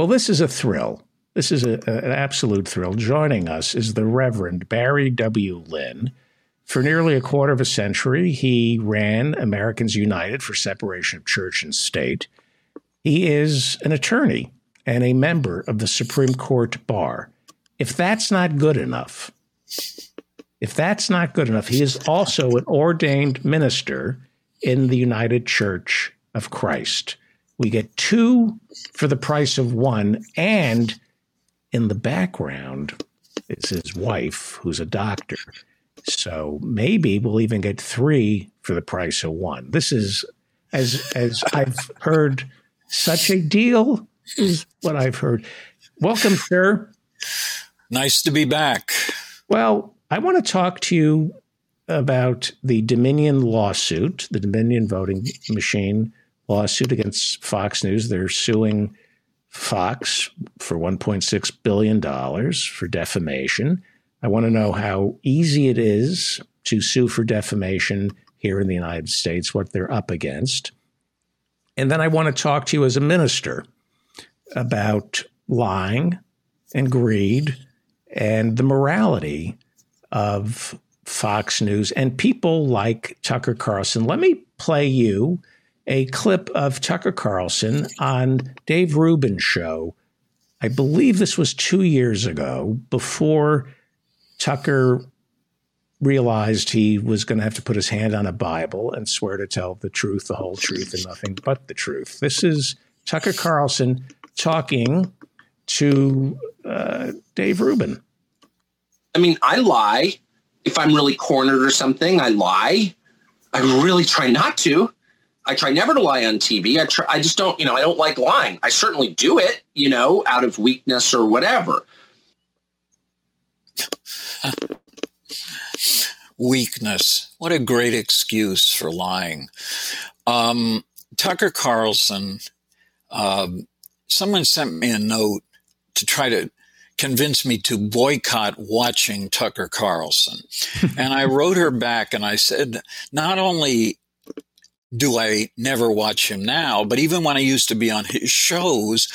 Well, this is a thrill. This is a, a, an absolute thrill. Joining us is the Reverend Barry W. Lynn. For nearly a quarter of a century, he ran Americans United for Separation of Church and State. He is an attorney and a member of the Supreme Court Bar. If that's not good enough, if that's not good enough, he is also an ordained minister in the United Church of Christ. We get two for the price of one, and in the background is his wife, who's a doctor. So maybe we'll even get three for the price of one. This is, as as I've heard, such a deal is what I've heard. Welcome, sir. Nice to be back. Well, I want to talk to you about the Dominion lawsuit, the Dominion voting machine lawsuit against Fox News. They're suing Fox for $1.6 billion for defamation. I want to know how easy it is to sue for defamation here in the United States, what they're up against. And then I want to talk to you as a minister about lying and greed and the morality of Fox News and people like Tucker Carlson. Let me play you a clip of Tucker Carlson on Dave Rubin's show. I believe this was two years ago before Tucker realized he was going to have to put his hand on a Bible and swear to tell the truth, the whole truth, and nothing but the truth. This is Tucker Carlson talking to uh, Dave Rubin. I mean, I lie. If I'm really cornered or something, I lie. I really try not to. I try never to lie on TV. I try, I just don't, you know, I don't like lying. I certainly do it, you know, out of weakness or whatever. weakness. What a great excuse for lying. Um, Tucker Carlson, um, someone sent me a note to try to convinced me to boycott watching Tucker Carlson. and I wrote her back and I said, not only do I never watch him now, but even when I used to be on his shows,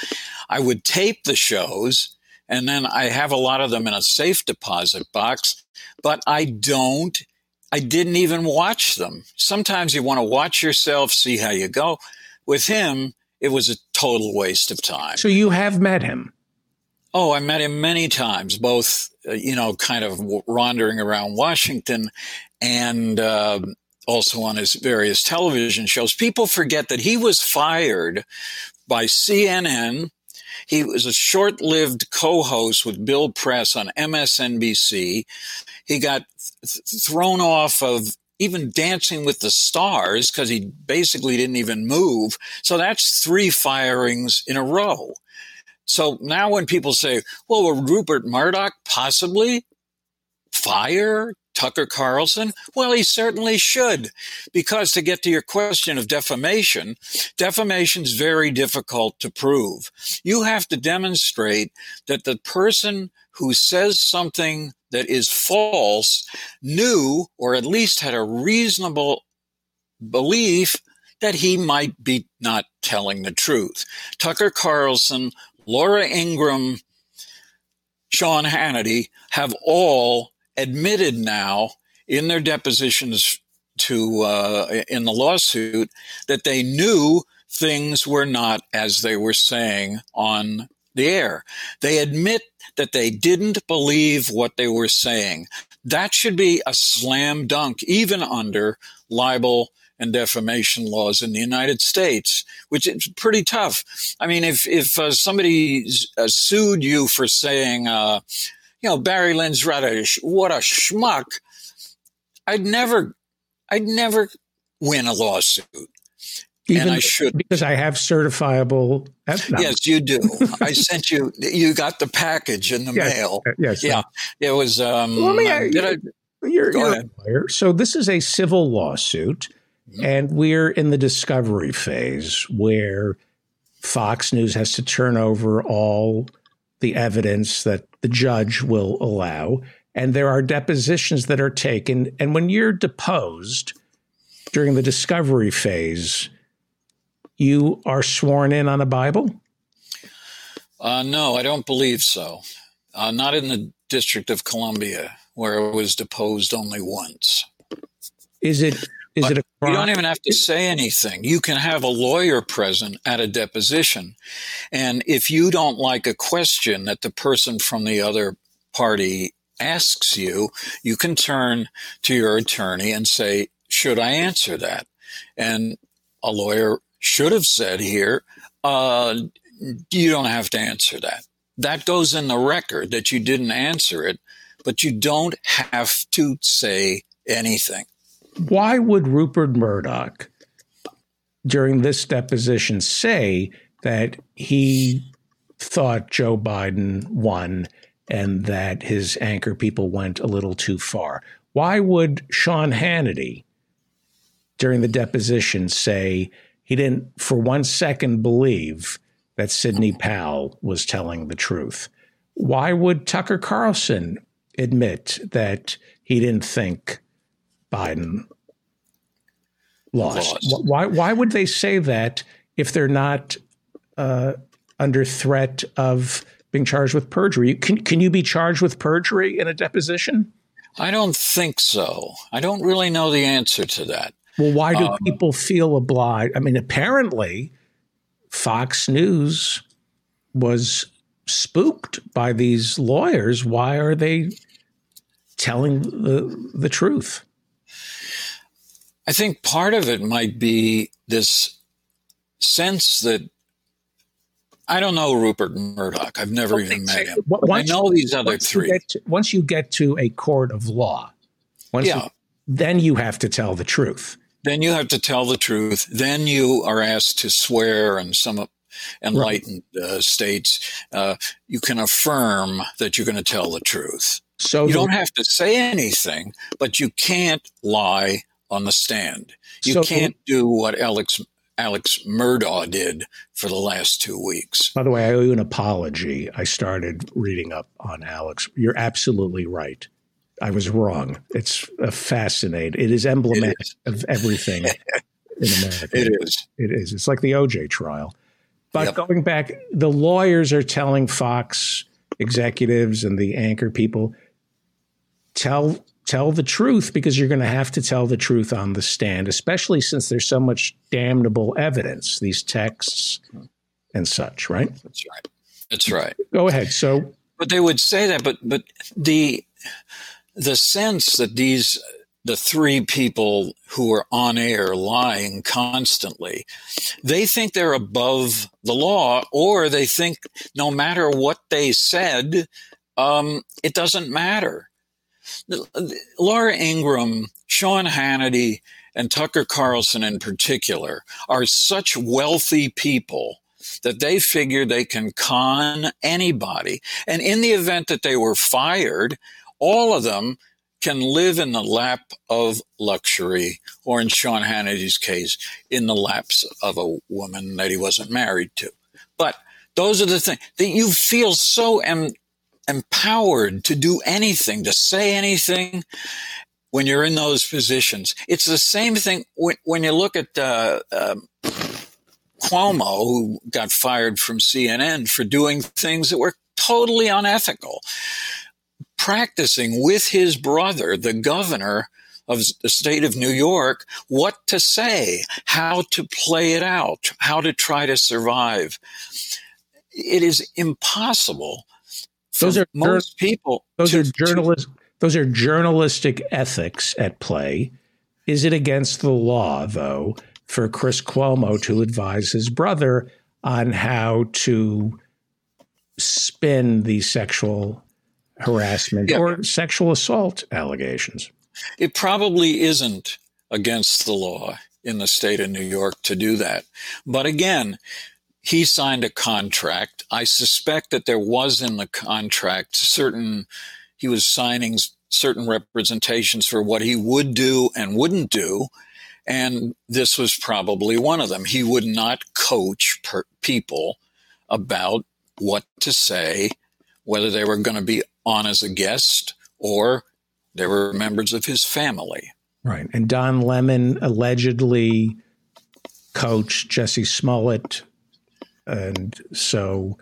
I would tape the shows and then I have a lot of them in a safe deposit box, but I don't. I didn't even watch them. Sometimes you want to watch yourself, see how you go. With him, it was a total waste of time. So you have met him? Oh, I met him many times, both, uh, you know, kind of wandering around Washington and uh, also on his various television shows. People forget that he was fired by CNN. He was a short lived co host with Bill Press on MSNBC. He got th- thrown off of even Dancing with the Stars because he basically didn't even move. So that's three firings in a row. So now when people say, well, will Rupert Murdoch possibly fire Tucker Carlson? Well, he certainly should. Because to get to your question of defamation, defamation is very difficult to prove. You have to demonstrate that the person who says something that is false knew or at least had a reasonable belief that he might be not telling the truth. Tucker Carlson Laura Ingraham, Sean Hannity have all admitted now in their depositions to uh, in the lawsuit that they knew things were not as they were saying on the air. They admit that they didn't believe what they were saying. That should be a slam dunk, even under libel and defamation laws in the United States, which is pretty tough. I mean, if if uh, somebody uh, sued you for saying, uh, you know, Barry Lynn's rather what a schmuck, I'd never, I'd never win a lawsuit. Even and I should because I have certifiable. Yes, you do. I sent you. You got the package in the yes, mail. Yes. Yeah. It was. Um, well, me, did I, you're, you're a lawyer. So this is a civil lawsuit and we're in the discovery phase where Fox News has to turn over all the evidence that the judge will allow. And there are depositions that are taken. And when you're deposed during the discovery phase, you are sworn in on a Bible? Uh, no, I don't believe so. Uh, not in the District of Columbia, where I was deposed only once. Is it? Is But it a crime? You don't even have to say anything. You can have a lawyer present at a deposition. And if you don't like a question that the person from the other party asks you, you can turn to your attorney and say, Should I answer that? And a lawyer should have said here, uh, You don't have to answer that. That goes in the record that you didn't answer it, but you don't have to say anything. Why would Rupert Murdoch, during this deposition, say that he thought Joe Biden won and that his anchor people went a little too far? Why would Sean Hannity, during the deposition, say he didn't for one second believe that Sidney Powell was telling the truth? Why would Tucker Carlson admit that he didn't think Biden lost? Lost. Why, why would they say that if they're not uh, under threat of being charged with perjury? Can, can you be charged with perjury in a deposition? I don't think so. I don't really know the answer to that. Well, why do Um, people feel obliged? I mean, apparently, Fox News was spooked by these lawyers. Why are they telling the the truth? I think part of it might be this sense that I don't know Rupert Murdoch. I've never even met him. But I once- know these other once you three. get to- once you get to a court of law, once Yeah. you, then you have to tell the truth. Then you have to tell the truth. Then you are asked to swear in some enlightened uh, states. Uh, you can affirm that you're going to tell the truth. So You the- don't have to say anything, but you can't lie on the stand. You So- can't do what Alex Alex Murdaugh did for the last two weeks. By the way, I owe you an apology. I started reading up on Alex. You're absolutely right. I was wrong. It's a fascinating. It is emblematic is. of everything in America. It is. It is. It's like the OJ trial. But Yep. going back, the lawyers are telling Fox executives and the anchor people tell tell the truth because you're going to have to tell the truth on the stand, especially since there's so much damnable evidence, these texts and such, right? That's right. That's right. Go ahead. So But they would say that, but but the the sense that these the three people who are on air lying constantly, they think they're above the law, or they think no matter what they said, um, it doesn't matter. Laura Ingraham, Sean Hannity, and Tucker Carlson in particular are such wealthy people that they figure they can con anybody. And in the event that they were fired, all of them can live in the lap of luxury, or in Sean Hannity's case, in the laps of a woman that he wasn't married to. But those are the things that you feel so em- empowered to do anything, to say anything when you're in those positions. It's the same thing when, when you look at uh, uh, Cuomo, who got fired from CNN for doing things that were totally unethical, practicing with his brother, the governor of the state of New York, what to say, how to play it out, how to try to survive. It is impossible. Those are most people. those to- are to- journalist those are journalistic ethics at play. Is it against the law, though, for Chris Cuomo to advise his brother on how to spin the sexual harassment Yeah. or sexual assault allegations? It probably isn't against the law in the state of New York to do that. But again, he signed a contract. I suspect that there was in the contract certain, he was signing certain representations for what he would do and wouldn't do. And this was probably one of them. He would not coach per- people about what to say, whether they were going to be on as a guest or they were members of his family. Right. And Don Lemon allegedly coached Jesse Smollett. And so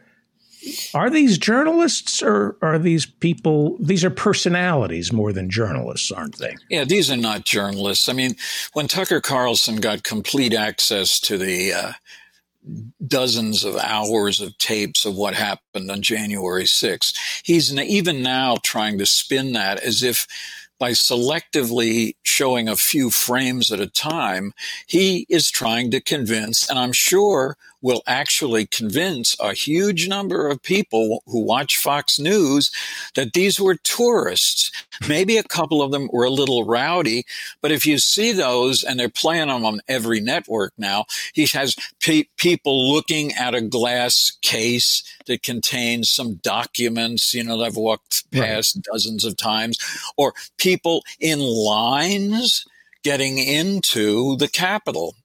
are these journalists or are these people? These are personalities more than journalists, aren't they? Yeah, these are not journalists. I mean, when Tucker Carlson got complete access to the uh, dozens of hours of tapes of what happened on January 6th, he's even now trying to spin that as if by selectively showing a few frames at a time, he is trying to convince, and I'm sure will actually convince a huge number of people who watch Fox News that these were tourists. Maybe a couple of them were a little rowdy, but if you see those and they're playing them on every network now, he has pe- people looking at a glass case that contains some documents, you know, that I've walked past right. dozens of times, or people in lines getting into the Capitol.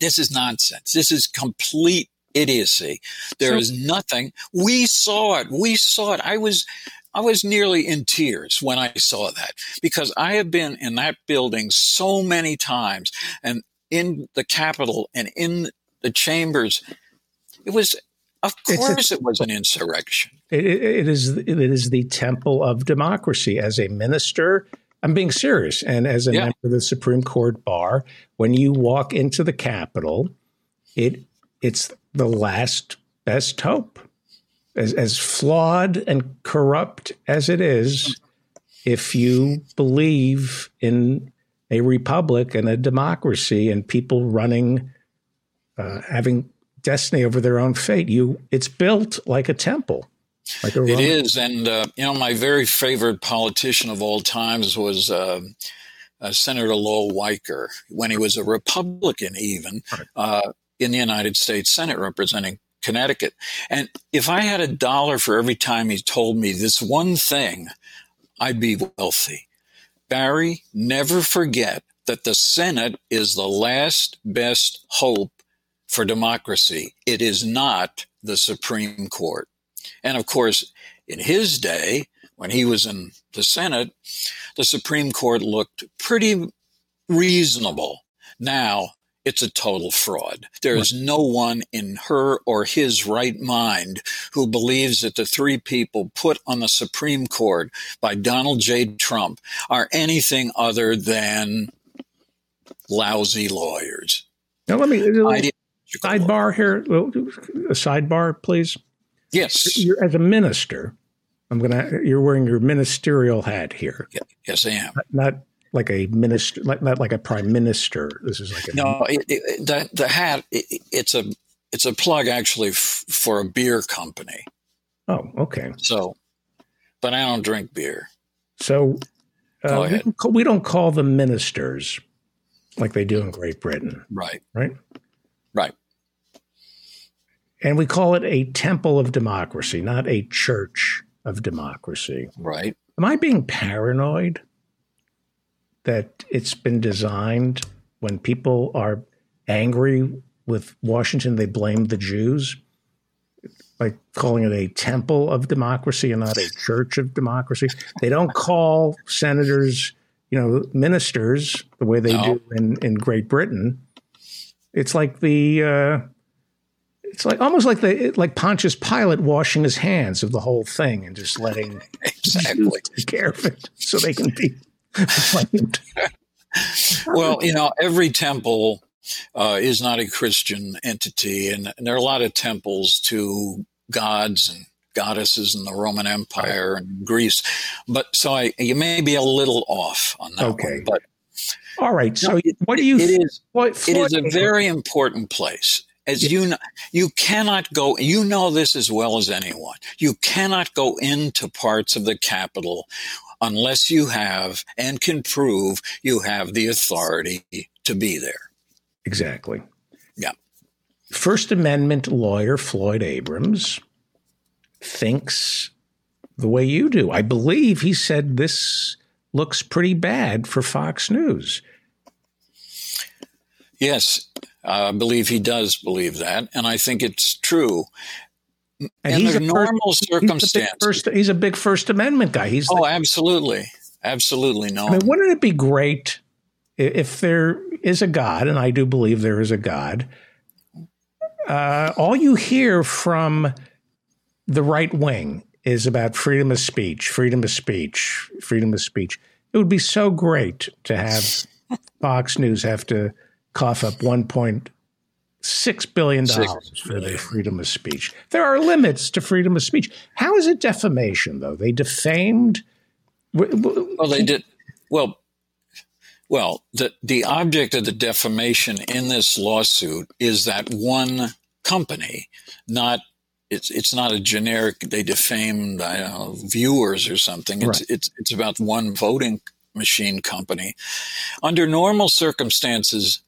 This is nonsense. This is complete idiocy. There is nothing. We saw it. We saw it. I was, I was nearly in tears when I saw that because I have been in that building so many times and in the Capitol and in the chambers. It was, of course, a, it was an insurrection. It, it is. It is the temple of democracy. As a minister, I'm being serious. And as a yeah. member of the Supreme Court bar, when you walk into the Capitol, it it's the last best hope. As, as flawed and corrupt as it is, if you believe in a republic and a democracy and people running, uh, having destiny over their own fate, you it's built like a temple. Like it is, and uh, you know, my very favorite politician of all times was uh, uh, Senator Lowell Weicker when he was a Republican, even uh, in the United States Senate representing Connecticut. And if I had a dollar for every time he told me this one thing, I'd be wealthy. Barry, never forget that the Senate is the last best hope for democracy. It is not the Supreme Court. And of course, in his day, when he was in the Senate, the Supreme Court looked pretty reasonable. Now it's a total fraud. There is no one in her or his right mind who believes that the three people put on the Supreme Court by Donald J. Trump are anything other than lousy lawyers. Now, let me sidebar here. A sidebar, please. Yes. You're, as a minister, I'm gonna. You're wearing your ministerial hat here. Yes, I am. Not, not like a minister, like not like a prime minister. This is like a no. It, it, the the hat. It, it's a it's a plug actually f- for a beer company. Oh, okay. So, but I don't drink beer. So, uh, we, don't call, we don't call them ministers like they do in Great Britain. Right. Right. Right. And we call it a temple of democracy, not a church of democracy. Right. Am I being paranoid that it's been designed when people are angry with Washington, they blame the Jews? By calling it a temple of democracy and not a church of democracy. They don't call senators, you know, ministers the way they no. do in, in Great Britain. It's like the uh, it's like almost like the like Pontius Pilate washing his hands of the whole thing and just letting exactly take care of it so they can be blamed. well, you know, every temple uh, is not a Christian entity, and, and, there are a lot of temples to gods and goddesses in the Roman Empire and Greece. But so I, you may be a little off on that. Okay, one, but all right. So, no, what do you? It is. What, it is a very important place as you know, you cannot go, you know this as well as anyone. You cannot go into parts of the Capitol unless you have and can prove you have the authority to be there. Exactly. Yeah. First Amendment lawyer Floyd Abrams thinks the way you do. I believe he said this looks pretty bad for Fox News. Yes, I believe he does believe that, and I think it's true. And in he's a normal first, circumstance. He's, he's a big First Amendment guy. He's oh, the, absolutely, absolutely no. I mean, wouldn't it be great if there is a God, and I do believe there is a God? Uh, all you hear from the right wing is about freedom of speech, freedom of speech, freedom of speech. It would be so great to have Fox News have to cough up one point six billion dollars for their freedom of speech. There are limits to freedom of speech. How is it defamation, though? They defamed. Well, they did. Well, well, the the object of the defamation in this lawsuit is that one company, not it's it's not a generic. They defamed know, viewers or something. It's right. it's it's about one voting machine company. Under normal circumstances,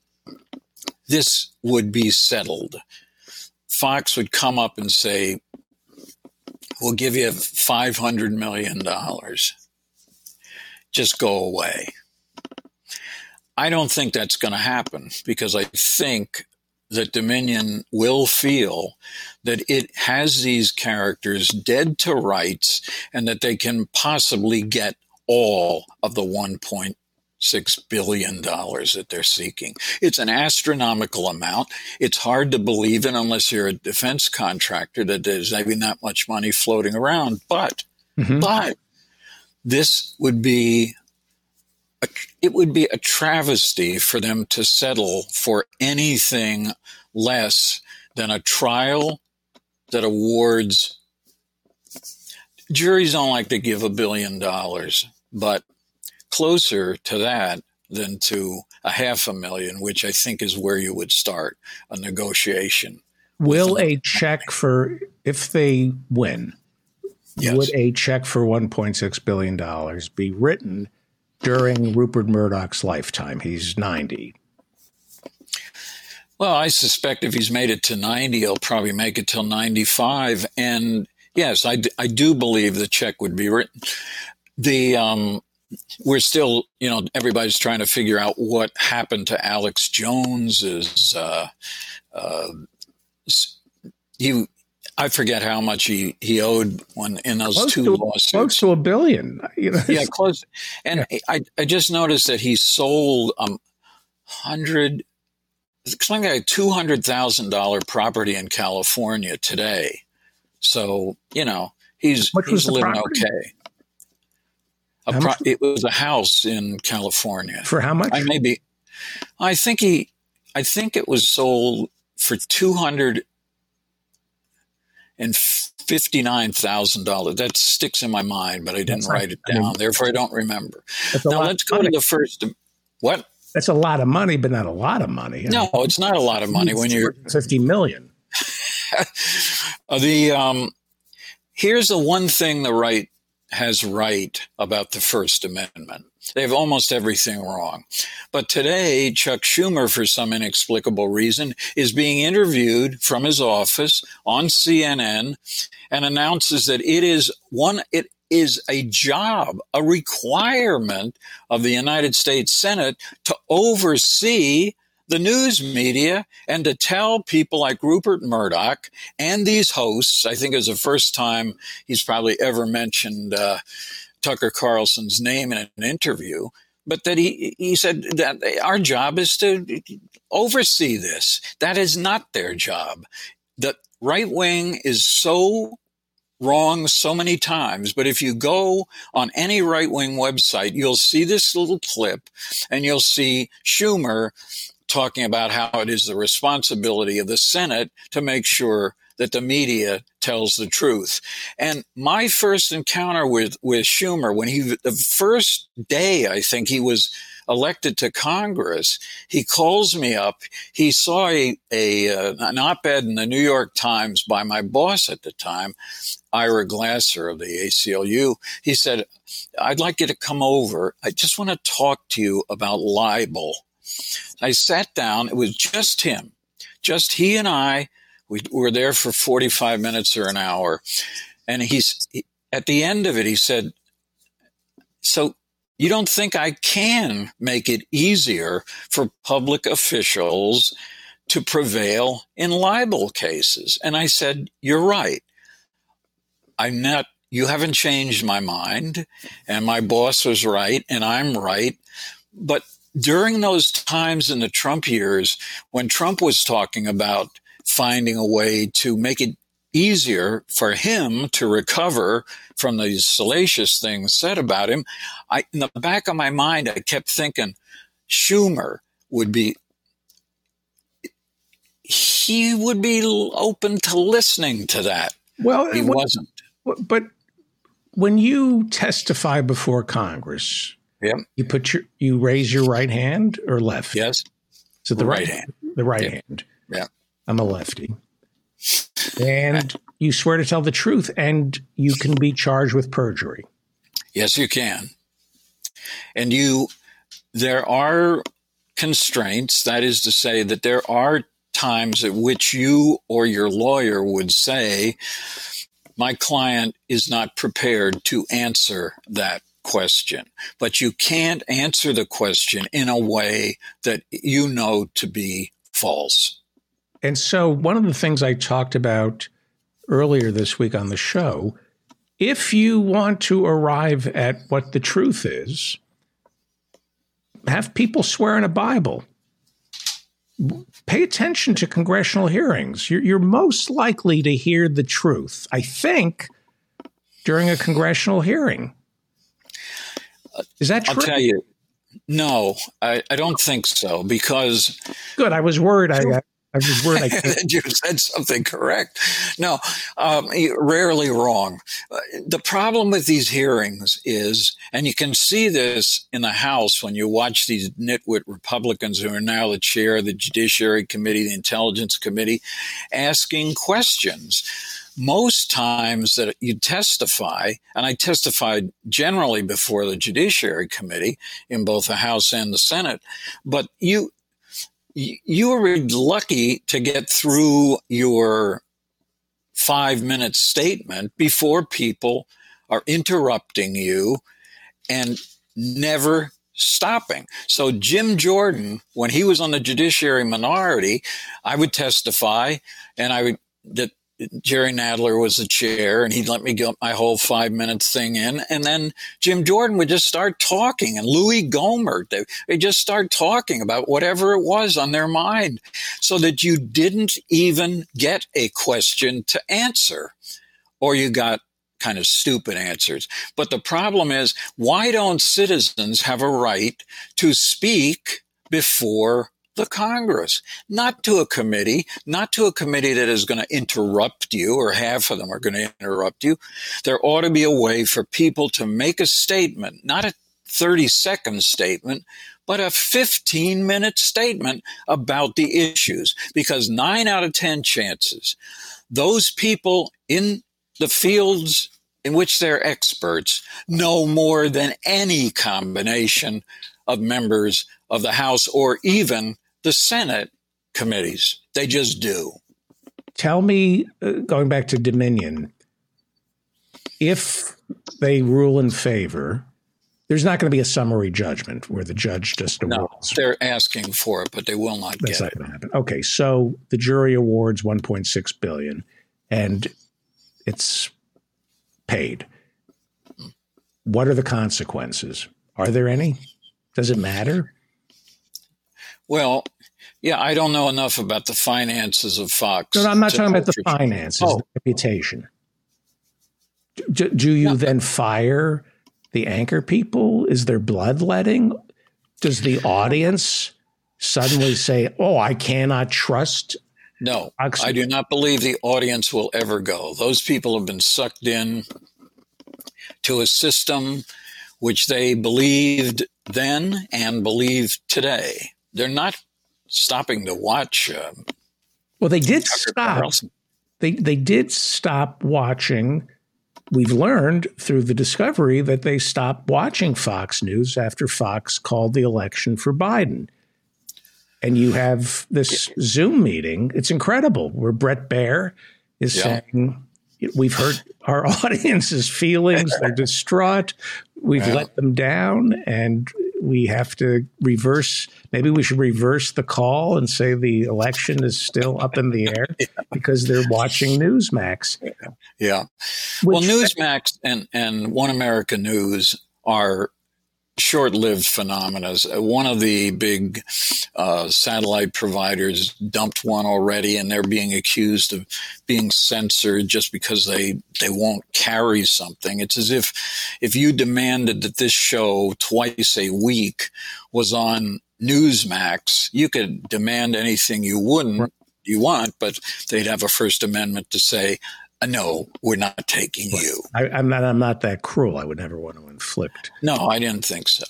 this would be settled. Fox would come up and say, We'll give you $500 million. Just go away. I don't think that's going to happen because I think that Dominion will feel that it has these characters dead to rights and that they can possibly get all of the 1.6 billion dollars that they're seeking. It's an astronomical amount. It's hard to believe in unless you're a defense contractor that there's maybe not much money floating around. But mm-hmm. but this would be a, it would be a travesty for them to settle for anything less than a trial that awards juries don't like to give a billion dollars but closer to that than to a half a million, which I think is where you would start a negotiation. Will a check for, if they win, yes. would a check for $1.6 billion be written during Rupert Murdoch's lifetime? He's 90. Well, I suspect if he's made it to 90, he'll probably make it till 95. And yes, I, I do believe the check would be written the um, we're still, you know, everybody's trying to figure out what happened to Alex Jones. Is uh, uh, he? I forget how much he, he owed when in those close two to, lawsuits. Close to a billion. You know? Yeah, close. And yeah. I, I just noticed that he sold um hundred something like a two hundred thousand dollar property in California today. So you know he's he's living property? okay. Pro- it was a house in California. For how much? I maybe. I think he. I think it was sold for two hundred and fifty nine thousand dollars. That sticks in my mind, but I didn't That's write it down. I mean, Therefore, I don't remember. Now let's go to the first. What? That's a lot of money, but not a lot of money. No, mean, it's not a lot of money when you're fifty million. the um, here's the one thing the right has right about the First Amendment. They have almost everything wrong. But today, Chuck Schumer, for some inexplicable reason, is being interviewed from his office on CNN and announces that it is one, it is a job, a requirement of the United States Senate to oversee the news media and to tell people like Rupert Murdoch and these hosts, I think it was the first time he's probably ever mentioned uh, Tucker Carlson's name in an interview, but that he, he said that our job is to oversee this. That is not their job. The right wing is so wrong so many times, but if you go on any right wing website, you'll see this little clip and you'll see Schumer talking about how it is the responsibility of the Senate to make sure that the media tells the truth. And my first encounter with, with Schumer, when he, the first day I think he was elected to Congress, he calls me up. He saw a, a uh, an op-ed in the New York Times by my boss at the time, Ira Glasser of the ACLU. He said, I'd like you to come over. I just want to talk to you about libel. I sat down. It was just him, just he and I. We were there for 45 minutes or an hour. And he's at the end of it, he said, So you don't think I can make it easier for public officials to prevail in libel cases? And I said, You're right. I'm not, you haven't changed my mind. And my boss was right, and I'm right. But during those times in the Trump years when Trump was talking about finding a way to make it easier for him to recover from these salacious things said about him. I, in the back of my mind, I kept thinking Schumer would be, he would be open to listening to that. Well, he wasn't. But when you testify before Congress, yep. you put your, you raise your right hand or left? Yes. So the right, right hand. The right yeah. hand. Yeah. I'm a lefty. And you swear to tell the truth and you can be charged with perjury. Yes, you can. And you, there are constraints. That is to say, that there are times at which you or your lawyer would say, my client is not prepared to answer that question, but you can't answer the question in a way that you know to be false. And so, one of the things I talked about earlier this week on the show if you want to arrive at what the truth is, have people swear in a Bible. Pay attention to congressional hearings. You're, you're most likely to hear the truth, I think, during a congressional hearing. Is that true? I'll tell you. No, I, I don't think so because. Good. I was worried I, I was worried I you said something correct. No, um, rarely wrong. Uh, the problem with these hearings is, and you can see this in the House when you watch these nitwit Republicans who are now the chair of the Judiciary Committee, the Intelligence Committee, asking questions most times that you testify, and I testified generally before the Judiciary Committee in both the House and the Senate, but you you were lucky to get through your five minute statement before people are interrupting you and never stopping. So Jim Jordan, when he was on the judiciary minority, I would testify and I would that Jerry Nadler was the chair and he'd let me get my whole five minutes thing in. And then Jim Jordan would just start talking and Louis Gohmert, they, they just start talking about whatever it was on their mind so that you didn't even get a question to answer or you got kind of stupid answers. But the problem is, why don't citizens have a right to speak before the Congress, not to a committee, not to a committee that is going to interrupt you or half of them are going to interrupt you. There ought to be a way for people to make a statement, not a 30 second statement, but a 15 minute statement about the issues because nine out of 10 chances those people in the fields in which they're experts know more than any combination of members of the House or even the Senate committees. They just do. Tell me, uh, going back to Dominion, if they rule in favor, there's not going to be a summary judgment where the judge just awards. No, they're asking for it, but they will not That's get not it. going to happen. Okay, so the jury awards 1.6 billion, and it's paid. What are the consequences? Are there any? Does it matter? Well, yeah, I don't know enough about the finances of Fox. No, I'm not talking about the know for sure. finances, Oh. the reputation. Do, do you No. then fire the anchor people? Is there bloodletting? Does the audience suddenly say, "Oh, I cannot trust"? No, Fox- I do not believe the audience will ever go. Those people have been sucked in to a system which they believed then and believe today. They're not stopping to watch uh, Well, they did Tucker stop. Carlson. They they did stop watching. We've learned through the discovery that they stopped watching Fox News after Fox called the election for Biden. And you have this Zoom meeting. It's incredible where Bret Baier is Yeah. saying, We've hurt our audience's feelings. They're distraught. We've Yeah. let them down, and we have to reverse. Maybe we should reverse the call and say the election is still up in the air because they're watching Newsmax. Yeah. Which, well, Newsmax and, and One America News are short-lived phenomena. One of the big uh, satellite providers dumped one already, and they're being accused of being censored just because they they won't carry something. It's as if if you demanded that this show twice a week was on Newsmax, you could demand anything you wouldn't. You want, but they'd have a First Amendment to say, no, we're not taking you. I, am not. I'm not that cruel. I would never want to inflict. No, I didn't think so.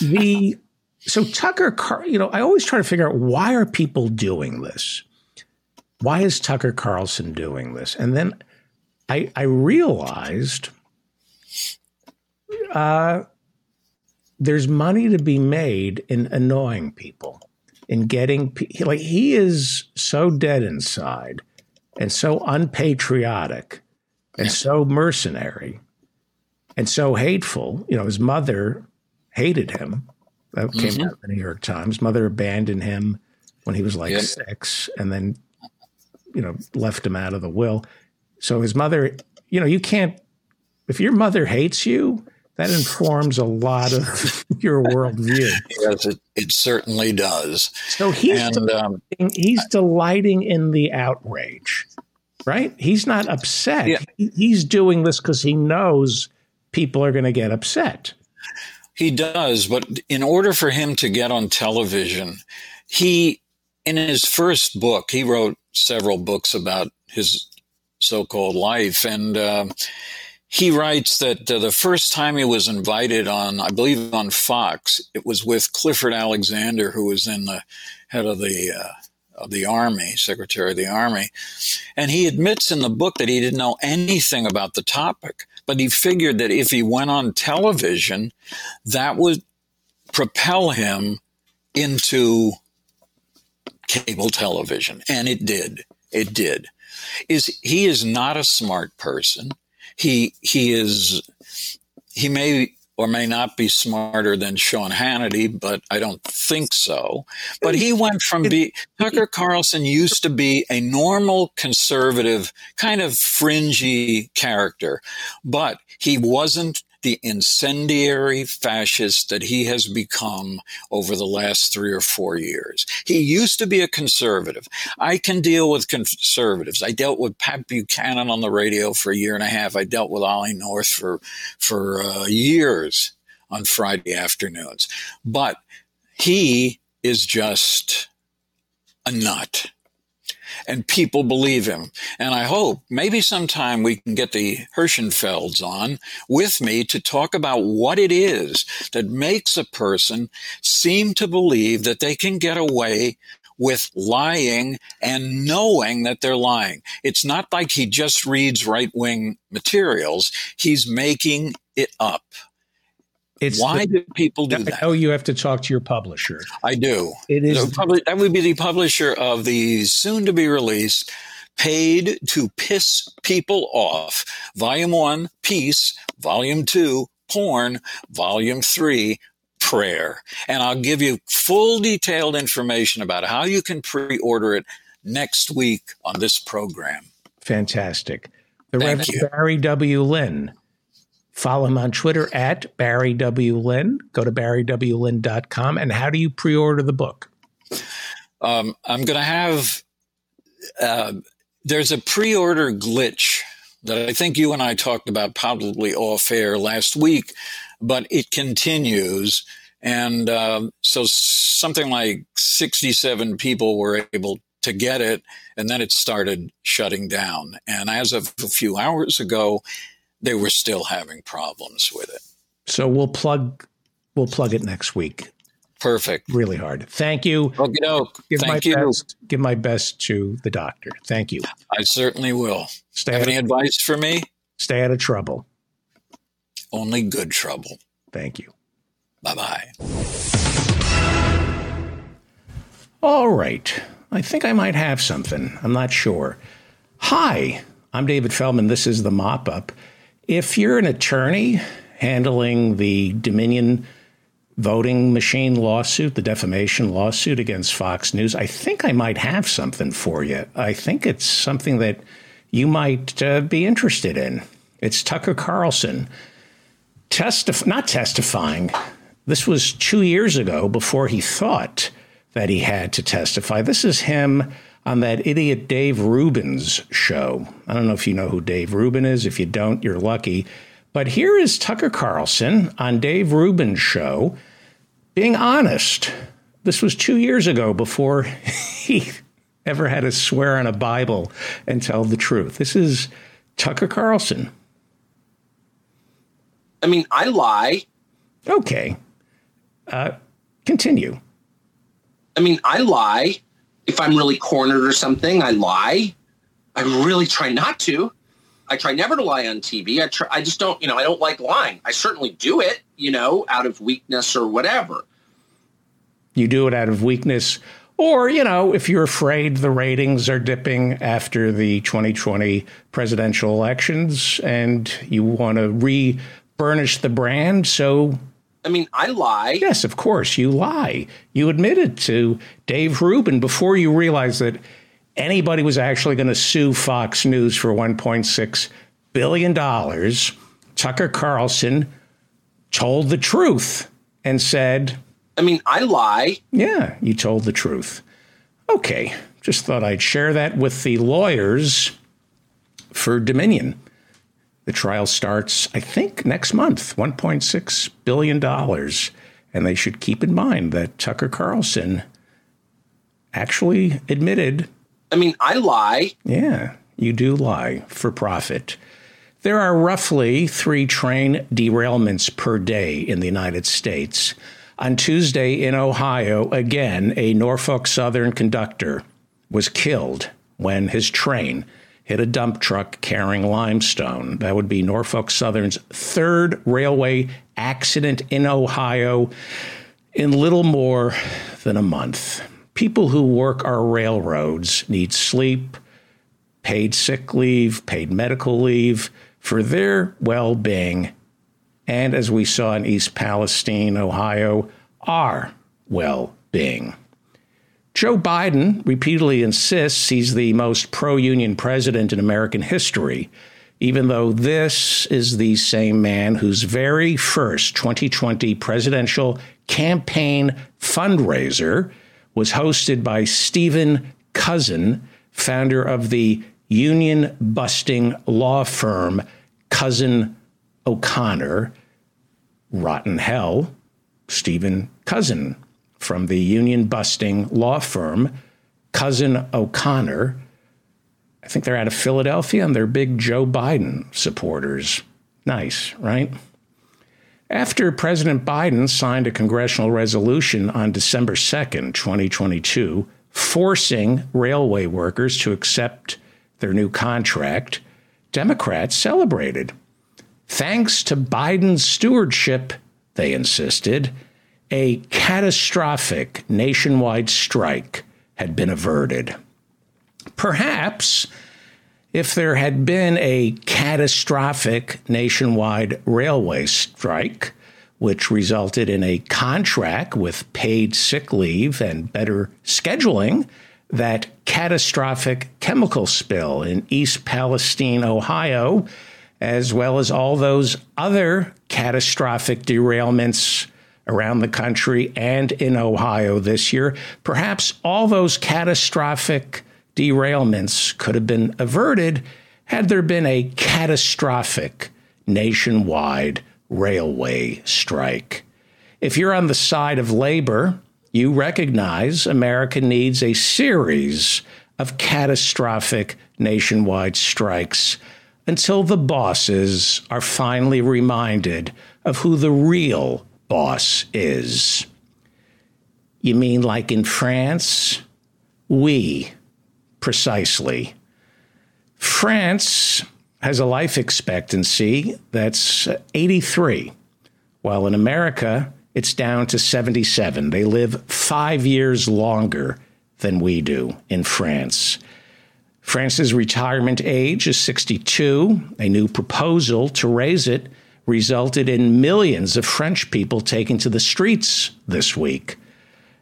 the so Tucker Car, you know, I always try to figure out why are people doing this? Why is Tucker Carlson doing this? And then I I realized uh, there's money to be made in annoying people, in getting like he is so dead inside and so unpatriotic and so mercenary and so hateful. You know, his mother hated him. That came mm-hmm. out in the New York Times. Mother abandoned him when he was like yep. six and then, you know, left him out of the will. So his mother, you know, you can't, if your mother hates you, that informs a lot of your worldview. Yes, it, it certainly does. So he's and, delighting, um, he's delighting in the outrage, right? He's not upset. Yeah. He, he's doing this because he knows people are going to get upset. He does, but in order for him to get on television, he in his first book he wrote several books about his so-called life, and. Uh, he writes that uh, the first time he was invited on, I believe on Fox, it was with Clifford Alexander, who was in the head of the uh, of the army, secretary of the army, and he admits in the book that he didn't know anything about the topic, but he figured that if he went on television, that would propel him into cable television, and it did. It did. Is he is not a smart person he he is he may or may not be smarter than Sean Hannity, but I don't think so. But he went from be Tucker Carlson used to be a normal conservative, kind of fringy character, but he wasn't the incendiary fascist that he has become over the last three or four years. He used to be a conservative. I can deal with conservatives. I dealt with Pat Buchanan on the radio for a year and a half. I dealt with Ollie North for for uh, years on Friday afternoons. But he is just a nut and people believe him. And I hope maybe sometime we can get the Herschenfelds on with me to talk about what it is that makes a person seem to believe that they can get away with lying and knowing that they're lying. It's not like he just reads right wing materials. He's making it up. It's Why the, do people do that? Oh, you have to talk to your publisher. I do. It is the, that would be the publisher of the soon to be released Paid to Piss People Off, Volume 1, Peace, Volume 2, Porn, Volume 3, Prayer. And I'll give you full detailed information about how you can pre order it next week on this program. Fantastic. The Thank Reverend you. Barry W. Lynn Follow him on Twitter at Barry W. Lynn. Go to barrywlynn.com. And how do you pre order the book? Um, I'm going to have, uh, there's a pre order glitch that I think you and I talked about probably off air last week, but it continues. And uh, so something like 67 people were able to get it, and then it started shutting down. And as of a few hours ago, they were still having problems with it. So we'll plug we'll plug it next week. Perfect. Really hard. Thank you. Okey Give Thank my you. Best, give my best to the doctor. Thank you. I certainly will. Stay Have any of, advice for me? Stay out of trouble. Only good trouble. Thank you. Bye bye. All right. I think I might have something. I'm not sure. Hi, I'm David Feldman. This is the mop up. If you're an attorney handling the Dominion voting machine lawsuit, the defamation lawsuit against Fox News, I think I might have something for you. I think it's something that you might uh, be interested in. It's Tucker Carlson. testif- not testifying. This was two years ago before he thought that he had to testify. This is him on that idiot Dave Rubin's show. I don't know if you know who Dave Rubin is. If you don't, you're lucky. But here is Tucker Carlson on Dave Rubin's show being honest. This was two years ago before he ever had to swear on a Bible and tell the truth. This is Tucker Carlson. I mean, I lie. Okay. Uh, continue. I mean, I lie. If I'm really cornered or something, I lie. I really try not to. I try never to lie on TV. I try, I just don't, you know, I don't like lying. I certainly do it, you know, out of weakness or whatever. You do it out of weakness or, you know, if you're afraid the ratings are dipping after the 2020 presidential elections and you want to re burnish the brand, so I mean, I lie. Yes, of course, you lie. You admitted to Dave Rubin before you realized that anybody was actually going to sue Fox News for $1.6 billion. Tucker Carlson told the truth and said, I mean, I lie. Yeah, you told the truth. Okay, just thought I'd share that with the lawyers for Dominion. The trial starts, I think, next month, $1.6 billion. And they should keep in mind that Tucker Carlson actually admitted. I mean, I lie. Yeah, you do lie for profit. There are roughly three train derailments per day in the United States. On Tuesday in Ohio, again, a Norfolk Southern conductor was killed when his train hit a dump truck carrying limestone. That would be Norfolk Southern's third railway accident in Ohio in little more than a month. People who work our railroads need sleep, paid sick leave, paid medical leave for their well being. And as we saw in East Palestine, Ohio, our well being. Joe Biden repeatedly insists he's the most pro union president in American history, even though this is the same man whose very first 2020 presidential campaign fundraiser was hosted by Stephen Cozen, founder of the union busting law firm Cozen O'Connor. Rotten hell, Stephen Cozen from the union busting law firm, Cozen O'Connor. I think they're out of Philadelphia and they're big Joe Biden supporters. Nice, right? After President Biden signed a congressional resolution on December 2nd, 2022, forcing railway workers to accept their new contract, Democrats celebrated. Thanks to Biden's stewardship, they insisted, a catastrophic nationwide strike had been averted. Perhaps if there had been a catastrophic nationwide railway strike, which resulted in a contract with paid sick leave and better scheduling, that catastrophic chemical spill in East Palestine, Ohio, as well as all those other catastrophic derailments around the country and in Ohio this year. Perhaps all those catastrophic derailments could have been averted had there been a catastrophic nationwide railway strike. If you're on the side of labor, you recognize America needs a series of catastrophic nationwide strikes until the bosses are finally reminded of who the real boss is. You mean like in France? We, precisely. France has a life expectancy that's 83, while in America, it's down to 77. They live five years longer than we do in France. France's retirement age is 62. A new proposal to raise it resulted in millions of French people taking to the streets this week.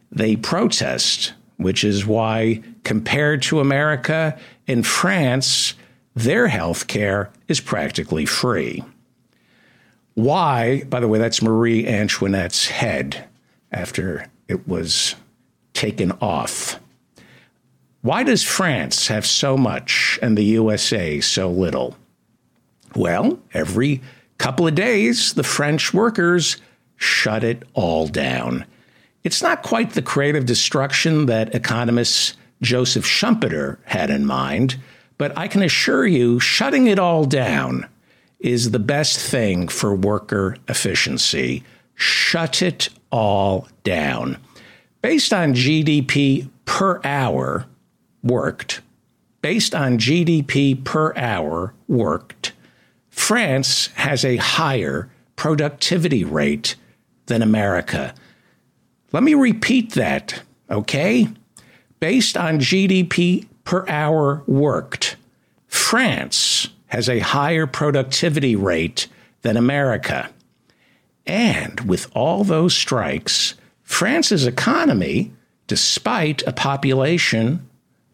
They protest, which is why, compared to America, in France, their health care is practically free. Why, by the way, that's Marie Antoinette's head after it was taken off. Why does France have so much and the USA so little? Well, every couple of days, the French workers shut it all down. It's not quite the creative destruction that economist Joseph Schumpeter had in mind, but I can assure you, shutting it all down is the best thing for worker efficiency. Shut it all down. Based on GDP per hour worked, based on GDP per hour worked, France has a higher productivity rate than America. Let me repeat that, okay? Based on GDP per hour worked, France has a higher productivity rate than America. And with all those strikes, France's economy, despite a population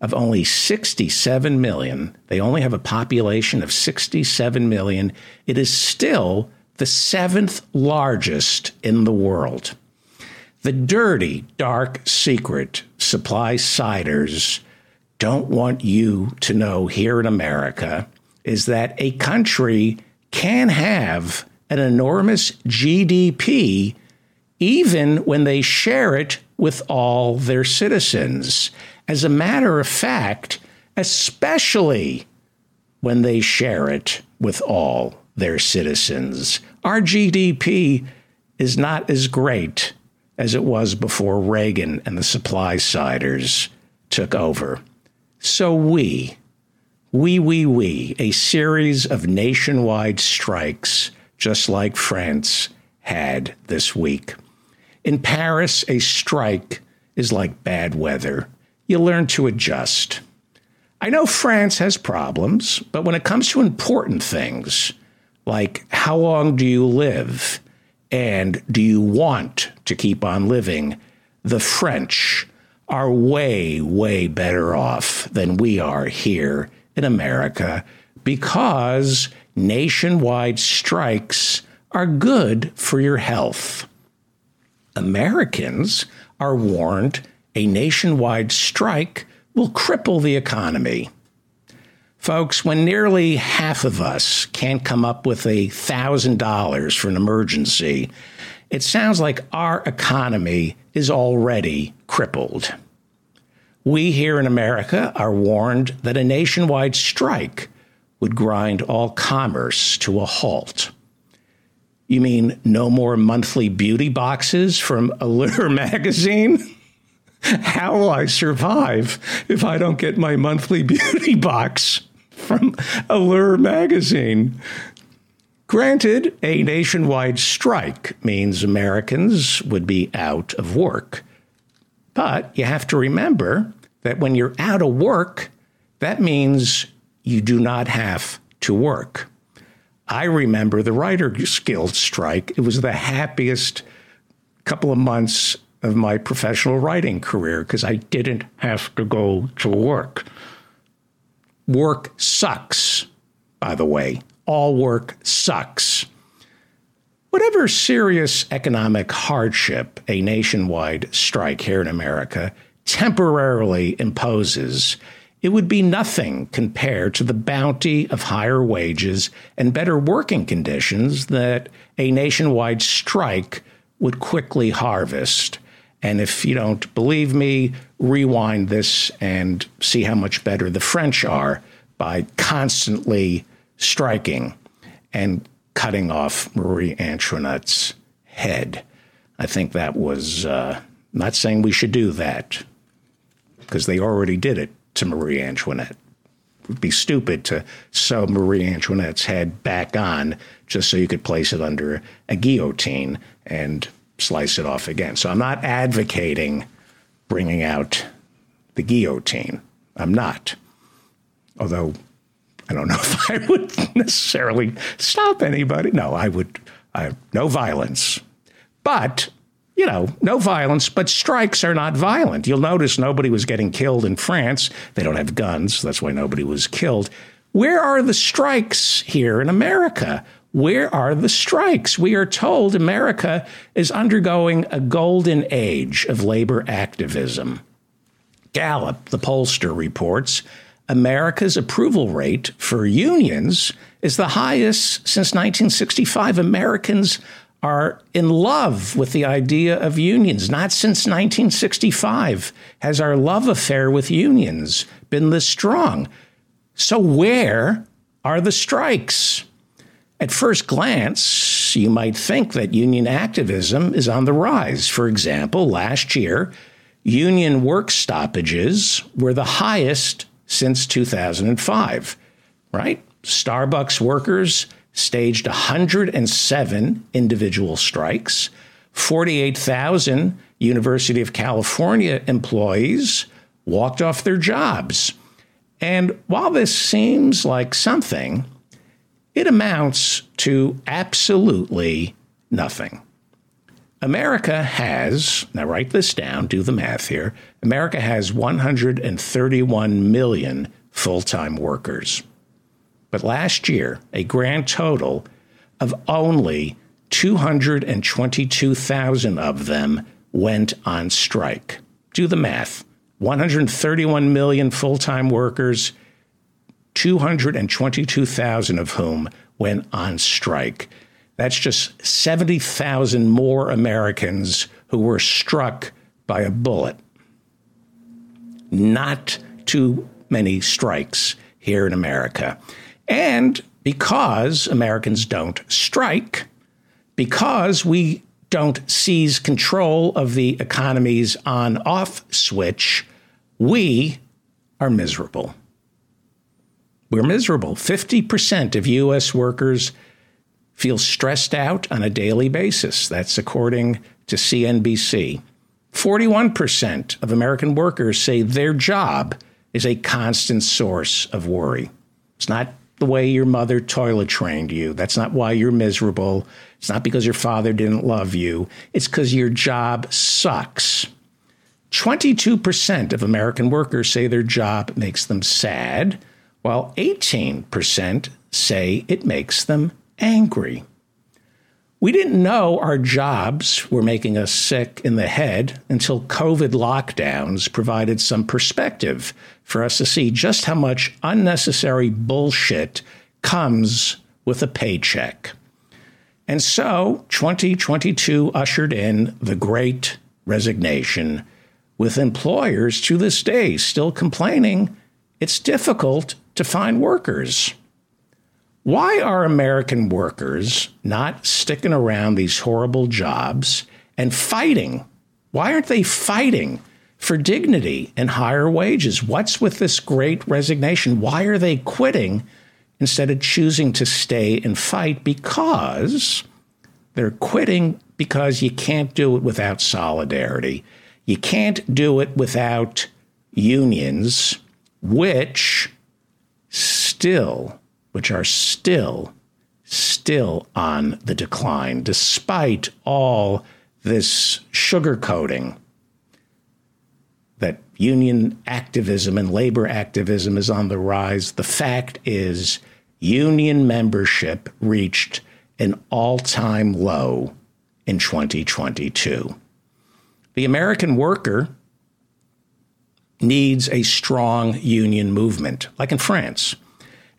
of only 67 million, they only have a population of 67 million, it is still the seventh largest in the world. The dirty, dark secret supply siders don't want you to know here in America is that a country can have an enormous GDP even when they share it with all their citizens. As a matter of fact, especially when they share it with all their citizens. Our GDP is not as great as it was before Reagan and the supply siders took over. So we, we, we, we, a series of nationwide strikes, just like France had this week. In Paris, a strike is like bad weather. You learn to adjust. I know France has problems, but when it comes to important things, like how long do you live and do you want to keep on living, the French are way, way better off than we are here in America because nationwide strikes are good for your health. Americans are warned a nationwide strike will cripple the economy. Folks, when nearly half of us can't come up with a $1,000 for an emergency, it sounds like our economy is already crippled. We here in America are warned that a nationwide strike would grind all commerce to a halt. You mean no more monthly beauty boxes from Allure magazine? How will I survive if I don't get my monthly beauty box? from Allure magazine. Granted, a nationwide strike means Americans would be out of work. But you have to remember that when you're out of work, that means you do not have to work. I remember the Writers Guild strike. It was the happiest couple of months of my professional writing career because I didn't have to go to work. Work sucks, by the way. All work sucks. Whatever serious economic hardship a nationwide strike here in America temporarily imposes, it would be nothing compared to the bounty of higher wages and better working conditions that a nationwide strike would quickly harvest. And if you don't believe me, rewind this and see how much better the French are by constantly striking and cutting off Marie Antoinette's head. I think that was uh, not saying we should do that because they already did it to Marie Antoinette. It would be stupid to sew Marie Antoinette's head back on just so you could place it under a guillotine and slice it off again. So I'm not advocating bringing out the guillotine. I'm not. Although I don't know if I would necessarily stop anybody. No, I would. I, no violence. But, you know, no violence, but strikes are not violent. You'll notice nobody was getting killed in France. They don't have guns. That's why nobody was killed. Where are the strikes here in America? Where are the strikes? We are told America is undergoing a golden age of labor activism. Gallup, the pollster, reports America's approval rate for unions is the highest since 1965. Americans are in love with the idea of unions. Not since 1965 has our love affair with unions been this strong. So, where are the strikes? At first glance, you might think that union activism is on the rise. For example, last year, union work stoppages were the highest since 2005, right? Starbucks workers staged 107 individual strikes, 48,000 University of California employees walked off their jobs. And while this seems like something, it amounts to absolutely nothing. America has, now write this down, do the math here. America has 131 million full time workers. But last year, a grand total of only 222,000 of them went on strike. Do the math 131 million full time workers, 222,000 of whom went on strike. That's just 70,000 more Americans who were struck by a bullet. Not too many strikes here in America. And because Americans don't strike, because we don't seize control of the economy's on off switch, we are miserable. We're miserable. 50% of U.S. workers feel stressed out on a daily basis. That's according to CNBC. 41% of American workers say their job is a constant source of worry. It's not the way your mother toilet trained you. That's not why you're miserable. It's not because your father didn't love you. It's because your job sucks. 22% of American workers say their job makes them sad, while 18% say it makes them angry. We didn't know our jobs were making us sick in the head until COVID lockdowns provided some perspective for us to see just how much unnecessary bullshit comes with a paycheck. And so 2022 ushered in the great resignation, with employers to this day still complaining it's difficult to find workers. Why are American workers not sticking around these horrible jobs and fighting? Why aren't they fighting for dignity and higher wages? What's with this great resignation? Why are they quitting instead of choosing to stay and fight? Because they're quitting because you can't do it without solidarity. You can't do it without unions, which still which are still, still on the decline, despite all this sugarcoating that union activism and labor activism is on the rise. The fact is, union membership reached an all time low in 2022. The American worker needs a strong union movement, like in France.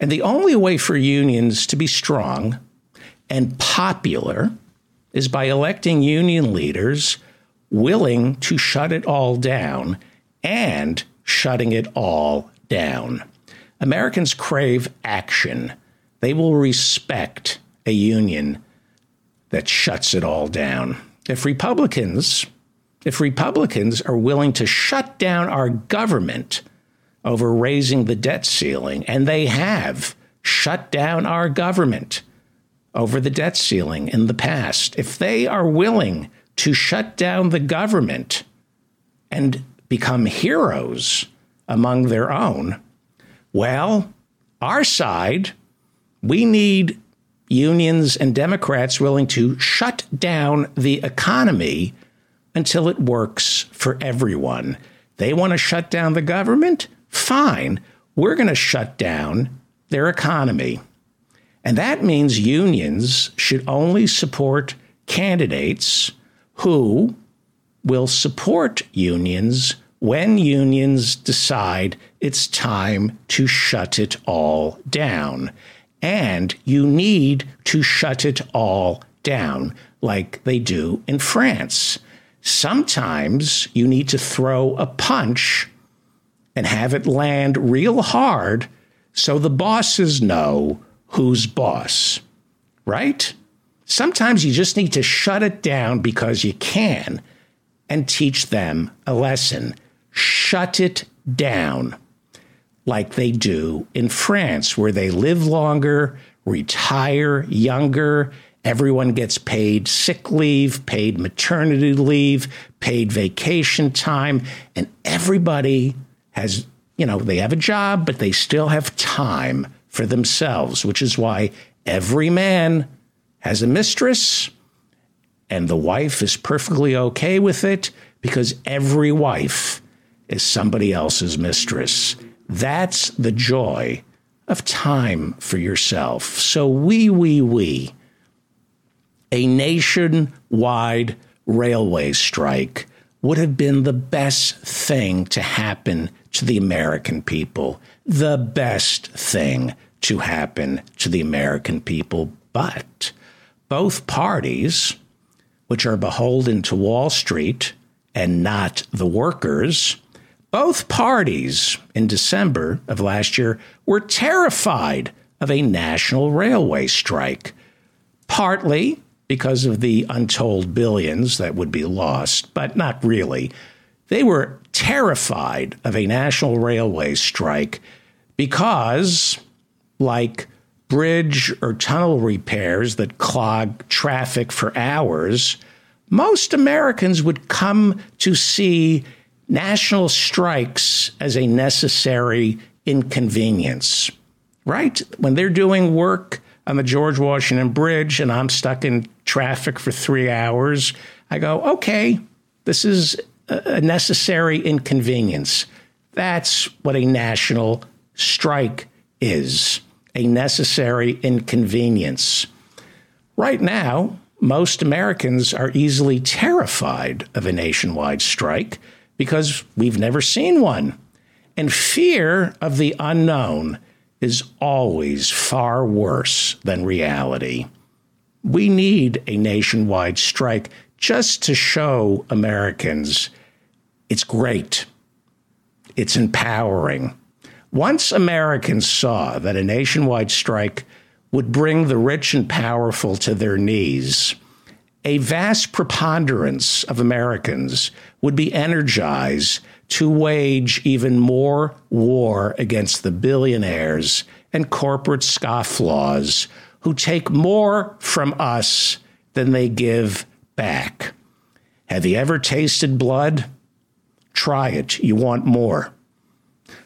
And the only way for unions to be strong and popular is by electing union leaders willing to shut it all down and shutting it all down. Americans crave action. They will respect a union that shuts it all down. If Republicans, if Republicans are willing to shut down our government over raising the debt ceiling, and they have shut down our government over the debt ceiling in the past. If they are willing to shut down the government and become heroes among their own, well, our side, we need unions and Democrats willing to shut down the economy until it works for everyone. They want to shut down the government fine, we're going to shut down their economy. And that means unions should only support candidates who will support unions when unions decide it's time to shut it all down. And you need to shut it all down like they do in France. Sometimes you need to throw a punch and have it land real hard so the bosses know who's boss, right? Sometimes you just need to shut it down because you can and teach them a lesson. Shut it down like they do in France, where they live longer, retire younger, everyone gets paid sick leave, paid maternity leave, paid vacation time, and everybody has, you know, they have a job, but they still have time for themselves, which is why every man has a mistress and the wife is perfectly okay with it because every wife is somebody else's mistress. That's the joy of time for yourself. So, we, we, we, a nationwide railway strike would have been the best thing to happen to the American people. The best thing to happen to the American people. But both parties, which are beholden to Wall Street and not the workers, both parties in December of last year were terrified of a national railway strike, partly because of the untold billions that would be lost, but not really. They were terrified of a national railway strike because, like bridge or tunnel repairs that clog traffic for hours, most Americans would come to see national strikes as a necessary inconvenience, right? When they're doing work on the George Washington Bridge and I'm stuck in traffic for three hours, I go, okay, this is a necessary inconvenience. That's what a national strike is a necessary inconvenience. Right now, most Americans are easily terrified of a nationwide strike because we've never seen one. And fear of the unknown is always far worse than reality. We need a nationwide strike just to show Americans it's great, it's empowering. Once Americans saw that a nationwide strike would bring the rich and powerful to their knees, a vast preponderance of Americans would be energized to wage even more war against the billionaires and corporate scofflaws who take more from us than they give back. Have you ever tasted blood? Try it. You want more.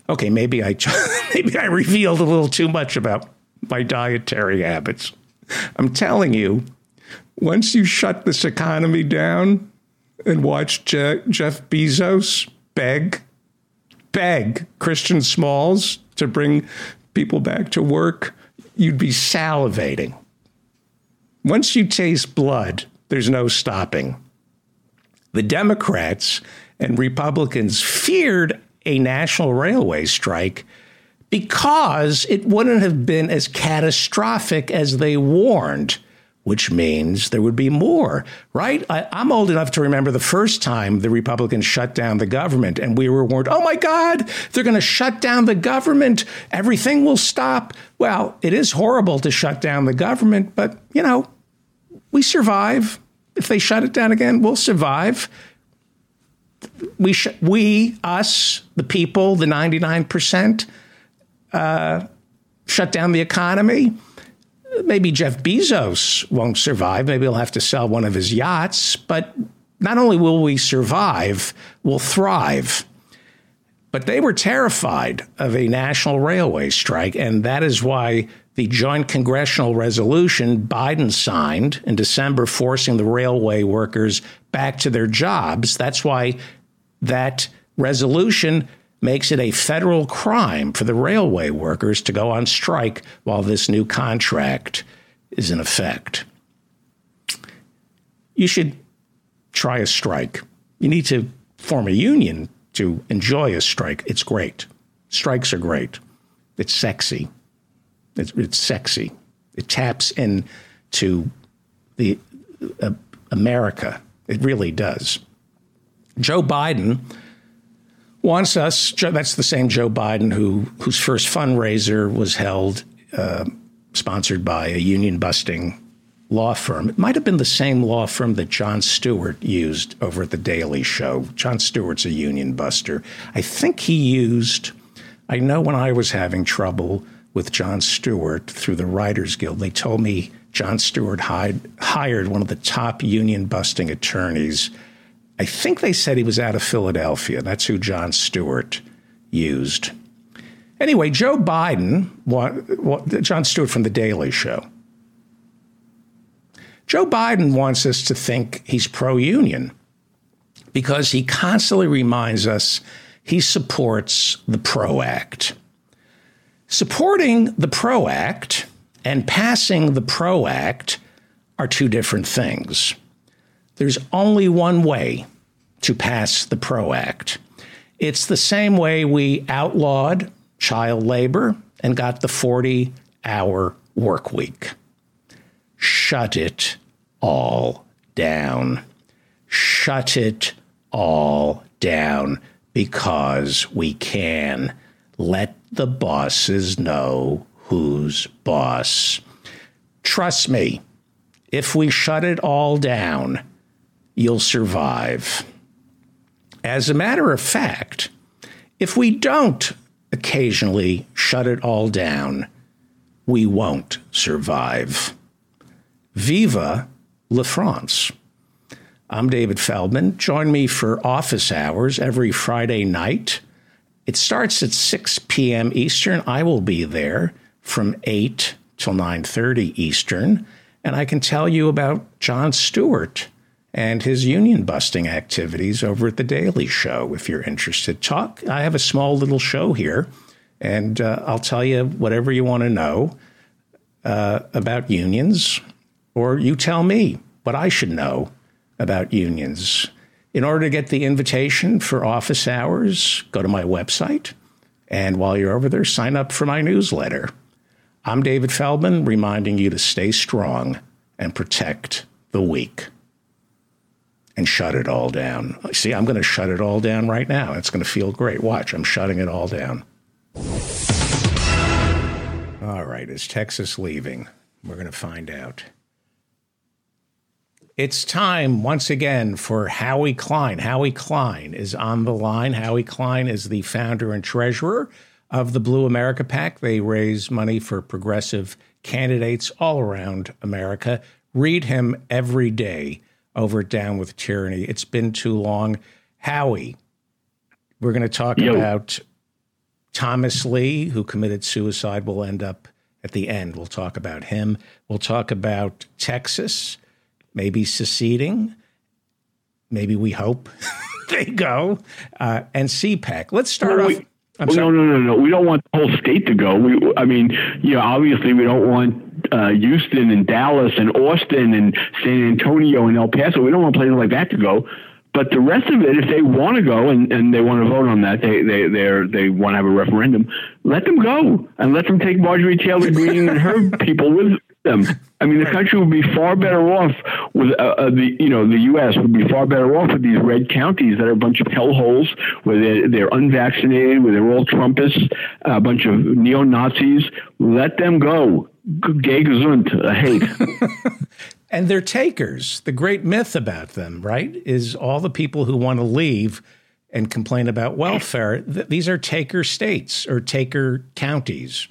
Okay, maybe I maybe I revealed a little too much about my dietary habits. I'm telling you, once you shut this economy down and watch Je- Jeff Bezos beg, beg Christian Smalls to bring people back to work, you'd be salivating. Once you taste blood, there's no stopping. The Democrats and Republicans feared a national railway strike because it wouldn't have been as catastrophic as they warned which means there would be more, right? I, am old enough to remember the first time the Republicans shut down the government and we were warned, oh my God, they're going to shut down the government. Everything will stop. Well, it is horrible to shut down the government, but, you know, we survive. If they shut it down again, we'll survive. We, sh- we us, the people, the 99%, uh, shut down the economy maybe Jeff Bezos won't survive. Maybe he'll have to sell one of his yachts. But not only will we survive, we'll thrive. But they were terrified of a national railway strike. And that is why the joint congressional resolution Biden signed in December, forcing the railway workers back to their jobs, that's why that resolution makes it a federal crime for the railway workers to go on strike while this new contract is in effect. You should try a strike. You need to form a union to enjoy a strike. It's great. Strikes are great. It's sexy. It's, it's sexy. It taps into the uh, America. It really does. Joe Biden wants us. That's the same Joe Biden who whose first fundraiser was held, uh, sponsored by a union busting law firm. It might have been the same law firm that Jon Stewart used over at the Daily Show. Jon Stewart's a union buster. I think he used. I know when I was having trouble with Jon Stewart through the Writers Guild, they told me Jon Stewart hired, hired one of the top union busting attorneys. I think they said he was out of Philadelphia. That's who Jon Stewart used. Anyway, Joe Biden, Jon Stewart from The Daily Show. Joe Biden wants us to think he's pro union because he constantly reminds us he supports the PRO Act. Supporting the PRO Act and passing the PRO Act are two different things. There's only one way to pass the PRO Act. It's the same way we outlawed child labor and got the 40 hour work week. Shut it all down. Shut it all down because we can. Let the bosses know who's boss. Trust me, if we shut it all down, you'll survive. As a matter of fact, if we don't occasionally shut it all down, we won't survive. Viva la France. I'm David Feldman. Join me for office hours every Friday night. It starts at 6 p.m. Eastern. I will be there from 8 till 9:30 Eastern, and I can tell you about Jon Stewart and his union busting activities over at the Daily Show if you're interested. Talk. I have a small little show here, and uh, I'll tell you whatever you want to know uh, about unions, or you tell me what I should know about unions. In order to get the invitation for office hours, go to my website. And while you're over there, sign up for my newsletter. I'm David Feldman, reminding you to stay strong and protect the weak and shut it all down. See, I'm going to shut it all down right now. It's going to feel great. Watch, I'm shutting it all down. All right, is Texas leaving? We're going to find out. It's time once again for Howie Klein. Howie Klein is on the line. Howie Klein is the founder and treasurer of the Blue America PAC. They raise money for progressive candidates all around America. Read him every day over Down with Tyranny. It's been too long. Howie, we're going to talk Yo. about Thomas Lee, who committed suicide. We'll end up at the end. We'll talk about him. We'll talk about Texas, maybe seceding. Maybe we hope they go. Uh, and CPAC. Let's start well, off. I'm no, no, no, no. We don't want the whole state to go. We, I mean, you know, obviously we don't want uh, Houston and Dallas and Austin and San Antonio and El Paso. We don't want places like that to go. But the rest of it, if they want to go and, and they want to vote on that, they they they they want to have a referendum. Let them go and let them take Marjorie Taylor Greene and her people with them. I mean, the country would be far better off with uh, uh, the you know the U.S. would be far better off with these red counties that are a bunch of hellholes where they're, they're unvaccinated, where they're all Trumpists, a bunch of neo Nazis. Let them go. Gay gesund, hate. and they're takers. The great myth about them, right, is all the people who want to leave and complain about welfare. Th- these are taker states or taker counties.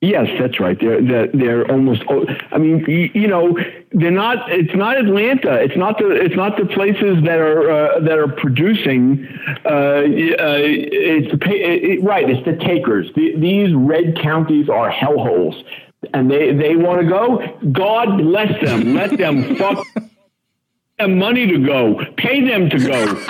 Yes, that's right. They're they're, they're almost. I mean, you, you, know, they're not. It's not Atlanta. It's not the. It's not the places that are uh, that are producing. Uh, uh, it's the it, right. It's the takers. The, these red counties are hellholes, and they they want to go. God bless them. Let them fuck. Them money to go. Pay them to go.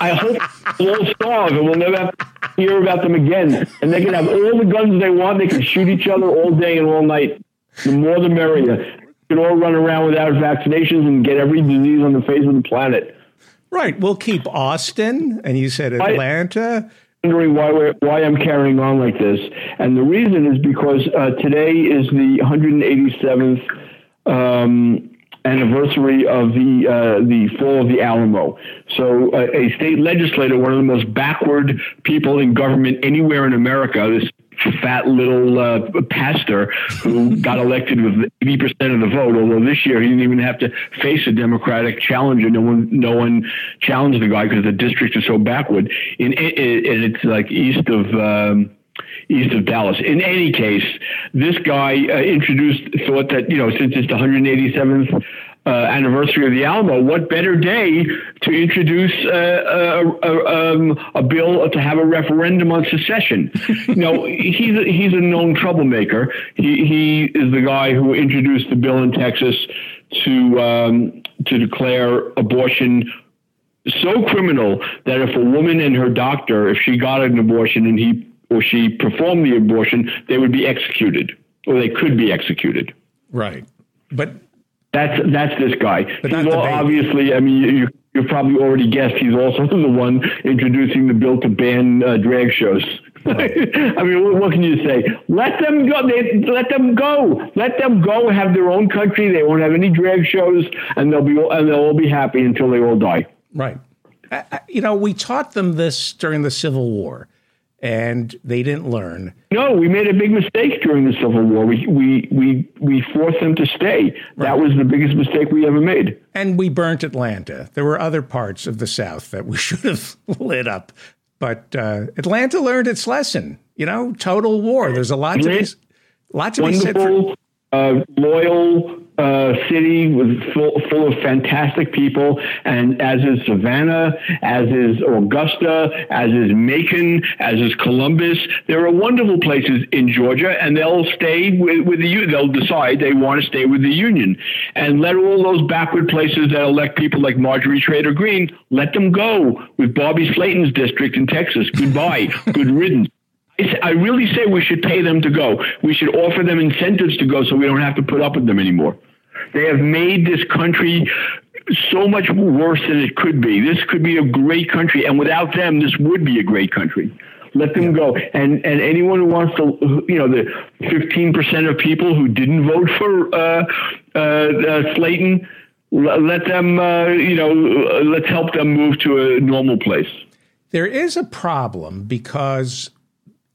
I hope they'll starve and we'll never have hear about them again. And they can have all the guns they want. They can shoot each other all day and all night. The more the merrier. We can all run around without vaccinations and get every disease on the face of the planet. Right. We'll keep Austin, and you said Atlanta. I, wondering why why I'm carrying on like this, and the reason is because uh, today is the 187th um, anniversary of the uh, the fall of the Alamo. So, uh, a state legislator, one of the most backward people in government anywhere in America, this fat little uh, pastor who got elected with 80% of the vote. Although this year he didn't even have to face a Democratic challenger. No one, no one challenged the guy because the district is so backward. In, and it's like east of. Um, east of Dallas. In any case, this guy uh, introduced thought that you know since it's the 187th uh, anniversary of the Alamo, what better day to introduce uh, a, a, um, a, bill to have a referendum on secession? you know, he's a, he's a known troublemaker. He he is the guy who introduced the bill in Texas to um, to declare abortion so criminal that if a woman and her doctor, if she got an abortion and he or she performed the abortion, they would be executed, or they could be executed. Right, but that's that's this guy. But he's all, obviously. I mean, you, you probably already guessed he's also the one introducing the bill to ban uh, drag shows. I mean, what, what, can you say? Let them go. They, let them go. Let them go. Have their own country. They won't have any drag shows, and they'll be and they'll all be happy until they all die. Right. you know, we taught them this during the Civil War and they didn't learn. No, we made a big mistake during the Civil War. We we we we forced them to stay. Right. That was the biggest mistake we ever made. And we burnt Atlanta. There were other parts of the South that we should have lit up, but uh, Atlanta learned its lesson. You know, total war. There's a lot to be, lot to be said for uh, loyal uh, city with full, full of fantastic people, and as is Savannah, as is Augusta, as is Macon, as is Columbus. There are wonderful places in Georgia, and they'll stay with, with the they'll decide they want to stay with the Union, and let all those backward places that elect people like Marjorie Taylor Greene let them go with Bobby Slayton's district in Texas. Goodbye, good riddance. I really say we should pay them to go. We should offer them incentives to go so we don't have to put up with them anymore. They have made this country so much worse than it could be. This could be a great country, and without them, this would be a great country. Let them go. And and anyone who wants to, you know, the 15% of people who didn't vote for uh, uh, uh, Slaton, let them, uh, you know, let's help them move to a normal place. There is a problem because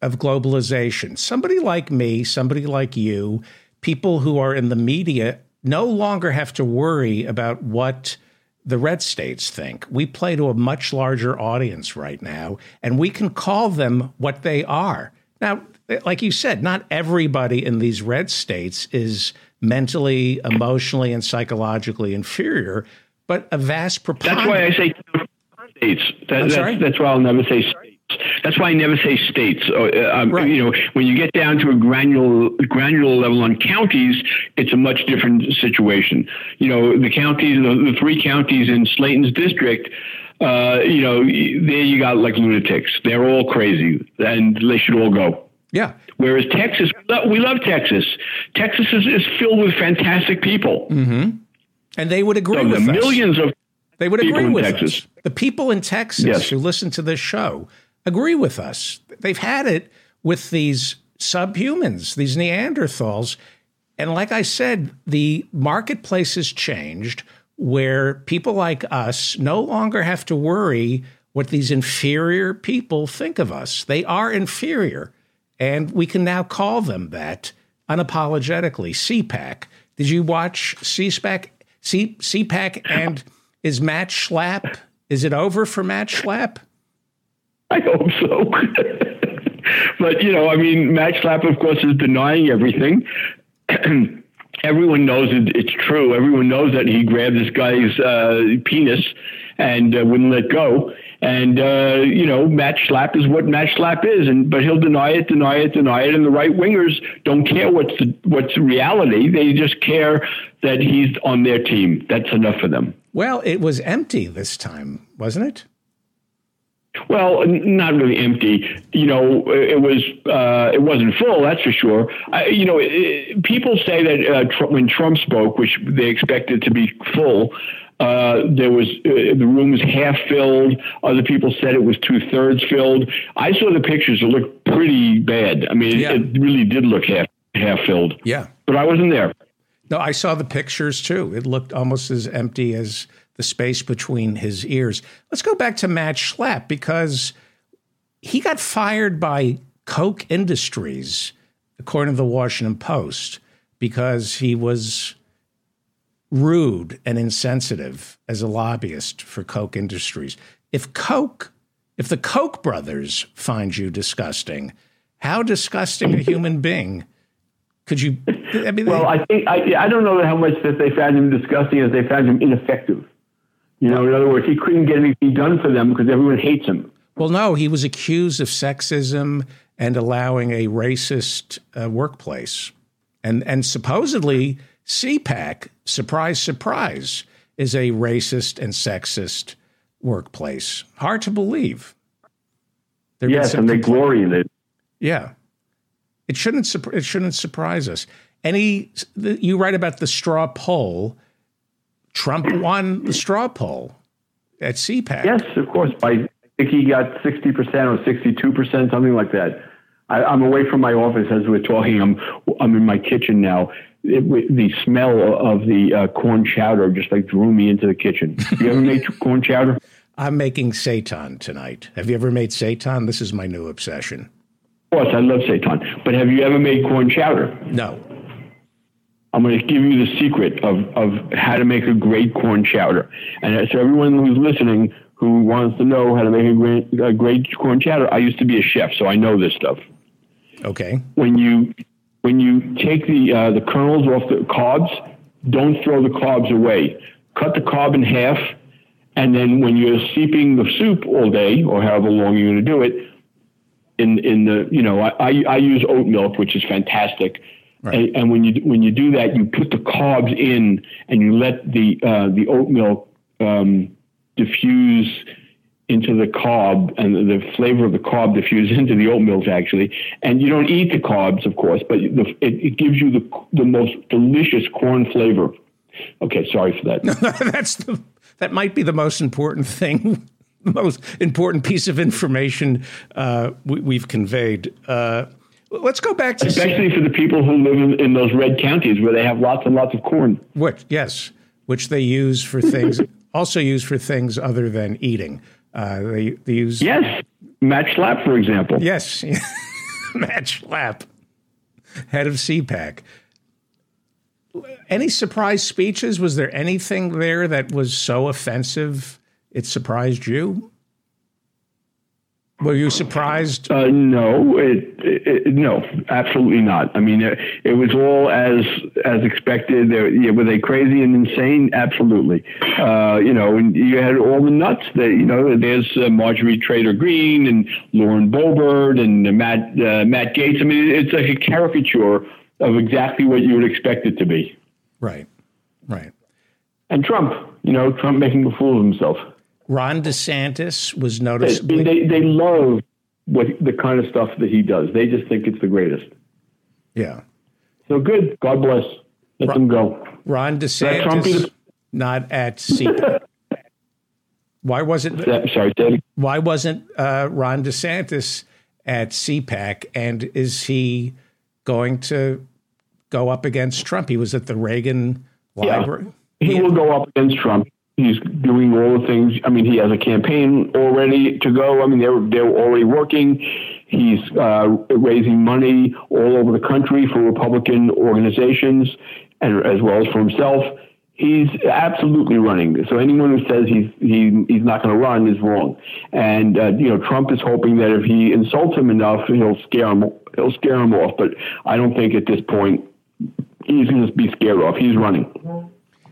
of globalization. Somebody like me, somebody like you, people who are in the media no longer have to worry about what the red states think. We play to a much larger audience right now, and we can call them what they are. Now, like you said, not everybody in these red states is mentally, emotionally, and psychologically inferior, but a vast preponderance. That's why I say states. That, that's, that's why I'll never say. That's why I never say states. Uh, um, right. You know, when you get down to a granular granular level on counties, it's a much different situation. You know, the counties, the, the three counties in Slaton's district. Uh, you know, there you got like lunatics. They're all crazy, and they should all go. Yeah. Whereas Texas, we love Texas. Texas is, is filled with fantastic people. Mm-hmm. And they would agree so with the us. millions of they would agree with Texas. us. The people in Texas yes. who listen to this show agree with us. They've had it with these subhumans, these Neanderthals. And like I said, the marketplace has changed where people like us no longer have to worry what these inferior people think of us. They are inferior. And we can now call them that unapologetically. CPAC. Did you watch CPAC? C- CPAC and is Matt Schlapp? Is it over for Matt Schlapp? I hope so. but you know, I mean, Matt Schlapp, of course, is denying everything. Everyone knows it, it's true. Everyone knows that he grabbed this guy's uh, penis and uh, wouldn't let go. And uh, you know, Matt Schlapp is what Matt Schlapp is, and but he'll deny it, deny it, deny it. And the right wingers don't care what's the, what's reality. They just care that he's on their team. That's enough for them. Well, it was empty this time, wasn't it? Well, not really empty. You know, it was uh, it wasn't full. That's for sure. I, you know, it, people say that uh, Trump, when Trump spoke, which they expected to be full, uh, there was uh, the room was half filled. Other people said it was two thirds filled. I saw the pictures; it looked pretty bad. I mean, yeah. it, it really did look half half filled. Yeah, but I wasn't there. No, I saw the pictures too. It looked almost as empty as the space between his ears. Let's go back to Matt Schlapp because he got fired by Koch Industries, according to the Washington Post, because he was rude and insensitive as a lobbyist for Koch Industries. If Koch, if the Koch brothers find you disgusting, how disgusting a human being could you? I mean, well, I think I, I don't know how much that they found him disgusting as they found him ineffective. You know, in other words, he couldn't get anything done for them because everyone hates him. Well, no, he was accused of sexism and allowing a racist uh, workplace, and and supposedly CPAC, surprise, surprise, is a racist and sexist workplace. Hard to believe. There yes, and they glory in it. Yeah, it shouldn't. It shouldn't surprise us. Any you write about the straw poll Trump won the straw poll at CPAC. Yes, of course. By I think he got 60% or 62%, something like that. I, am away from my office as we're talking. I'm I'm in my kitchen now. It, the smell of the uh, corn chowder just like drew me into the kitchen. You ever made corn chowder? I'm making seitan tonight. Have you ever made seitan? This is my new obsession. Of course, I love seitan. But have you ever made corn chowder? No. I'm going to give you the secret of, of how to make a great corn chowder. And so everyone who's listening who wants to know how to make a great, a great corn chowder, I used to be a chef, so I know this stuff. Okay. When you when you take the uh, the kernels off the cobs, don't throw the cobs away. Cut the cob in half, and then when you're steeping the soup all day or however long you're going to do it, in in the you know I, I use oat milk, which is fantastic. Right. And, and, when you when you do that, you put the cobs in and you let the uh, the oat milk um, diffuse into the cob and the flavor of the cob diffuses into the oat milk actually. And you don't eat the cobs, of course, but the, it, it, gives you the the most delicious corn flavor. Okay, sorry for that. That's the, that might be the most important thing. most important piece of information uh, we, have conveyed. Uh, Let's go back to especially for the people who live in, in, those red counties where they have lots and lots of corn. Which yes, which they use for things also use for things other than eating. Uh, they, they use yes, Matt Schlapp for example. Yes, Matt Schlapp, head of CPAC. Any surprise speeches? Was there anything there that was so offensive it surprised you? Were you surprised? Uh, no, it, it, no, absolutely not. I mean, it, it was all as as expected. They, were they crazy and insane? Absolutely. Uh, you know, and you had all the nuts that you know. There's uh, Marjorie Taylor Greene and Lauren Boebert and Matt uh, Matt Gaetz. I mean, it's like a caricature of exactly what you would expect it to be. Right. Right. And Trump, you know, Trump making a fool of himself. Ron DeSantis was noticeably. They, they love what the kind of stuff that he does. They just think it's the greatest. Yeah. So good. God bless. Let Ron, them go. Ron DeSantis not at CPAC. why wasn't sorry? Daddy. Why wasn't uh, Ron DeSantis at CPAC? And is he going to go up against Trump? He was at the Reagan Library. He yeah. will go up against Trump. He's doing all the things. I mean, he has a campaign already to go. I mean, they're they're already working. He's uh, raising money all over the country for Republican organizations, and as well as for himself. He's absolutely running. So anyone who says he's he, he's not going to run is wrong. And uh, you know, Trump is hoping that if he insults him enough, he'll scare him. He'll scare him off. But I don't think at this point he's going to be scared off. He's running.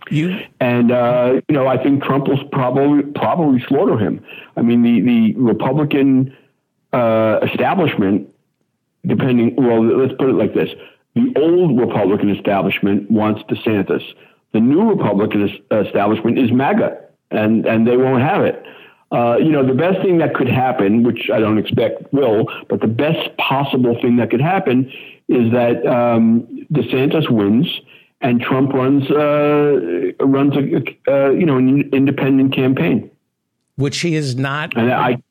You and uh, you know, I think Trump will probably probably slaughter him. I mean, the the Republican uh, establishment, depending. Well, let's put it like this: the old Republican establishment wants DeSantis. The new Republican establishment is MAGA, and and they won't have it. Uh, you know, the best thing that could happen, which I don't expect will, but the best possible thing that could happen is that um, DeSantis wins and Trump runs uh, runs a uh, you know an independent campaign, which he is not. And I,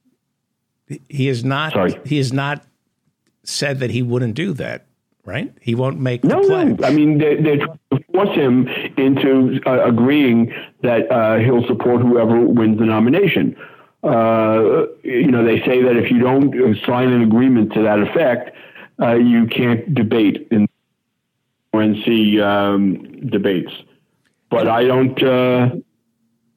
he is not. Sorry. he has not said that he wouldn't do that. Right? He won't make no, no. I mean, they, they're trying to force him into uh, agreeing that uh, he'll support whoever wins the nomination. Uh, you know, they say that if you don't sign an agreement to that effect, uh, you can't debate in RNC um, debates. But I don't. Uh,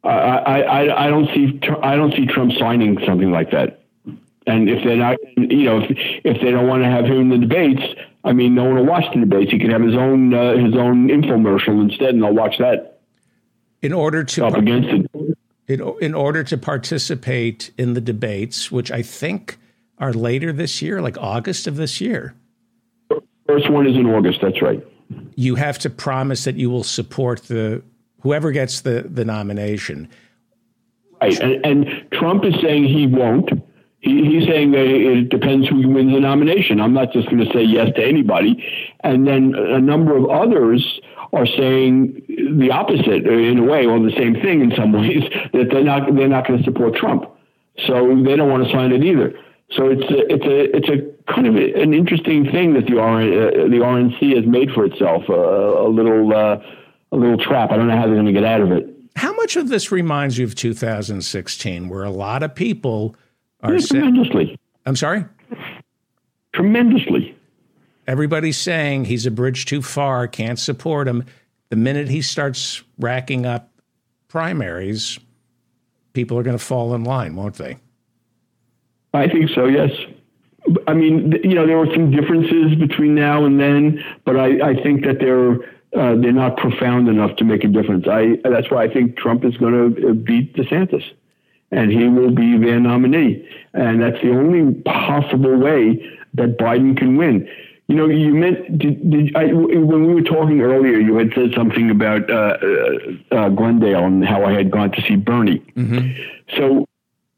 I, I, I don't see I don't see Trump signing something like that. And if they're not, you know, if, if they don't want to have him in the debates, I mean, no one will watch the debates. He can have his own uh, his own infomercial instead, and I'll watch that. In order to up against it. In, in order to participate in the debates, which I think are later this year, like August of this year. First one is in August. That's right. You have to promise that you will support the whoever gets the the nomination. Right, and, and Trump is saying he won't. He, he's saying that it depends who wins the nomination. I'm not just going to say yes to anybody. And then a number of others are saying the opposite in a way, or the same thing in some ways, that they're not they're not going to support Trump. So they don't want to sign it either. So it's a, it's a it's a kind of an interesting thing that the RN, uh, the RNC has made for itself uh, a little uh, a little trap. I don't know how they're going to get out of it. How much of this reminds you of 2016, where a lot of people are yeah, tremendously? I'm sorry. Tremendously. Everybody's saying he's a bridge too far, can't support him. The minute he starts racking up primaries, people are going to fall in line, won't they? I think so, yes. I mean, you know, there were some differences between now and then, but I, I think that they're uh, they're not profound enough to make a difference. I that's why I think Trump is going to uh, beat DeSantis, and he will be their nominee, and that's the only possible way that Biden can win. You know, you meant did, did I, when we were talking earlier, you had said something about uh, uh, uh Glendale and how I had gone to see Bernie. Mm-hmm. So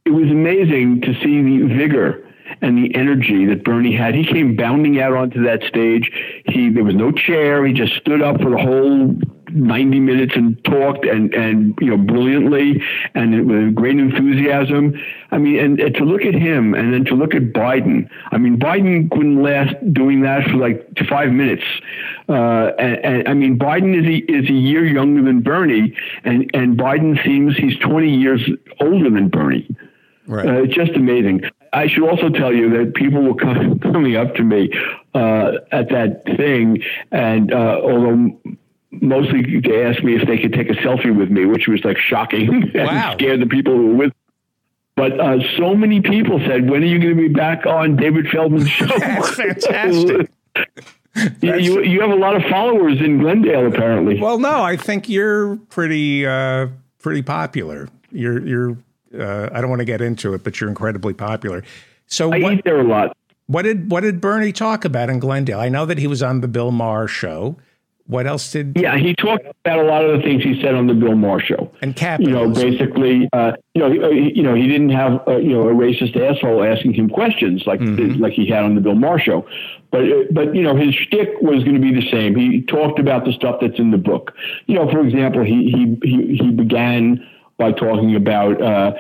it was amazing to see the vigor and the energy that Bernie had. He came bounding out onto that stage. He there was no chair. He just stood up for the whole 90 minutes and talked and and you know brilliantly and with great enthusiasm. I mean, and, and to look at him and then to look at Biden. I mean, Biden couldn't last doing that for like five minutes. Uh, and, and, I mean, Biden is a, is a year younger than Bernie, and and Biden seems he's 20 years older than Bernie. Right. Uh, it's just amazing. I should also tell you that people were coming up to me uh, at that thing, and uh, although mostly to ask me if they could take a selfie with me, which was like shocking wow. and scared the people who were with. But uh, so many people said, "When are you going to be back on David Feldman's show?" That's fantastic. That's, you, you have a lot of followers in Glendale, apparently. Well, no, I think you're pretty uh, pretty popular. You're you're uh, I don't want to get into it, but you're incredibly popular. So I what, eat there a lot. What did what did Bernie talk about in Glendale? I know that he was on the Bill Maher show. What else did? Yeah, he talked about a lot of the things he said on the Bill Maher show. And capitalism. You know, basically, uh, you know, he, you know, he didn't have uh, you know a racist asshole asking him questions like mm-hmm. like he had on the Bill Maher show, but uh, but you know his shtick was going to be the same. He talked about the stuff that's in the book. You know, for example, he he he, he began by talking about. Uh,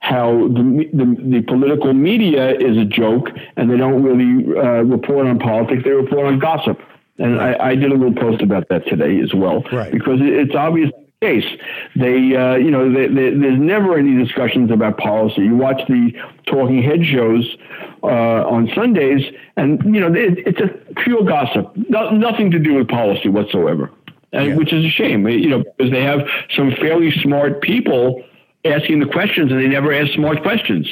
how the, the, the, political media is a joke and they don't really uh, report on politics, they report on gossip. And I, I, did a little post about that today as well, right. because it's obvious the case. They, uh, you know, they, they, there's never any discussions about policy. You watch the talking head shows uh, on Sundays, and you know, it, it's a pure gossip, no, nothing to do with policy whatsoever, and, yeah. which is a shame. Uh, you know, because they have some fairly smart people asking the questions and they never ask smart questions.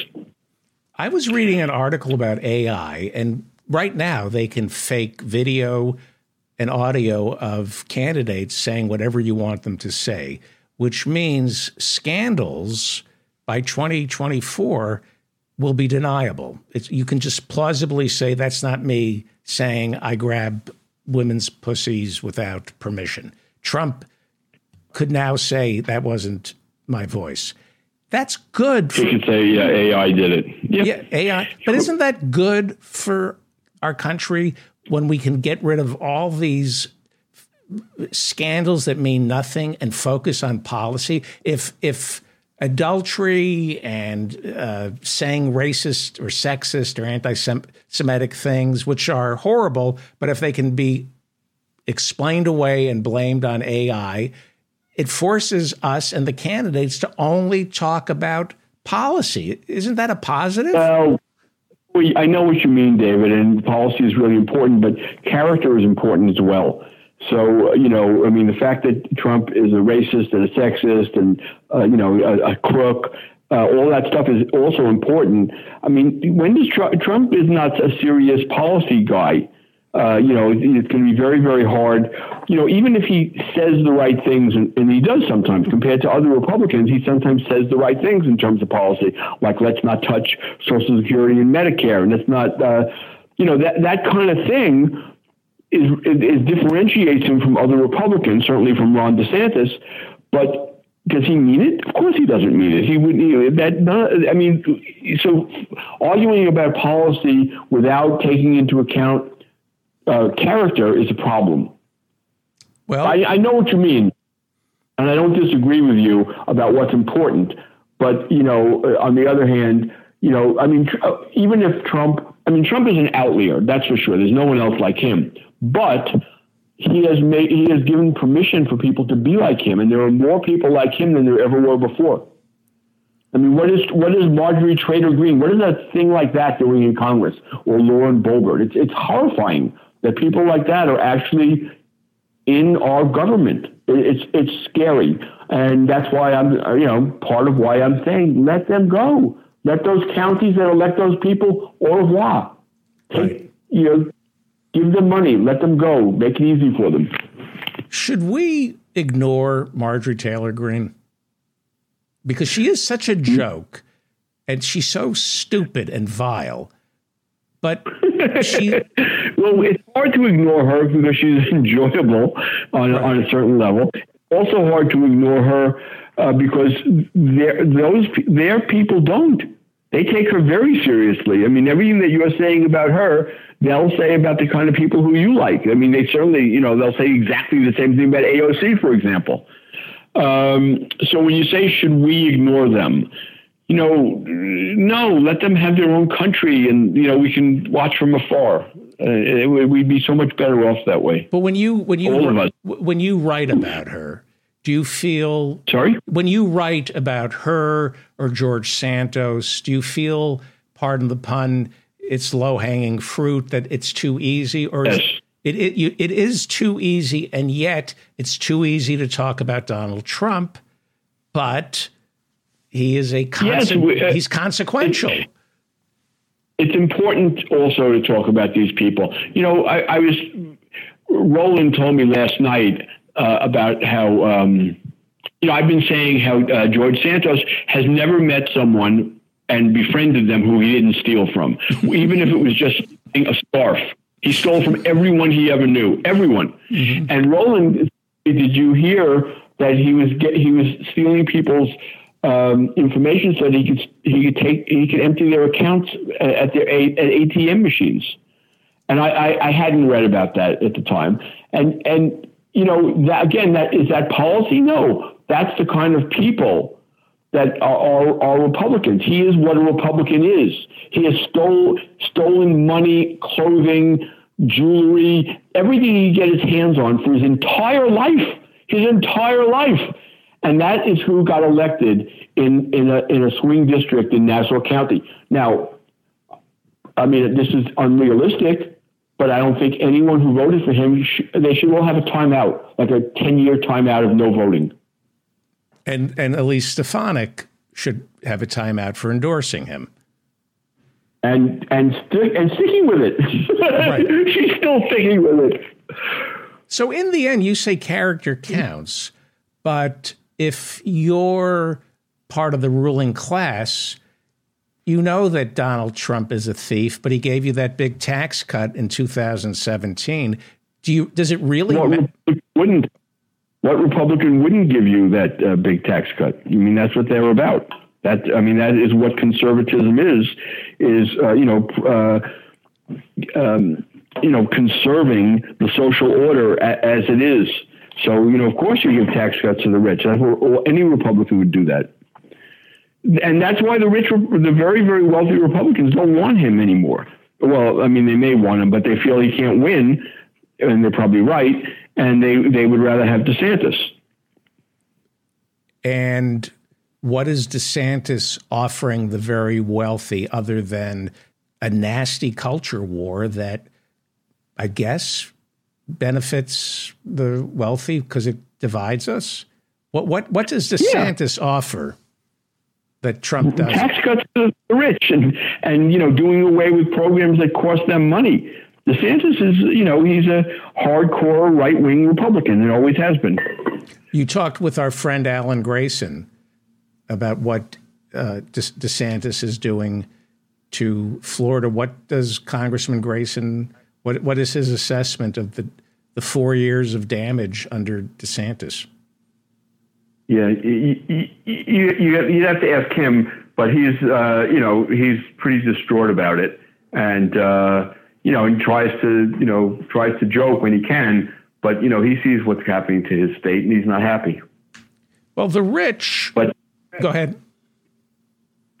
I was reading an article about AI, and right now they can fake video and audio of candidates saying whatever you want them to say, which means scandals by 2024 will be deniable. It's, you can just plausibly say, that's not me saying I grab women's pussies without permission. Trump could now say that wasn't my voice. That's good. For, you could say yeah, AI did it. Yep. Yeah, AI. But isn't that good for our country when we can get rid of all these scandals that mean nothing and focus on policy? If if adultery and uh, saying racist or sexist or anti-Semitic things, which are horrible, but if they can be explained away and blamed on AI, it forces us and the candidates to only talk about policy. Isn't that a positive? Well, I know what you mean, David, and policy is really important, but character is important as well. So, you know, I mean, the fact that Trump is a racist and a sexist and, uh, you know, a, a crook, uh, all that stuff is also important. I mean, when does Trump, Trump is not a serious policy guy. Uh, you know, it's going to be very, very hard. You know, even if he says the right things, and, and, he does sometimes, compared to other Republicans, he sometimes says the right things in terms of policy, like let's not touch Social Security and Medicare, and let's not, uh, you know, that that kind of thing is, is differentiates him from other Republicans, certainly from Ron DeSantis. But does he mean it? Of course, he doesn't mean it. He would. You know, that. Not, I mean, so arguing about policy without taking into account uh, character is a problem. Well, I, I know what you mean, and I don't disagree with you about what's important. But you know, uh, on the other hand, you know, I mean, uh, even if Trump, I mean, Trump is an outlier, that's for sure. There's no one else like him. But he has made, he has given permission for people to be like him, and there are more people like him than there ever were before. I mean, what is what is Marjorie Taylor Greene? What is a thing like that doing in Congress or Lauren Boebert? It's it's horrifying that people like that are actually in our government. It's it's scary, and that's why I'm you know part of why I'm saying let them go. Let those counties that elect those people au revoir. Take, right. you know, give them money. Let them go. Make it easy for them. Should we ignore Marjorie Taylor Greene? Because she is such a hmm? joke, and she's so stupid and vile. But she well, it's hard to ignore her because she's enjoyable on, right. on a certain level. Also hard to ignore her uh, because those their people don't. They take her very seriously. I mean, everything that you're saying about her, they'll say about the kind of people who you like. I mean, they certainly, you know, they'll say exactly the same thing about AOC, for example. Um, so when you say, should we ignore them? you know, no, let them have their own country, and you know we can watch from afar. Uh, it, we'd be so much better off that way. But when you when you when you write about her, do you feel sorry when you write about her or George Santos? Do you feel, pardon the pun, it's low hanging fruit that it's too easy, or yes. it it, you, it is too easy, and yet it's too easy to talk about Donald Trump, but he is a yes, we, uh, he's consequential. It, it's important also to talk about these people. You know, I, I was Roland told me last night uh, about how um, you know I've been saying how uh, George Santos has never met someone and befriended them who he didn't steal from, even if it was just a scarf. He stole from everyone he ever knew, everyone. Mm-hmm. And Roland, did you hear that he was get, he was stealing people's um, information so that he could he could take he could empty their accounts at their at ATM machines. And I, I, I hadn't read about that at the time. And and you know that, again that is that policy? No, that's the kind of people that are, are, are Republicans. He is what a Republican is. He has stole stolen money, clothing, jewelry, everything he get his hands on for his entire life. His entire life and that is who got elected in in a in a swing district in Nassau County. Now, I mean, this is unrealistic, but I don't think anyone who voted for him they should all have a timeout, like a ten year timeout of no voting. And and Elise Stefanik should have a timeout for endorsing him. And and st- and sticking with it. Right. She's still sticking with it. So in the end, you say character counts, but if you're part of the ruling class, you know that Donald Trump is a thief, but he gave you that big tax cut in 2017. Do you? Does it really? What ma- wouldn't? What Republican wouldn't give you that uh, big tax cut? I mean, that's what they're about. That I mean, that is what conservatism is. Is uh, you know, uh, um, you know, conserving the social order a, as it is. So you know, of course, you give tax cuts to the rich. Any Republican would do that, and that's why the rich, the very very wealthy Republicans don't want him anymore. Well, I mean, they may want him, but they feel he can't win, and they're probably right, and they they would rather have DeSantis. And what is DeSantis offering the very wealthy other than a nasty culture war that I guess benefits the wealthy because it divides us? What what what does DeSantis yeah. offer that Trump does? Tax cuts to the rich and and you know doing away with programs that cost them money. DeSantis is, you know, he's a hardcore right wing Republican and always has been. You talked with our friend Alan Grayson about what uh, DeSantis is doing to Florida. What does Congressman Grayson? What what is his assessment of the the four years of damage under DeSantis? Yeah, you, you, you, you have to ask him, but he's uh, you know he's pretty distraught about it, and uh, you know, and tries to, you know, tries to joke when he can, but you know, he sees what's happening to his state and he's not happy. Well, the rich. But go ahead.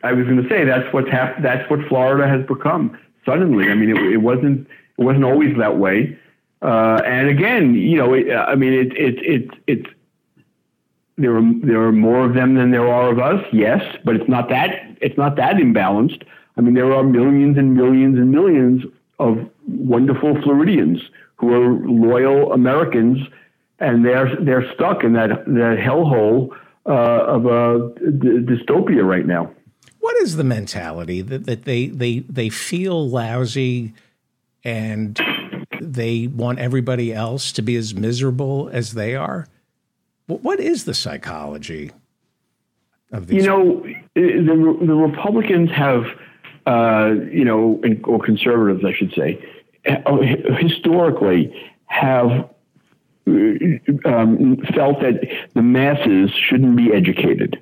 I was going to say that's what's hap- That's what Florida has become suddenly. I mean, it, it wasn't. It wasn't always that way. Uh, and again, you know, it, I mean, it, it, it, it's there are there are more of them than there are of us. Yes, but it's not that it's not that imbalanced. I mean, there are millions and millions and millions of wonderful Floridians who are loyal Americans, and they're they're stuck in that that hellhole uh, of a d- dystopia right now. What is the mentality that, that they they they feel lousy and they want everybody else to be as miserable as they are? What is the psychology of these? You know, the the Republicans have uh, you know, or conservatives, I should say, uh, historically have um, felt that the masses shouldn't be educated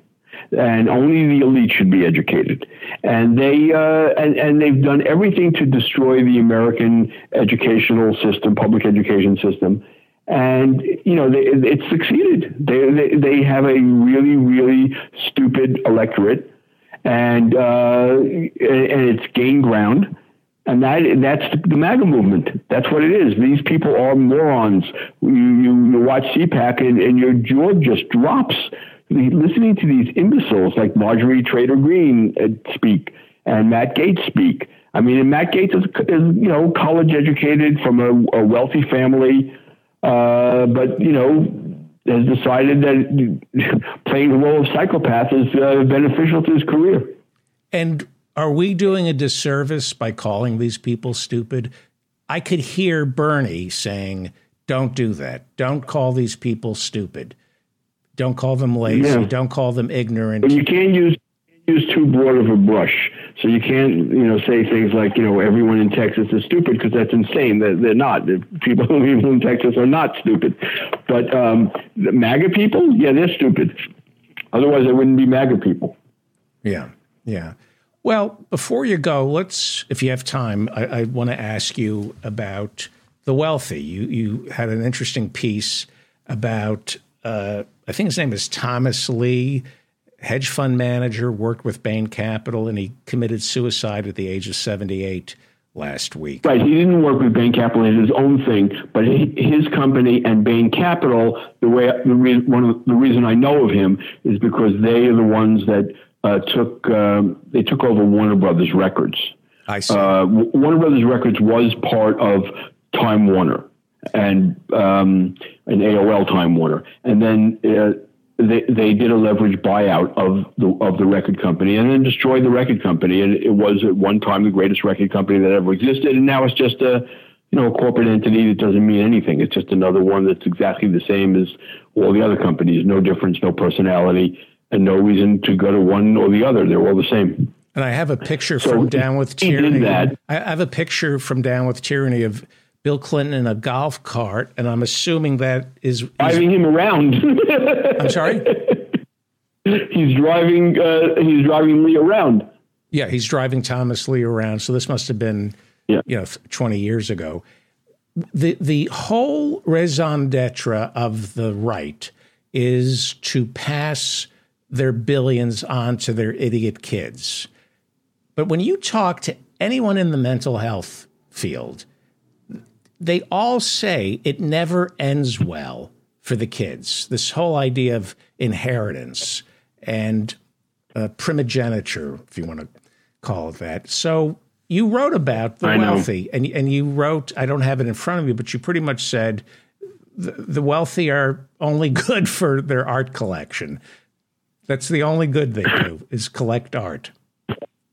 and only the elite should be educated. And they uh, and, and they've done everything to destroy the American educational system, public education system. And you know they, it's succeeded. They, they they have a really really stupid electorate and uh, and it's gained ground. And that that's the MAGA movement. That's what it is. These people are morons. You, you, you watch CPAC and, and your jaw just drops listening to these imbeciles like Marjorie Taylor Greene uh, speak and Matt Gaetz speak. I mean, Matt Gaetz is, is you know college educated from a, a wealthy family, uh, but you know has decided that playing the role of psychopath is uh, beneficial to his career. And are we doing a disservice by calling these people stupid? I could hear Bernie saying, don't do that. Don't call these people stupid. Don't call them lazy. Yeah. Don't call them ignorant. But you can't use use too broad of a brush. So you can't, you know, say things like, you know, everyone in Texas is stupid because that's insane. They're, they're not. People live in Texas are not stupid. But um, the MAGA people, yeah, they're stupid. Otherwise, they wouldn't be MAGA people. Yeah, yeah. Well, before you go, let's, if you have time, I, I want to ask you about the wealthy. You you had an interesting piece about, uh, I think his name is Thomas Lee hedge fund manager, worked with Bain Capital, and he committed suicide at the age of 78 last week. Right. He didn't work with Bain Capital; did his own thing. But his company and Bain Capital, the way the re- one of the reason I know of him is because they are the ones that uh, took um, they took over Warner Brothers Records. I see. Uh, Warner Brothers Records was part of Time Warner and um, an AOL Time Warner, and then. Uh, they, they did a leverage buyout of the of the record company and then destroyed the record company. And it was at one time the greatest record company that ever existed, and now it's just a you know a corporate entity that doesn't mean anything. It's just another one that's exactly the same as all the other companies. No difference, no personality, and no reason to go to one or the other. They're all the same. And I have a picture so from Down with Tyranny. I have a picture from Down with Tyranny of Bill Clinton in a golf cart, and I'm assuming that is driving him around. I'm sorry. he's driving uh, he's driving Lee around. Yeah, he's driving Thomas Lee around. So this must have been, yeah. you know, 20 years ago. The the whole raison d'être of the right is to pass their billions on to their idiot kids. But when you talk to anyone in the mental health field, they all say it never ends well for the kids. This whole idea of inheritance and uh, primogeniture, if you want to call it that. So you wrote about the I wealthy, know. and and you wrote. I don't have it in front of you, but you pretty much said the, the wealthy are only good for their art collection. That's the only good they do is collect art.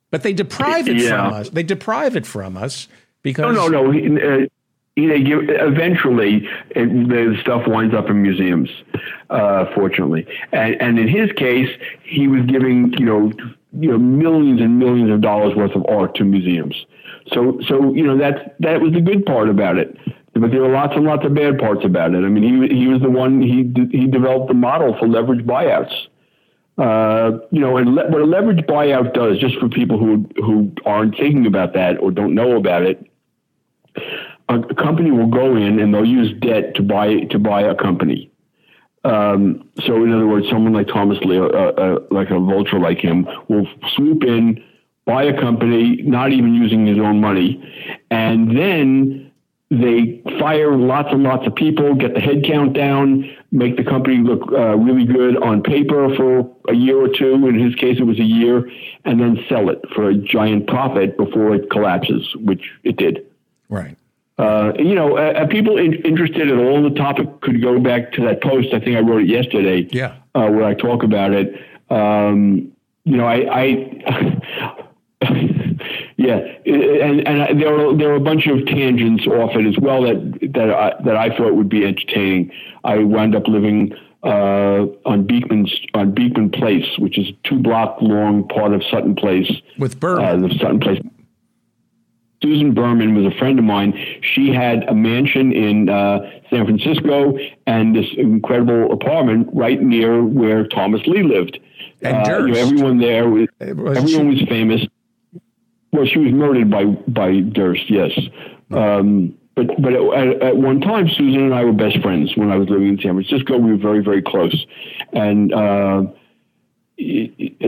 But they deprive it yeah. from us. They deprive it from us because no, no, no. Uh, they give, eventually, it, the stuff winds up in museums. Uh, fortunately, and, and in his case, he was giving you know you know millions and millions of dollars worth of art to museums. So so you know that that was the good part about it. But there were lots and lots of bad parts about it. I mean, he he was the one he he developed the model for leverage buyouts. Uh, you know, and le- what a leverage buyout does, just for people who who aren't thinking about that or don't know about it, a, a company will go in and they'll use debt to buy to buy a company. Um, so, in other words, someone like Thomas Lee, uh, uh, like a vulture like him, will swoop in, buy a company, not even using his own money, and then they fire lots and lots of people, get the headcount down, make the company look uh, really good on paper for a year or two. In his case, it was a year, and then sell it for a giant profit before it collapses, which it did. Right. Uh, you know, uh, people in, interested in all the topic could go back to that post. I think I wrote it yesterday. Yeah. Uh, where I talk about it. Um, you know, I, I yeah, and and there were there were a bunch of tangents off it as well that that I, that I thought would be entertaining. I wound up living uh, on Beekman's on Beekman Place, which is a two block long part of Sutton Place. With Berman, uh, the Sutton Place. Susan Berman was a friend of mine. She had a mansion in uh, San Francisco and this incredible apartment right near where Thomas Lee lived. And uh, you know, everyone there was, was everyone was famous. Well, she was murdered by by Durst, yes. Um, but but at, at, one time, Susan and I were best friends when I was living in San Francisco. We were very very close, and uh,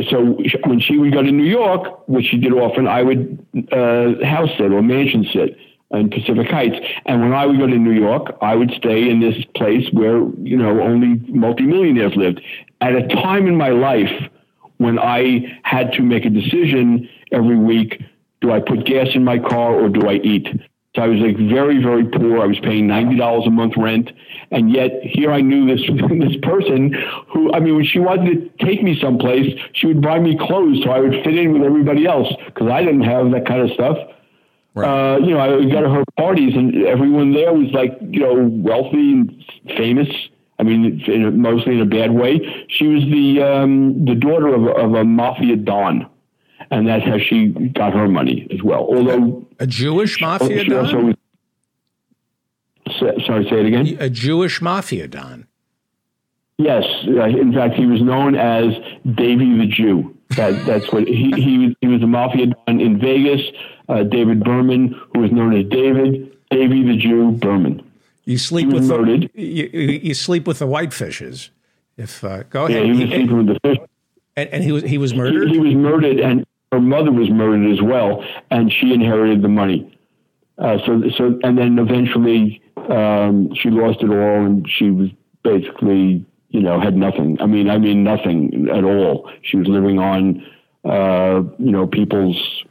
so when she would go to New York, which she did often, I would uh, house sit or mansion sit in Pacific Heights. And when I would go to New York, I would stay in this place where you know only multimillionaires lived. At a time in my life when I had to make a decision every week do I put gas in my car or do I eat? So I was like very, very poor. I was paying ninety dollars a month rent, and yet here I knew this this person who, I mean, when she wanted to take me someplace, she would buy me clothes so I would fit in with everybody else because I didn't have that kind of stuff. Right. Uh, you know, I would go to her parties, and everyone there was like, you know, wealthy and famous. I mean, in a, mostly in a bad way. She was the um, the daughter of, of a mafia don and that's how she got her money as well. Although a Jewish mafia don. Also, sorry, say it again. A Jewish mafia don. Yes, uh, in fact, he was known as Davy the Jew. That, that's what he, he he was a mafia don in Vegas. Uh, David Berman, who was known as David Davy the Jew Berman. You sleep with the, you, you, sleep with the whitefishes. If uh, go ahead, yeah, he was sleeping with the fish. And, and he was he was murdered. He, he, was murdered, and her mother was murdered as well, and she inherited the money. Uh, so so and then eventually um, she lost it all, and she was basically you know had nothing. I mean I mean nothing at all. She was living on uh, you know people's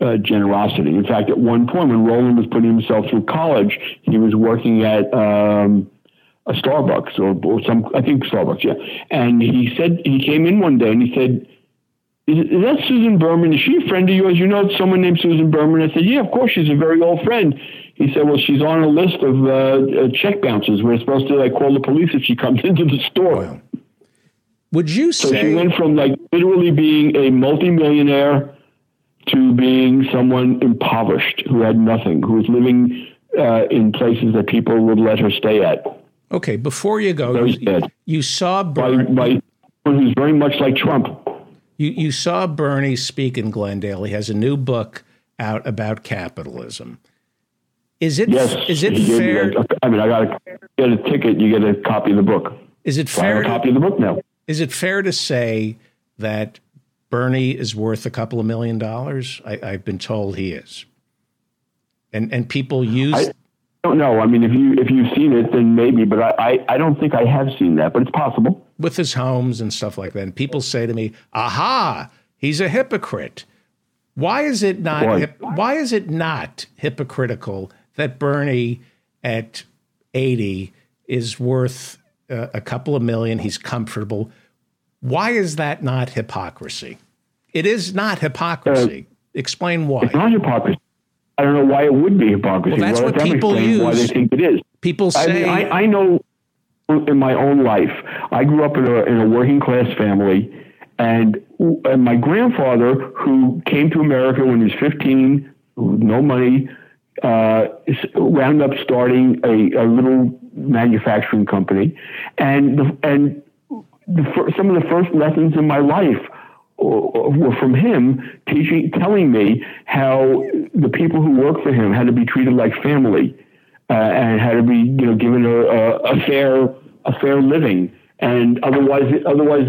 uh, generosity. In fact, at one point when Roland was putting himself through college, he was working at um, a Starbucks or, or some, I think Starbucks, yeah. And he said, he came in one day and he said, is, that Susan Berman? Is she a friend of yours? You know someone named Susan Berman? I said, yeah, of course, she's a very old friend. He said, well, she's on a list of uh, uh, check bouncers. We're supposed to like call the police if she comes into the store. Wow. Would you so say? she went from like literally being a multimillionaire to being someone impoverished who had nothing, who was living uh, in places that people would let her stay at. Okay, before you go, you, you, saw Berman. My, my who's very much like Trump. You, you saw Bernie speak in Glendale. He has a new book out about capitalism. Is it yes, is it fair? I mean, I got to get a ticket. You get a copy of the book. Is it fair? a copy of the book now. Is it fair to say that Bernie is worth a couple of million dollars? I, have been told he is, and and people use. I don't know. I mean, if you if you've seen it, then maybe, but I, I, I don't think I have seen that, but it's possible with his homes and stuff like that. And people say to me, "Aha, he's a hypocrite." Why is it not? Hip, why is it not hypocritical that Bernie at eighty is worth uh, a couple of million? He's comfortable. Why is that not hypocrisy? It is not hypocrisy. Uh, Explain why. It's not hypocrisy. I don't know why it would be hypocrisy. Well, that's well, what people use. Why they think it is. People say. I, mean, I, I know in my own life. I grew up in a, in a working class family, and, and my grandfather, who came to America when he was 15, no money, uh, wound up starting a, a little manufacturing company, and the, and the, some of the first lessons in my life were from him teaching, telling me how the people who work for him had to be treated like family uh, and had to be, you know, given a, a, a fair a fair living, and otherwise, otherwise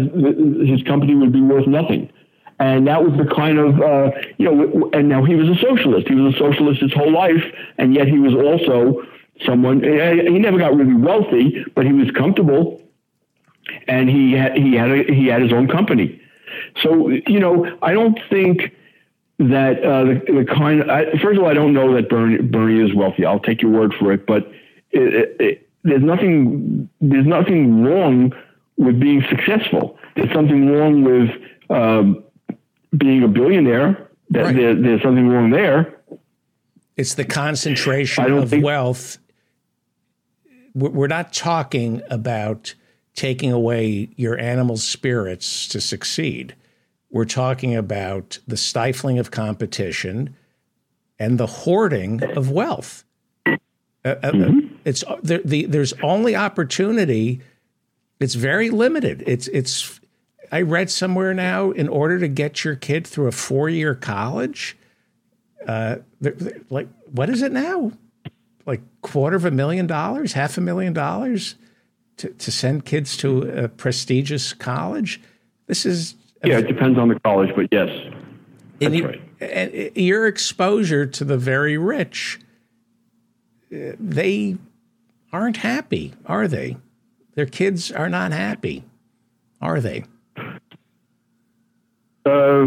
his company would be worth nothing. And that was the kind of, uh, you know, and now he was a socialist. He was a socialist his whole life, and yet he was also someone. He never got really wealthy, but he was comfortable, and he had he had a, he had his own company. So you know, I don't think that uh, the, the kind. I, first of all, I don't know that Bernie, Bernie is wealthy. I'll take your word for it, but it, it, there's nothing there's nothing wrong with being successful. There's something wrong with um, being a billionaire. That right. there, there's something wrong there. It's the concentration of think- wealth. We're not talking about taking away your animal spirits to succeed. We're talking about the stifling of competition and the hoarding of wealth. Uh, uh, mm-hmm. It's the, the, there's only opportunity. It's very limited. It's it's. I read somewhere now in order to get your kid through a four year college, uh, they're, they're like what is it now? Like quarter of a million dollars, half a million dollars to, to send kids to a prestigious college. This is yeah, it depends on the college, but yes, that's you, right. Your exposure to the very rich, uh, they aren't happy, are they? Their kids are not happy, are they? Uh,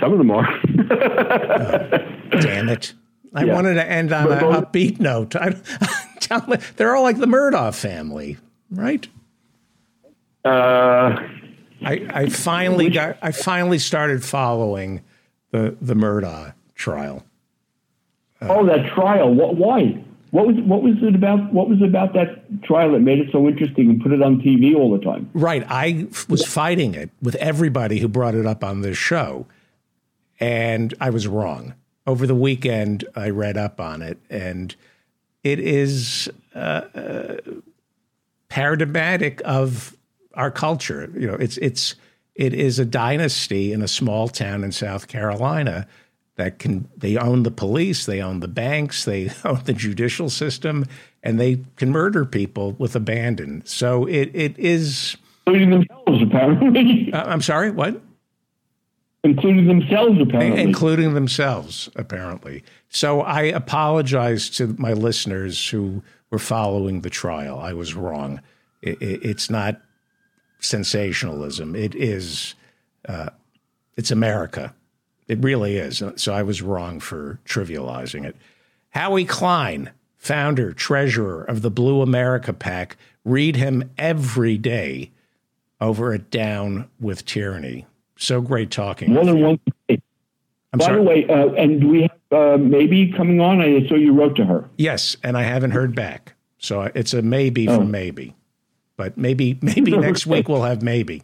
some of them are. oh, damn it. I yeah. wanted to end on an upbeat note. I, they're all like the Murdaugh family, right? Uh, I, I finally got. I finally started following the the Murdaugh trial. Uh, oh, that trial! What? Why? What was what was it about? What was it about that trial that made it so interesting and put it on TV all the time? Right, I was fighting it with everybody who brought it up on this show, and I was wrong. Over the weekend, I read up on it, and it is uh, uh, paradigmatic of our culture. You know, it's it's it is a dynasty in a small town in South Carolina that can they own the police, they own the banks, they own the judicial system, and they can murder people with abandon. So it it is including themselves apparently. Uh, I'm sorry, what? Including themselves apparently. Including themselves apparently. So I apologize to my listeners who were following the trial. I was wrong. It, it, it's not sensationalism. It is. Uh, it's America it really is. So I was wrong for trivializing it. Howie Klein, founder, treasurer of the Blue America PAC read him every day over at Down with Tyranny. So great talking. More than one. I'm By sorry. the way, uh, and do we have uh, maybe coming on? I saw you wrote to her. Yes, and I haven't heard back. So it's a maybe oh. from maybe. But maybe maybe next week we'll have maybe.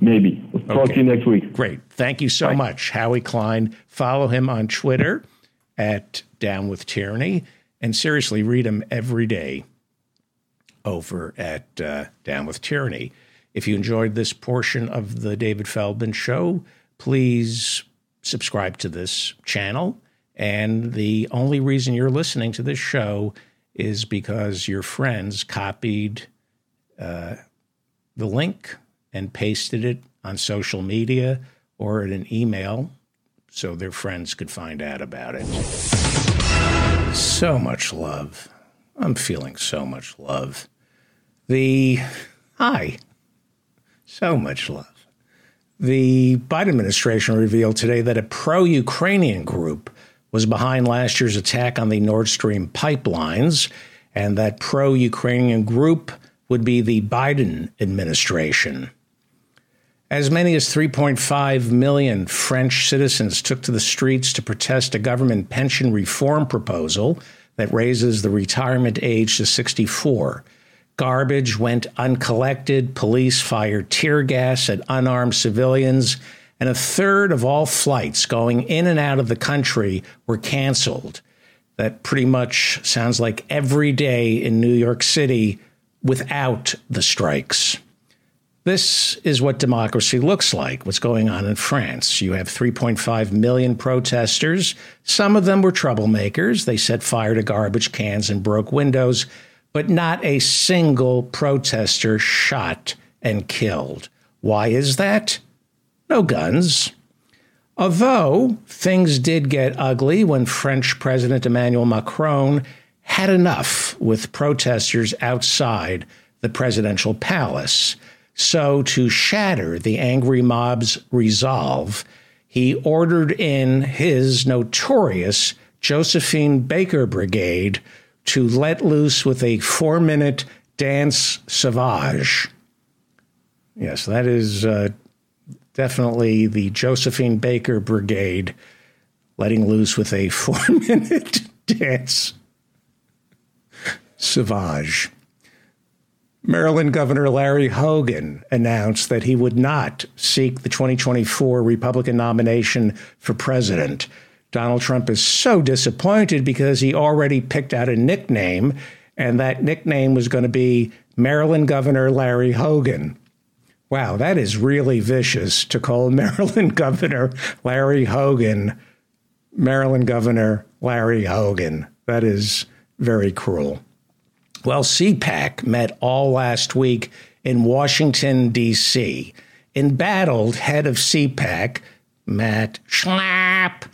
Maybe. We'll talk to you next week. Great. Thank you so Bye. much, Howie Klein. Follow him on Twitter at Down with Tyranny. And seriously, read him every day over at uh, Down with Tyranny. If you enjoyed this portion of the David Feldman Show, please subscribe to this channel. And the only reason you're listening to this show is because your friends copied uh, the link and pasted it on social media or in an email so their friends could find out about it. So much love. I'm feeling so much love. The hi, so much love. The Biden administration revealed today that a pro Ukrainian group was behind last year's attack on the Nord Stream pipelines, and that pro Ukrainian group would be the Biden administration. As many as 3.5 million French citizens took to the streets to protest a government pension reform proposal that raises the retirement age to 64. Garbage went uncollected, police fired tear gas at unarmed civilians, and a third of all flights going in and out of the country were canceled. That pretty much sounds like every day in New York City without the strikes. This is what democracy looks like, what's going on in France. You have 3.5 million protesters. Some of them were troublemakers. They set fire to garbage cans and broke windows, but not a single protester shot and killed. Why is that? No guns. Although things did get ugly when French President Emmanuel Macron had enough with protesters outside the presidential palace. So, to shatter the angry mob's resolve, he ordered in his notorious Josephine Baker Brigade to let loose with a four minute dance sauvage. Yes, that is uh, definitely the Josephine Baker Brigade letting loose with a four minute dance sauvage. Maryland Governor Larry Hogan announced that he would not seek the 2024 Republican nomination for president. Donald Trump is so disappointed because he already picked out a nickname, and that nickname was going to be Maryland Governor Larry Hogan. Wow, that is really vicious to call Maryland Governor Larry Hogan Maryland Governor Larry Hogan. That is very cruel. Well, CPAC met all last week in Washington, D.C. Embattled head of CPAC, Matt Schlapp.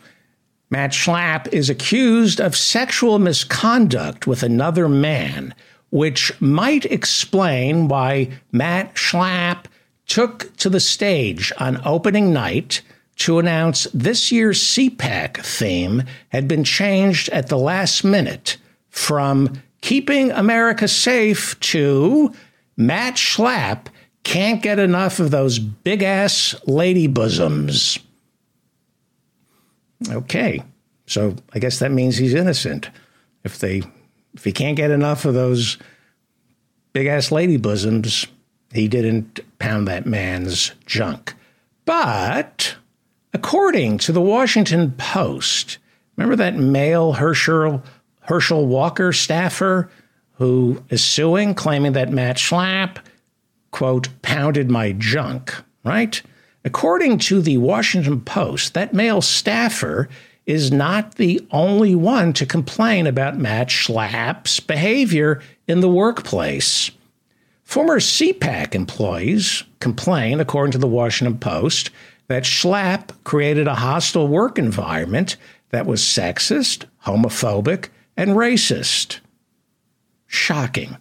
Matt Schlapp is accused of sexual misconduct with another man, which might explain why Matt Schlapp took to the stage on opening night to announce this year's CPAC theme had been changed at the last minute from Keeping America Safe to Matt Schlapp can't get enough of those big ass lady bosoms. Okay, so I guess that means he's innocent. If they if he can't get enough of those big ass lady bosoms, he didn't pound that man's junk. But according to the Washington Post, remember that male Herschel, Herschel Walker staffer who is suing, claiming that Matt Schlapp, quote, pounded my junk, right? According to the Washington Post, that male staffer is not the only one to complain about Matt Schlapp's behavior in the workplace. Former CPAC employees complain, according to the Washington Post, that Schlapp created a hostile work environment that was sexist, homophobic, and racist. Shocking.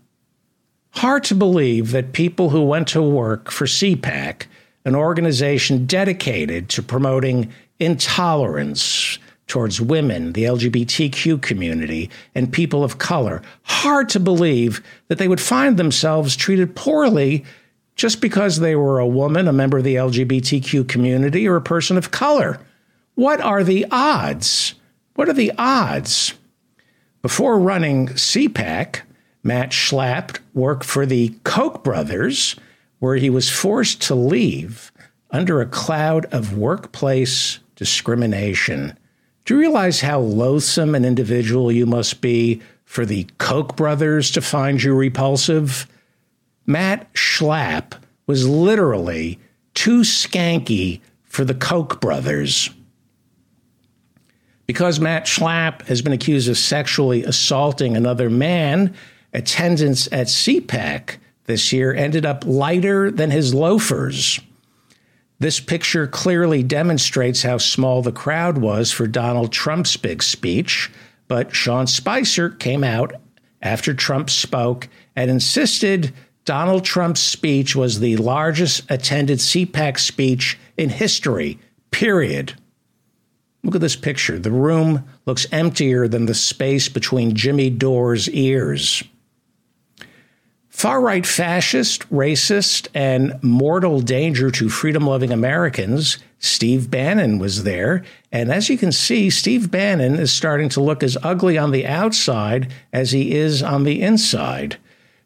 Hard to believe that people who went to work for CPAC, an organization dedicated to promoting intolerance, towards women, the LGBTQ community, and people of color. Hard to believe that they would find themselves treated poorly just because they were a woman, a member of the LGBTQ community, or a person of color. What are the odds? What are the odds? Before running CPAC, Matt Schlapp worked for the Koch brothers, where he was forced to leave under a cloud of workplace discrimination. Do you realize how loathsome an individual you must be for the Koch brothers to find you repulsive? Matt Schlapp was literally too skanky for the Koch brothers. Because Matt Schlapp has been accused of sexually assaulting another man, attendance at CPAC this year ended up lighter than his loafers. This picture clearly demonstrates how small the crowd was for Donald Trump's big speech, but Sean Spicer came out after Trump spoke and insisted Donald Trump's speech was the largest attended CPAC speech in history, period. Look at this picture. The room looks emptier than the space between Jimmy Dore's ears. Far right fascist, racist, and mortal danger to freedom loving Americans, Steve Bannon was there. And as you can see, Steve Bannon is starting to look as ugly on the outside as he is on the inside.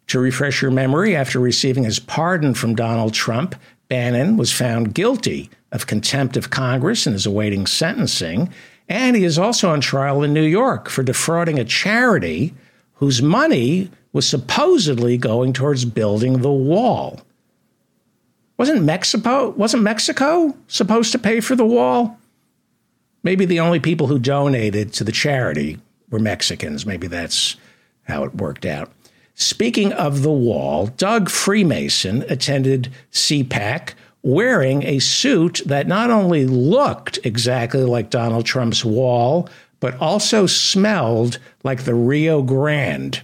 To refresh your memory, after receiving his pardon from Donald Trump, Bannon was found guilty of contempt of Congress and is awaiting sentencing. And he is also on trial in New York for defrauding a charity whose money was supposedly going towards building the wall. Wasn't Mexico wasn't Mexico supposed to pay for the wall? Maybe the only people who donated to the charity were Mexicans. Maybe that's how it worked out. Speaking of the wall, Doug Freemason attended CPAC wearing a suit that not only looked exactly like Donald Trump's wall, but also smelled like the Rio Grande.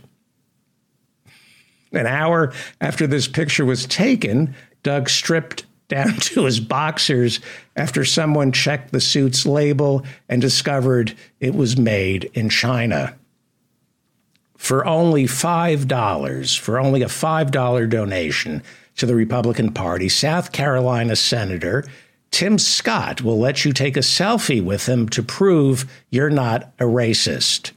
An hour after this picture was taken, Doug stripped down to his boxers after someone checked the suit's label and discovered it was made in China. For only $5, for only a $5 donation to the Republican Party, South Carolina Senator Tim Scott will let you take a selfie with him to prove you're not a racist.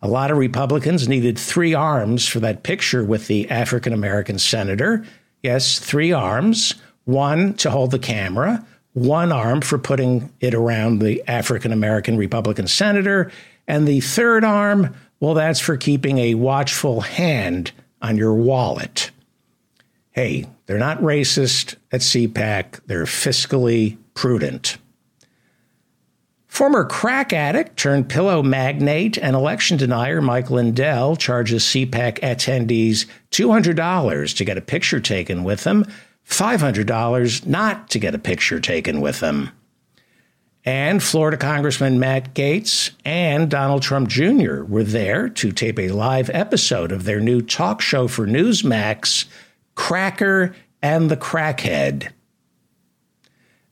A lot of Republicans needed three arms for that picture with the African American senator. Yes, three arms one to hold the camera, one arm for putting it around the African American Republican senator, and the third arm, well, that's for keeping a watchful hand on your wallet. Hey, they're not racist at CPAC, they're fiscally prudent. Former crack addict turned pillow magnate and election denier Mike Lindell charges CPAC attendees $200 to get a picture taken with him, $500 not to get a picture taken with him. And Florida Congressman Matt Gaetz and Donald Trump Jr. were there to tape a live episode of their new talk show for Newsmax, Cracker and the Crackhead.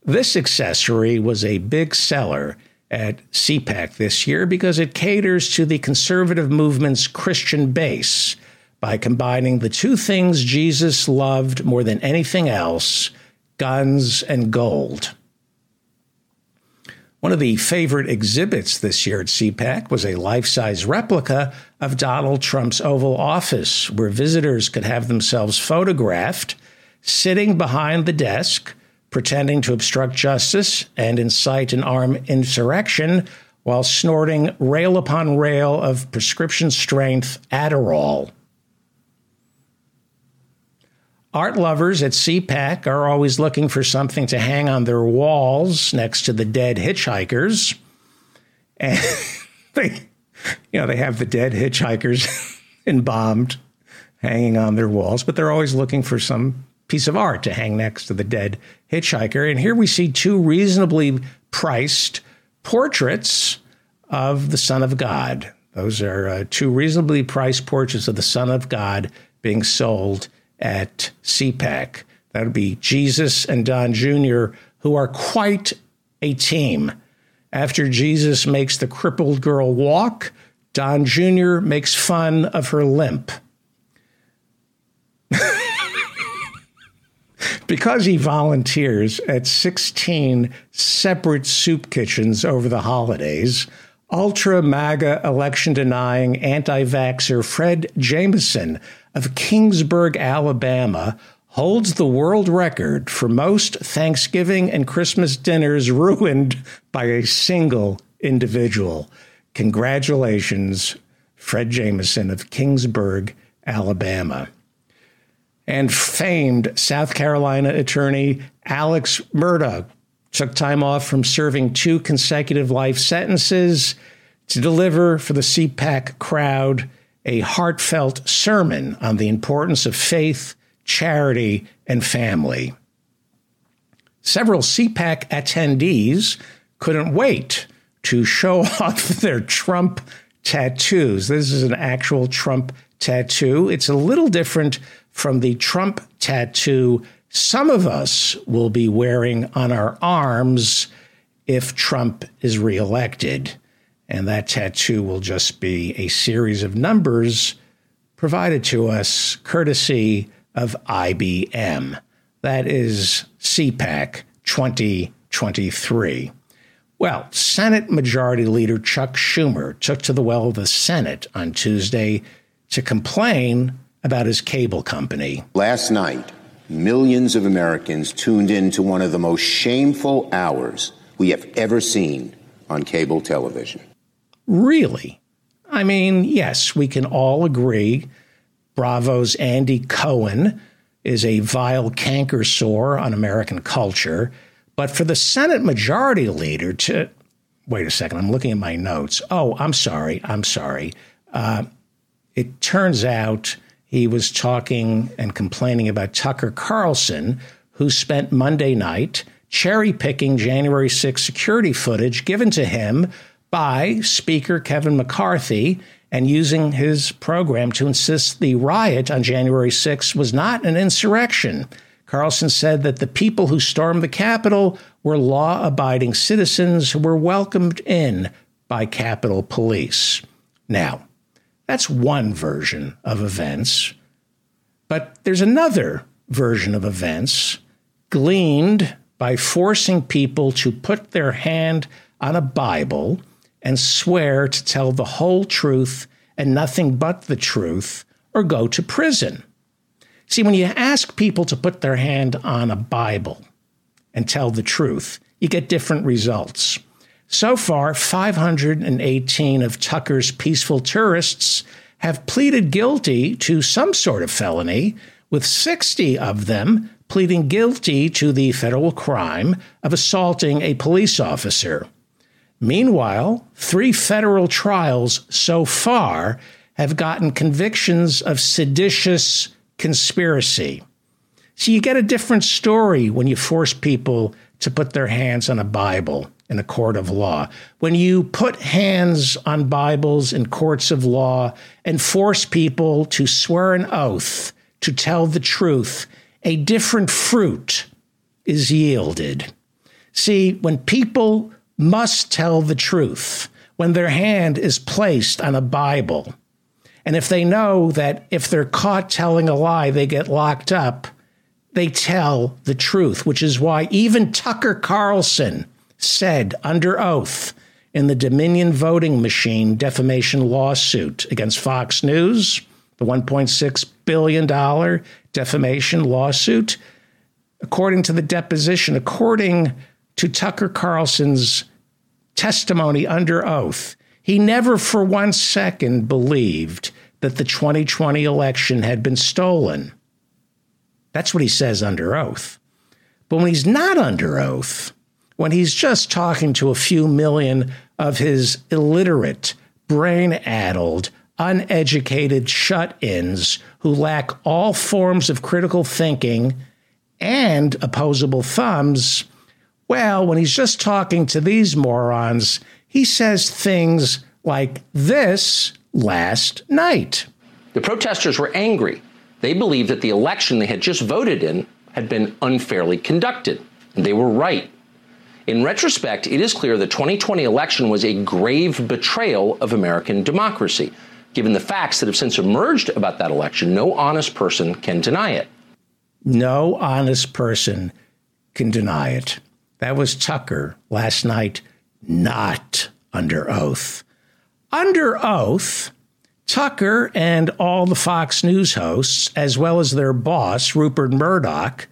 This accessory was a big seller at CPAC this year because it caters to the conservative movement's Christian base by combining the two things Jesus loved more than anything else guns and gold. One of the favorite exhibits this year at CPAC was a life size replica of Donald Trump's Oval Office, where visitors could have themselves photographed sitting behind the desk pretending to obstruct justice and incite an armed insurrection while snorting rail upon rail of prescription strength Adderall. Art lovers at CPAC are always looking for something to hang on their walls next to the dead hitchhikers. And they, you know, they have the dead hitchhikers embalmed hanging on their walls, but they're always looking for some piece of art to hang next to the dead hitchhiker. And here we see two reasonably priced portraits of the Son of God. Those are uh, two reasonably priced portraits of the Son of God being sold at CPAC. That would be Jesus and Don Jr., who are quite a team. After Jesus makes the crippled girl walk, Don Jr. makes fun of her limp. because he volunteers at 16 separate soup kitchens over the holidays, ultra MAGA election denying anti vaxxer Fred Jameson of Kingsburg, Alabama, holds the world record for most Thanksgiving and Christmas dinners ruined by a single individual. Congratulations, Fred Jameson of Kingsburg, Alabama. And famed South Carolina attorney Alex Murdaugh took time off from serving two consecutive life sentences to deliver for the CPAC crowd a heartfelt sermon on the importance of faith, charity, and family. Several CPAC attendees couldn't wait to show off their Trump tattoos. This is an actual Trump tattoo. It's a little different from the Trump tattoo some of us will be wearing on our arms if Trump is reelected. And that tattoo will just be a series of numbers provided to us courtesy of IBM. That is CPAC 2023. Well, Senate Majority Leader Chuck Schumer took to the well of the Senate on Tuesday to complain about his cable company. Last night, millions of Americans tuned in to one of the most shameful hours we have ever seen on cable television. Really? I mean, yes, we can all agree Bravo's Andy Cohen is a vile canker sore on American culture. But for the Senate Majority Leader to wait a second, I'm looking at my notes. Oh, I'm sorry. I'm sorry. Uh, it turns out he was talking and complaining about Tucker Carlson, who spent Monday night cherry picking January 6 security footage given to him by Speaker Kevin McCarthy and using his program to insist the riot on January 6 was not an insurrection. Carlson said that the people who stormed the Capitol were law abiding citizens who were welcomed in by Capitol Police. Now, that's one version of events. But there's another version of events gleaned by forcing people to put their hand on a Bible and swear to tell the whole truth and nothing but the truth or go to prison. See, when you ask people to put their hand on a Bible and tell the truth, you get different results. So far, 518 of Tucker's peaceful tourists have pleaded guilty to some sort of felony, with 60 of them pleading guilty to the federal crime of assaulting a police officer. Meanwhile, three federal trials so far have gotten convictions of seditious conspiracy. So you get a different story when you force people to put their hands on a Bible in a court of law. When you put hands on Bibles in courts of law and force people to swear an oath to tell the truth, a different fruit is yielded. See, when people must tell the truth when their hand is placed on a Bible. And if they know that if they're caught telling a lie, they get locked up, they tell the truth, which is why even Tucker Carlson said under oath in the Dominion voting machine defamation lawsuit against Fox News, the $1.6 billion defamation lawsuit, according to the deposition, according to Tucker Carlson's testimony under oath, he never for one second believed that the 2020 election had been stolen. That's what he says under oath. But when he's not under oath, when he's just talking to a few million of his illiterate, brain addled, uneducated shut ins who lack all forms of critical thinking and opposable thumbs, well, when he's just talking to these morons, he says things like this last night. The protesters were angry. They believed that the election they had just voted in had been unfairly conducted. And they were right. In retrospect, it is clear the 2020 election was a grave betrayal of American democracy. Given the facts that have since emerged about that election, no honest person can deny it. No honest person can deny it. That was Tucker last night, not under oath. Under oath, Tucker and all the Fox News hosts, as well as their boss, Rupert Murdoch,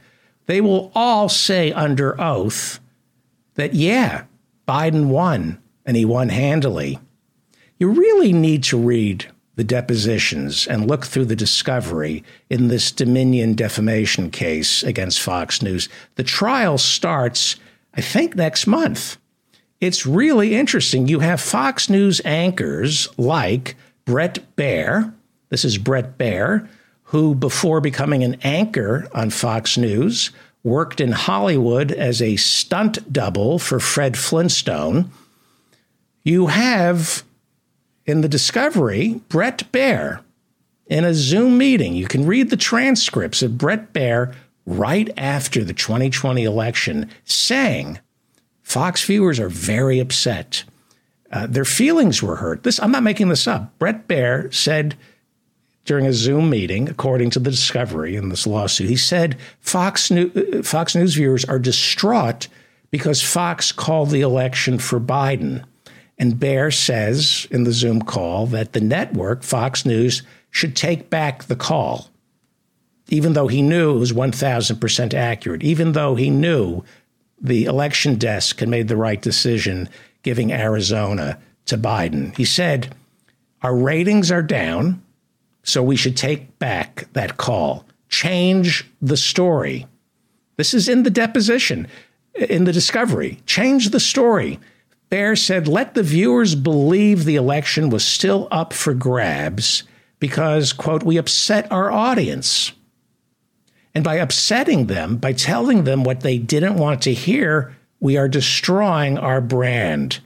they will all say under oath that, yeah, Biden won and he won handily. You really need to read the depositions and look through the discovery in this Dominion defamation case against Fox News. The trial starts, I think, next month. It's really interesting. You have Fox News anchors like Bret Baier. This is Bret Baier, who, before becoming an anchor on Fox News, worked in Hollywood as a stunt double for Fred Flintstone. You have in the discovery Bret Baier in a Zoom meeting. You can read the transcripts of Bret Baier right after the 2020 election saying Fox viewers are very upset. Uh, their feelings were hurt. This I'm not making this up. Bret Baier said during a Zoom meeting, according to the discovery in this lawsuit, he said Fox, New, uh, Fox News viewers are distraught because Fox called the election for Biden. And Baier says in the Zoom call that the network, Fox News, should take back the call, even though he knew it was 1,000% accurate, even though he knew the election desk had made the right decision giving Arizona to Biden. He said, Our ratings are down. So we should take back that call, change the story. This is in the deposition, in the discovery. Change the story. Baier said, let the viewers believe the election was still up for grabs because, quote, we upset our audience. And by upsetting them, by telling them what they didn't want to hear, we are destroying our brand.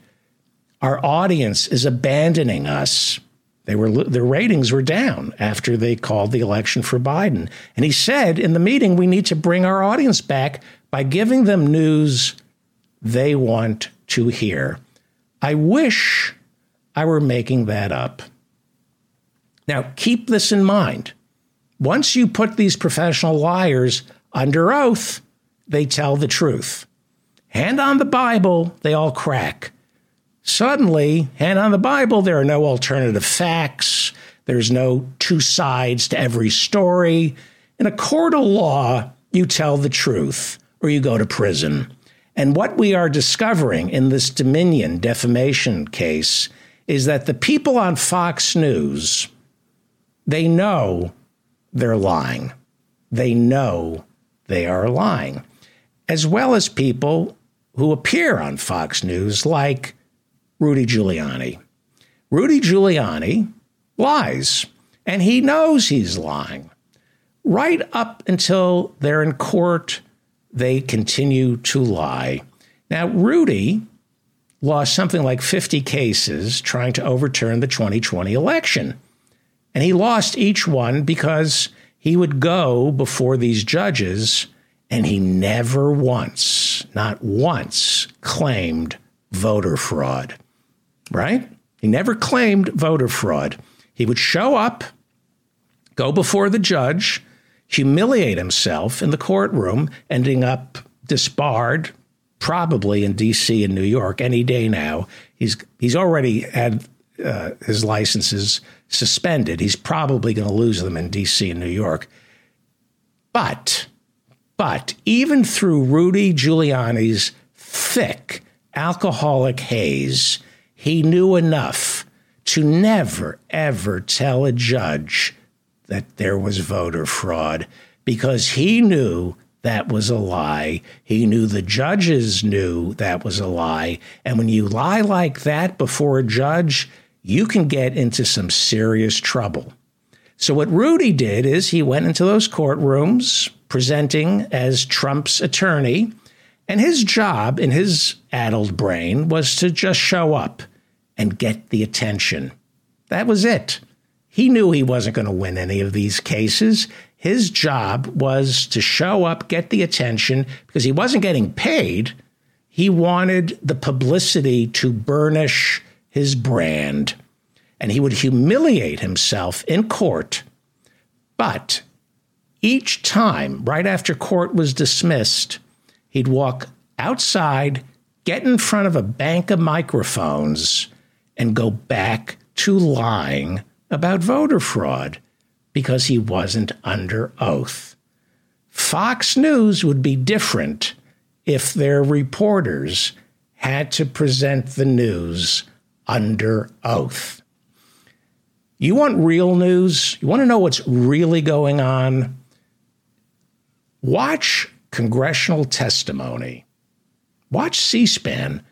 Our audience is abandoning us. They were their ratings were down after they called the election for Biden. And he said in the meeting, we need to bring our audience back by giving them news they want to hear. I wish I were making that up. Now, keep this in mind. Once you put these professional liars under oath, they tell the truth. Hand on the Bible, they all crack. Suddenly, and on the Bible, there are no alternative facts. There's no two sides to every story. In a court of law, you tell the truth or you go to prison. And what we are discovering in this Dominion defamation case is that the people on Fox News, they know they're lying. They know they are lying, as well as people who appear on Fox News like Rudy Giuliani. Rudy Giuliani lies, and he knows he's lying. Right up until they're in court, they continue to lie. Now, Rudy lost something like 50 cases trying to overturn the 2020 election. And he lost each one because he would go before these judges and he never once, not once, claimed voter fraud right? He never claimed voter fraud. He would show up, go before the judge, humiliate himself in the courtroom, ending up disbarred, probably in D.C. and New York any day now. He's he's already had uh, his licenses suspended. He's probably going to lose them in D.C. and New York. But but even through Rudy Giuliani's thick alcoholic haze, he knew enough to never, ever tell a judge that there was voter fraud because he knew that was a lie. He knew the judges knew that was a lie. And when you lie like that before a judge, you can get into some serious trouble. So, what Rudy did is he went into those courtrooms presenting as Trump's attorney and his job in his addled brain was to just show up and get the attention. That was it. He knew he wasn't going to win any of these cases. His job was to show up, get the attention, because he wasn't getting paid. He wanted the publicity to burnish his brand. And he would humiliate himself in court. But each time, right after court was dismissed, He'd walk outside, get in front of a bank of microphones, and go back to lying about voter fraud because he wasn't under oath. Fox News would be different if their reporters had to present the news under oath. You want real news? You want to know what's really going on? Watch congressional testimony. Watch C SPAN.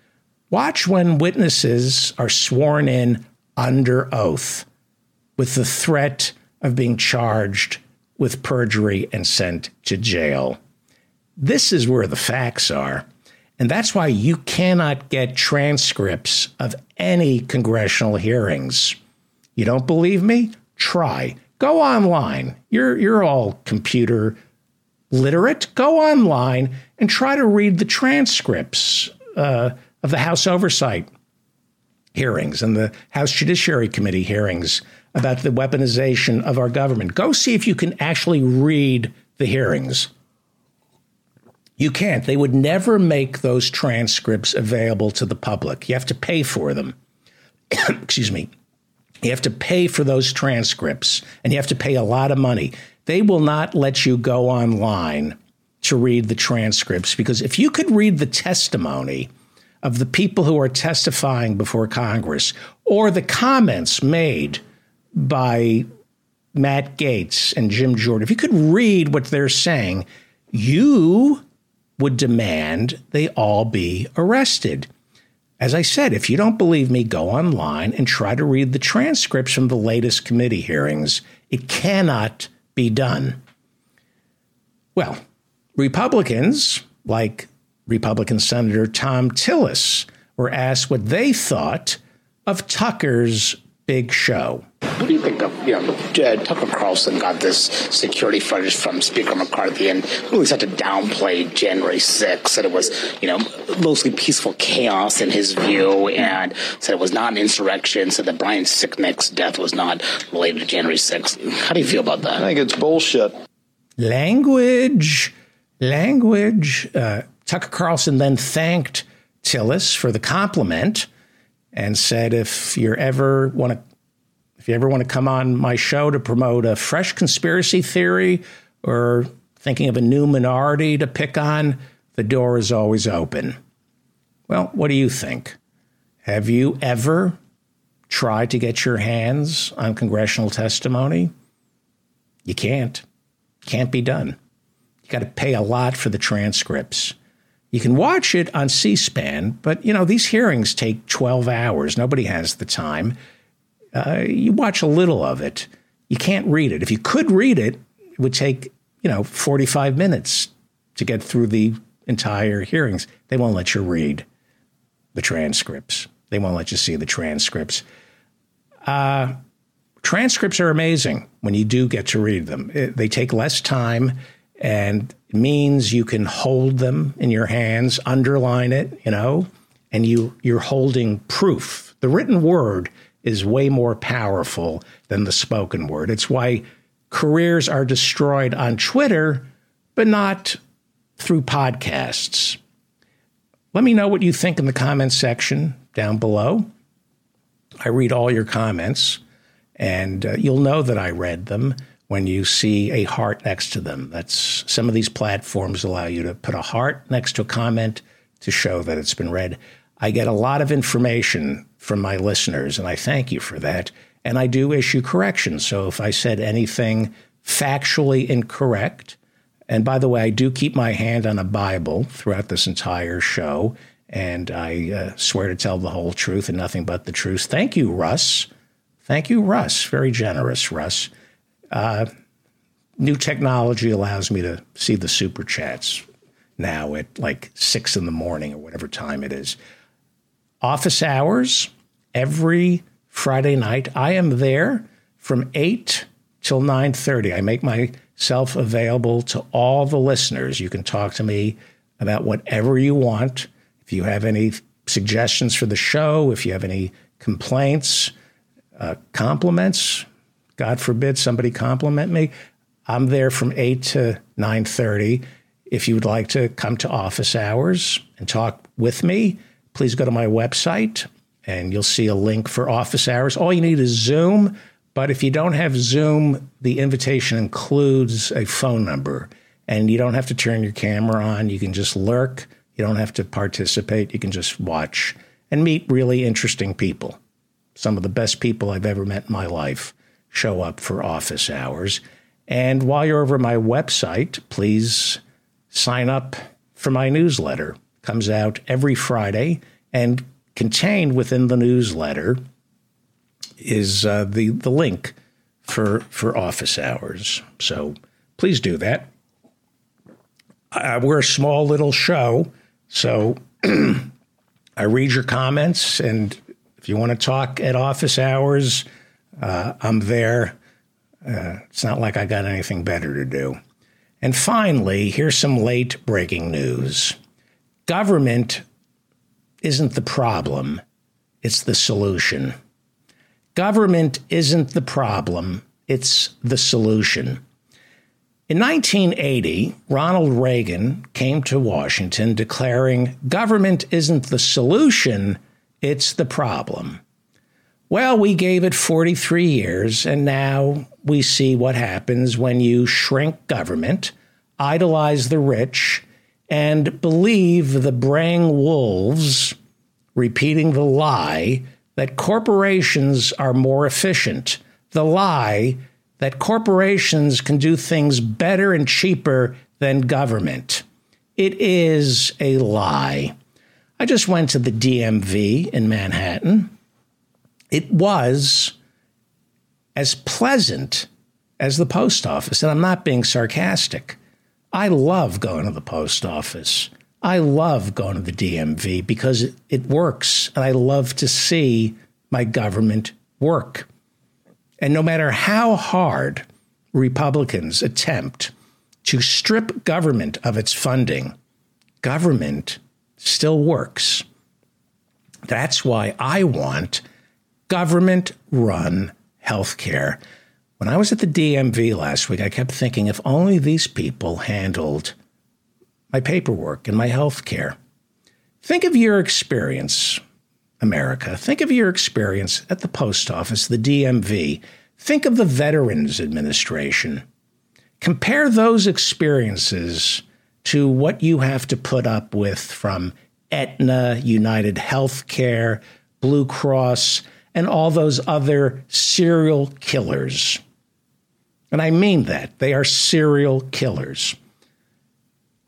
Watch when witnesses are sworn in under oath with the threat of being charged with perjury and sent to jail. This is where the facts are. And that's why you cannot get transcripts of any congressional hearings. You don't believe me? Try. Go online. You're, you're all computer literate. Go online and try to read the transcripts uh, of the House Oversight hearings and the House Judiciary Committee hearings about the weaponization of our government. Go see if you can actually read the hearings. You can't. They would never make those transcripts available to the public. You have to pay for them. Excuse me. You have to pay for those transcripts and you have to pay a lot of money. They will not let you go online to read the transcripts because if you could read the testimony of the people who are testifying before Congress or the comments made by Matt Gaetz and Jim Jordan, if you could read what they're saying, you would demand they all be arrested. As I said, if you don't believe me, go online and try to read the transcripts from the latest committee hearings. It cannot be done. Well, Republicans, like Republican Senator Thom Tillis, were asked what they thought of Tucker's big show. What do you think of, you know, uh, Tucker Carlson got this security footage from Speaker McCarthy and really had to downplay January 6th, said it was, you know, mostly peaceful chaos in his view and said it was not an insurrection, said that Brian Sicknick's death was not related to January 6th. How do you feel about that? I think it's bullshit. Language, language. Uh, Tucker Carlson then thanked Tillis for the compliment and said, if you're ever want to if you ever want to come on my show to promote a fresh conspiracy theory or thinking of a new minority to pick on, the door is always open. Well, what do you think? Have you ever tried to get your hands on congressional testimony? You can't. Can't be done. You got to pay a lot for the transcripts. You can watch it on C SPAN, but you know, these hearings take 12 hours. Nobody has the time uh, you watch a little of it. You can't read it. If you could read it, it would take you know 45 minutes to get through the entire hearings. They won't let you read the transcripts. They won't let you see the transcripts. Uh, transcripts are amazing when you do get to read them. It, they take less time and means you can hold them in your hands, underline it, you know, and you you're holding proof. The written word is way more powerful than the spoken word. It's why careers are destroyed on Twitter, but not through podcasts. Let me know what you think in the comments section down below. I read all your comments, and uh, you'll know that I read them when you see a heart next to them. That's some of these platforms allow you to put a heart next to a comment to show that it's been read. I get a lot of information from my listeners, and I thank you for that. And I do issue corrections. So if I said anything factually incorrect, and by the way, I do keep my hand on a Bible throughout this entire show, and I uh, swear to tell the whole truth and nothing but the truth. Thank you, Russ. Thank you, Russ. Very generous, Russ. Uh, new technology allows me to see the super chats now at like six in the morning or whatever time it is office hours every Friday night. I am there from 8 till 9:30. I make myself available to all the listeners. You can talk to me about whatever you want. If you have any suggestions for the show, if you have any complaints, uh, compliments, God forbid somebody compliment me, I'm there from 8 to 9:30. If you would like to come to office hours and talk with me, please go to my website and you'll see a link for office hours. All you need is Zoom. But if you don't have Zoom, the invitation includes a phone number and you don't have to turn your camera on. You can just lurk. You don't have to participate. You can just watch and meet really interesting people. Some of the best people I've ever met in my life show up for office hours. And while you're over my website, please sign up for my newsletter. Comes out every Friday, and contained within the newsletter is uh, the the link for for office hours. So please do that. Uh, we're a small little show, so I read your comments, and if you want to talk at office hours, uh, I'm there. Uh, it's not like I got anything better to do. And finally, here's some late breaking news government isn't the problem, it's the solution. Government isn't the problem, it's the solution. In 1980, Ronald Reagan came to Washington declaring government isn't the solution, it's the problem. Well, we gave it 43 years, and now we see what happens when you shrink government, idolize the rich, and believe the braying wolves repeating the lie that corporations are more efficient, the lie that corporations can do things better and cheaper than government. It is a lie. I just went to the DMV in Manhattan it was as pleasant as the post office. And I'm not being sarcastic. I love going to the post office. I love going to the DMV because it, it works. And I love to see my government work. And no matter how hard Republicans attempt to strip government of its funding, government still works. That's why I want government run healthcare. When I was at the DMV last week, I kept thinking if only these people handled my paperwork and my health care. Think of your experience, America. Think of your experience at the post office, the DMV. Think of the Veterans Administration. Compare those experiences to what you have to put up with from Aetna, United Healthcare, Blue Cross, and all those other serial killers. And I mean that. They are serial killers.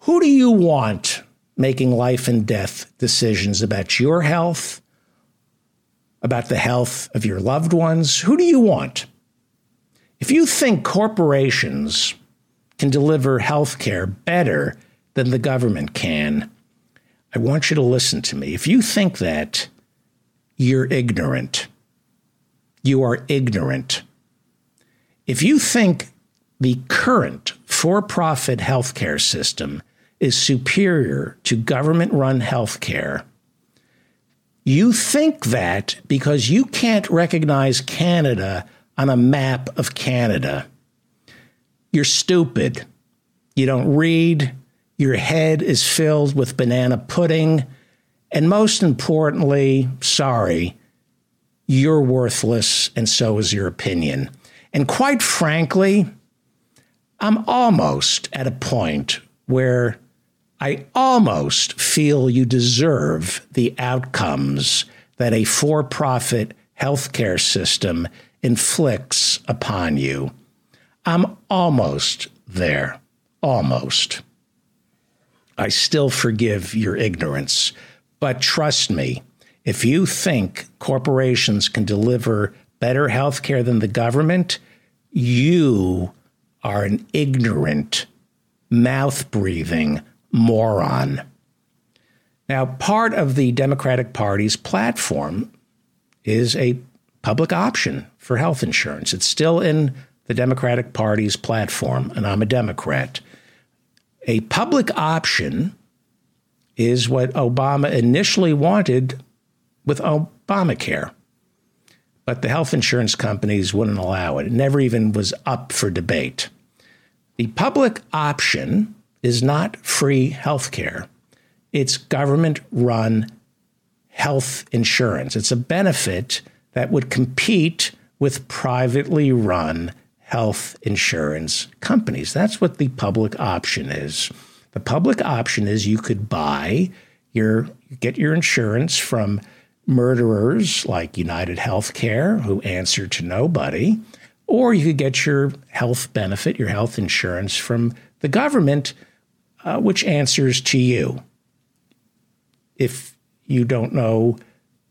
Who do you want making life and death decisions about your health, about the health of your loved ones? Who do you want? If you think corporations can deliver health care better than the government can, I want you to listen to me. If you think that, you're ignorant you are ignorant. If you think the current for profit healthcare system is superior to government run healthcare, you think that because you can't recognize Canada on a map of Canada. You're stupid. You don't read. Your head is filled with banana pudding. And most importantly, sorry, you're worthless, and so is your opinion. And quite frankly, I'm almost at a point where I almost feel you deserve the outcomes that a for profit healthcare system inflicts upon you. I'm almost there. Almost. I still forgive your ignorance, but trust me, if you think corporations can deliver better healthcare than the government, you are an ignorant, mouth breathing moron. Now, part of the Democratic Party's platform is a public option for health insurance. It's still in the Democratic Party's platform, and I'm a Democrat. A public option is what Obama initially wanted with Obamacare. But the health insurance companies wouldn't allow it. It never even was up for debate. The public option is not free health care, it's government run health insurance. It's a benefit that would compete with privately run health insurance companies. That's what the public option is. The public option is you could buy your get your insurance from murderers like United Healthcare, who answer to nobody, or you could get your health benefit, your health insurance from the government, uh, which answers to you. If you don't know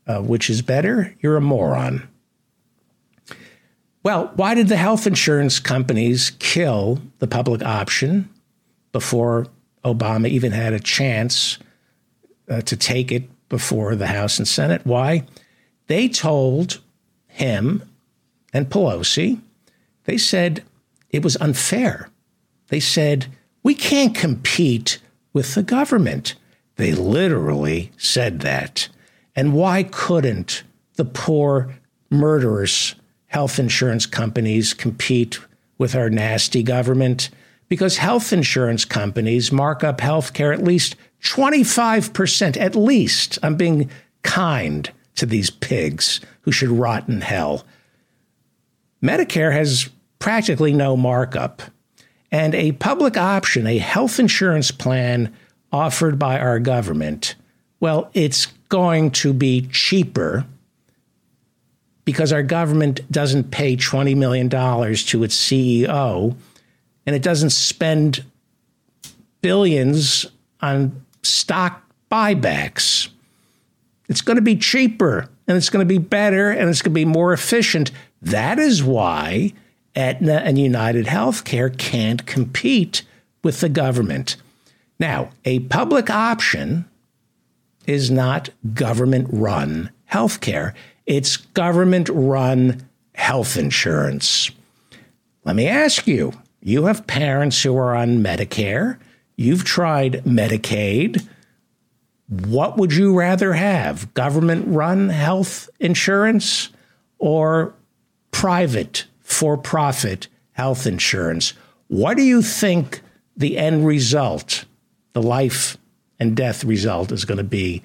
uh, which is better, you're a moron. Well, why did the health insurance companies kill the public option before Obama even had a chance uh, to take it before the House and Senate? Why? They told him and Pelosi, they said it was unfair. They said, we can't compete with the government. They literally said that. And why couldn't the poor murderous health insurance companies compete with our nasty government? Because health insurance companies mark up health care at least 25%, at least. I'm being kind to these pigs who should rot in hell. Medicare has practically no markup. And a public option, a health insurance plan offered by our government, well, it's going to be cheaper because our government doesn't pay $20 million to its CEO and it doesn't spend billions on stock buybacks. It's going to be cheaper and it's going to be better and it's going to be more efficient. That is why Aetna and United Healthcare can't compete with the government. Now, a public option is not government run healthcare, it's government run health insurance. Let me ask you you have parents who are on Medicare, you've tried Medicaid. What would you rather have? Government run health insurance or private for profit health insurance? What do you think the end result the life and death result is going to be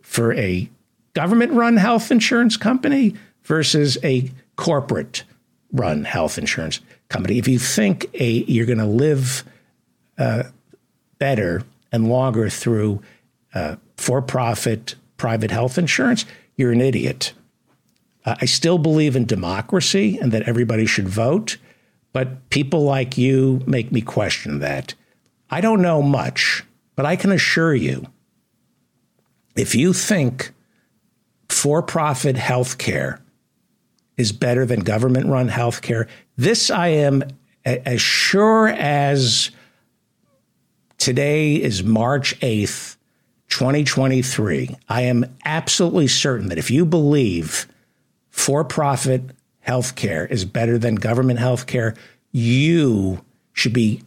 for a government run health insurance company versus a corporate run health insurance company. If you think a you're going to live uh, better and longer through uh, for profit private health insurance, you're an idiot. Uh, I still believe in democracy and that everybody should vote, but people like you make me question that. I don't know much, but I can assure you if you think for profit health care is better than government run health care, this I am as sure as today is March 8th, 2023. I am absolutely certain that if you believe for profit healthcare is better than government healthcare, you should be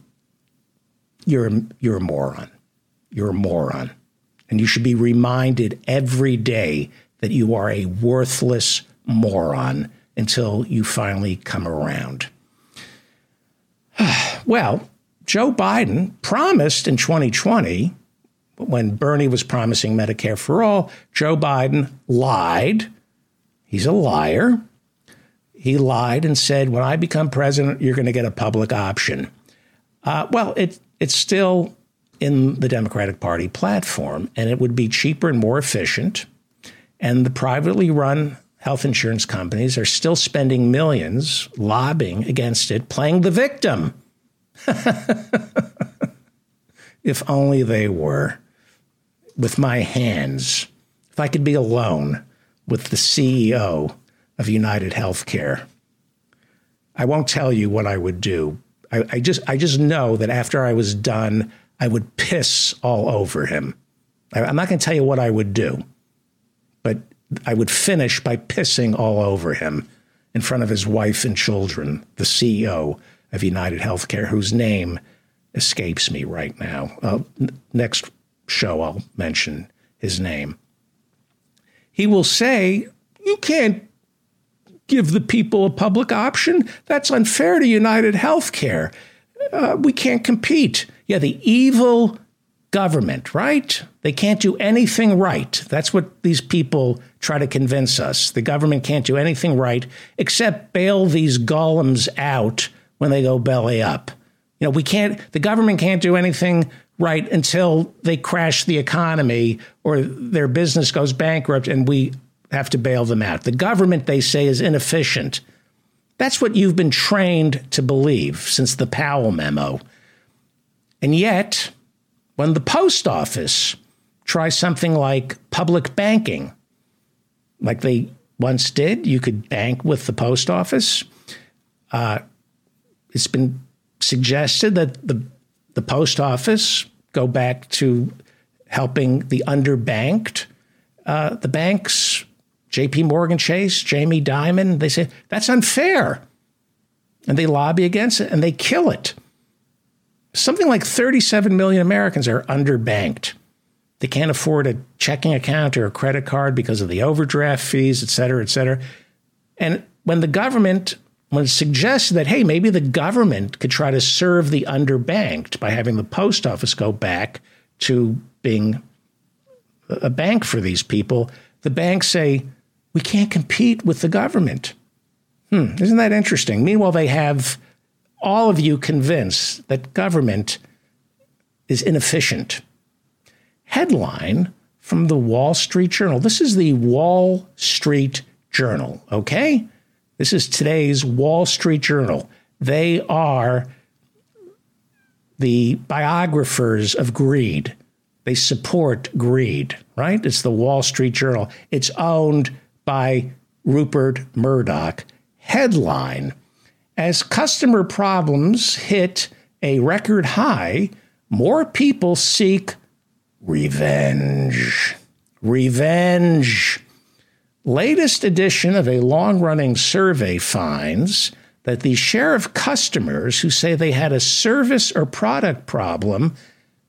you're you're a moron. You're a moron. And you should be reminded every day that you are a worthless moron until you finally come around. well, Joe Biden promised in 2020, when Bernie was promising Medicare for all, Joe Biden lied. He's a liar. He lied and said, when I become president, you're going to get a public option. Uh, well, it, it's still in the Democratic Party platform, and it would be cheaper and more efficient. And the privately run health insurance companies are still spending millions lobbying against it, playing the victim. if only they were. With my hands, if I could be alone with the CEO of United Healthcare, I won't tell you what I would do, I, I just I just know that after I was done, I would piss all over him. I, I'm not going to tell you what I would do, but I would finish by pissing all over him in front of his wife and children, the CEO of United Healthcare, whose name escapes me right now. Uh, next show, I'll mention his name. He will say, You can't give the people a public option. That's unfair to United Healthcare. Uh, we can't compete. Yeah, the evil government, right? They can't do anything right. That's what these people try to convince us. The government can't do anything right except bail these golems out when they go belly up. You know, we can't, the government can't do anything right until they crash the economy or their business goes bankrupt and we have to bail them out. The government, they say, is inefficient. That's what you've been trained to believe since the Powell memo. And yet, when the post office tries something like public banking, like they once did, you could bank with the post office. Uh, it's been suggested that the the post office go back to helping the underbanked. Uh, the banks, J.P. Morgan Chase, Jamie Dimon, they say that's unfair, and they lobby against it and they kill it. Something like 37 million Americans are underbanked. They can't afford a checking account or a credit card because of the overdraft fees, et cetera, et cetera. And when the government when it suggested that, hey, maybe the government could try to serve the underbanked by having the post office go back to being a bank for these people, the banks say, we can't compete with the government. Hmm, isn't that interesting? Meanwhile, they have all of you convinced that government is inefficient. Headline from the Wall Street Journal. This is the Wall Street Journal, okay? This is today's Wall Street Journal. They are the biographers of greed. They support greed, right? It's the Wall Street Journal. It's owned by Rupert Murdoch. Headline As customer problems hit a record high, more people seek revenge. Revenge latest edition of a long running survey finds that the share of customers who say they had a service or product problem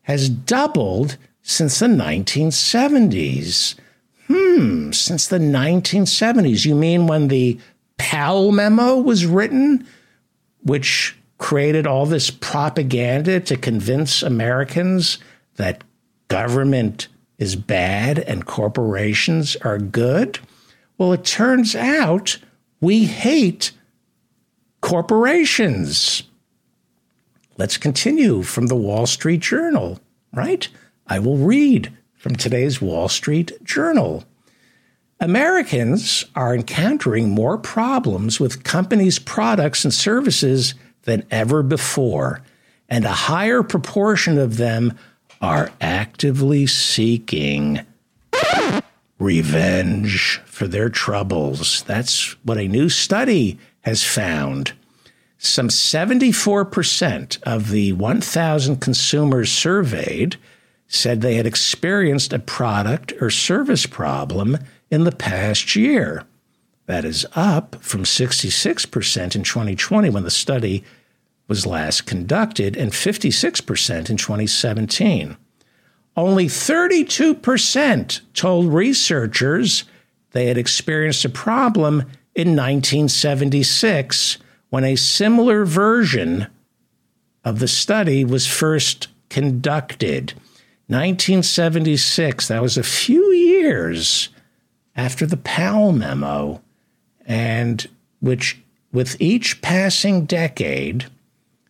has doubled since the 1970s. Hmm, since the 1970s. You mean when the Powell memo was written, which created all this propaganda to convince Americans that government is bad and corporations are good? Well, it turns out we hate corporations. Let's continue from the Wall Street Journal, right? I will read from today's Wall Street Journal. Americans are encountering more problems with companies' products and services than ever before, and a higher proportion of them are actively seeking revenge for their troubles. That's what a new study has found. Some 74% of the 1,000 consumers surveyed said they had experienced a product or service problem in the past year. That is up from 66% in 2020 when the study was last conducted and 56% in 2017. Only 32% told researchers they had experienced a problem in 1976 when a similar version of the study was first conducted. 1976, that was a few years after the Powell memo, and which with each passing decade,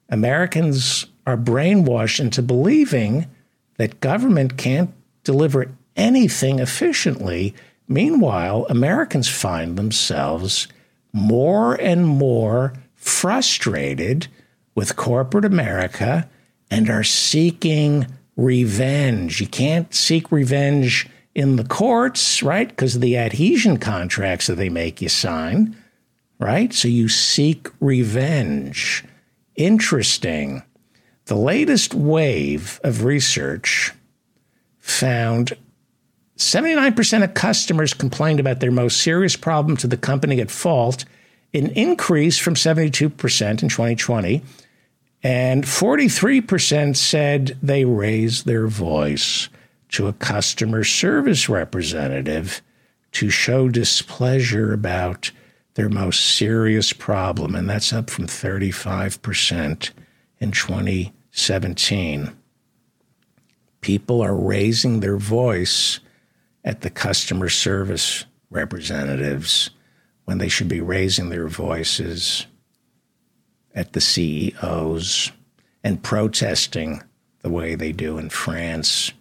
Americans are brainwashed into believing that government can't deliver anything efficiently. Meanwhile, Americans find themselves more and more frustrated with corporate America and are seeking revenge. You can't seek revenge in the courts, right? Because of the adhesion contracts that they make you sign, right? So you seek revenge. Interesting. The latest wave of research found 79% of customers complained about their most serious problem to the company at fault, an increase from 72% in 2020. And 43% said they raised their voice to a customer service representative to show displeasure about their most serious problem. And that's up from 35% in 2020. 17. People are raising their voice at the customer service representatives when they should be raising their voices at the CEOs and protesting the way they do in France.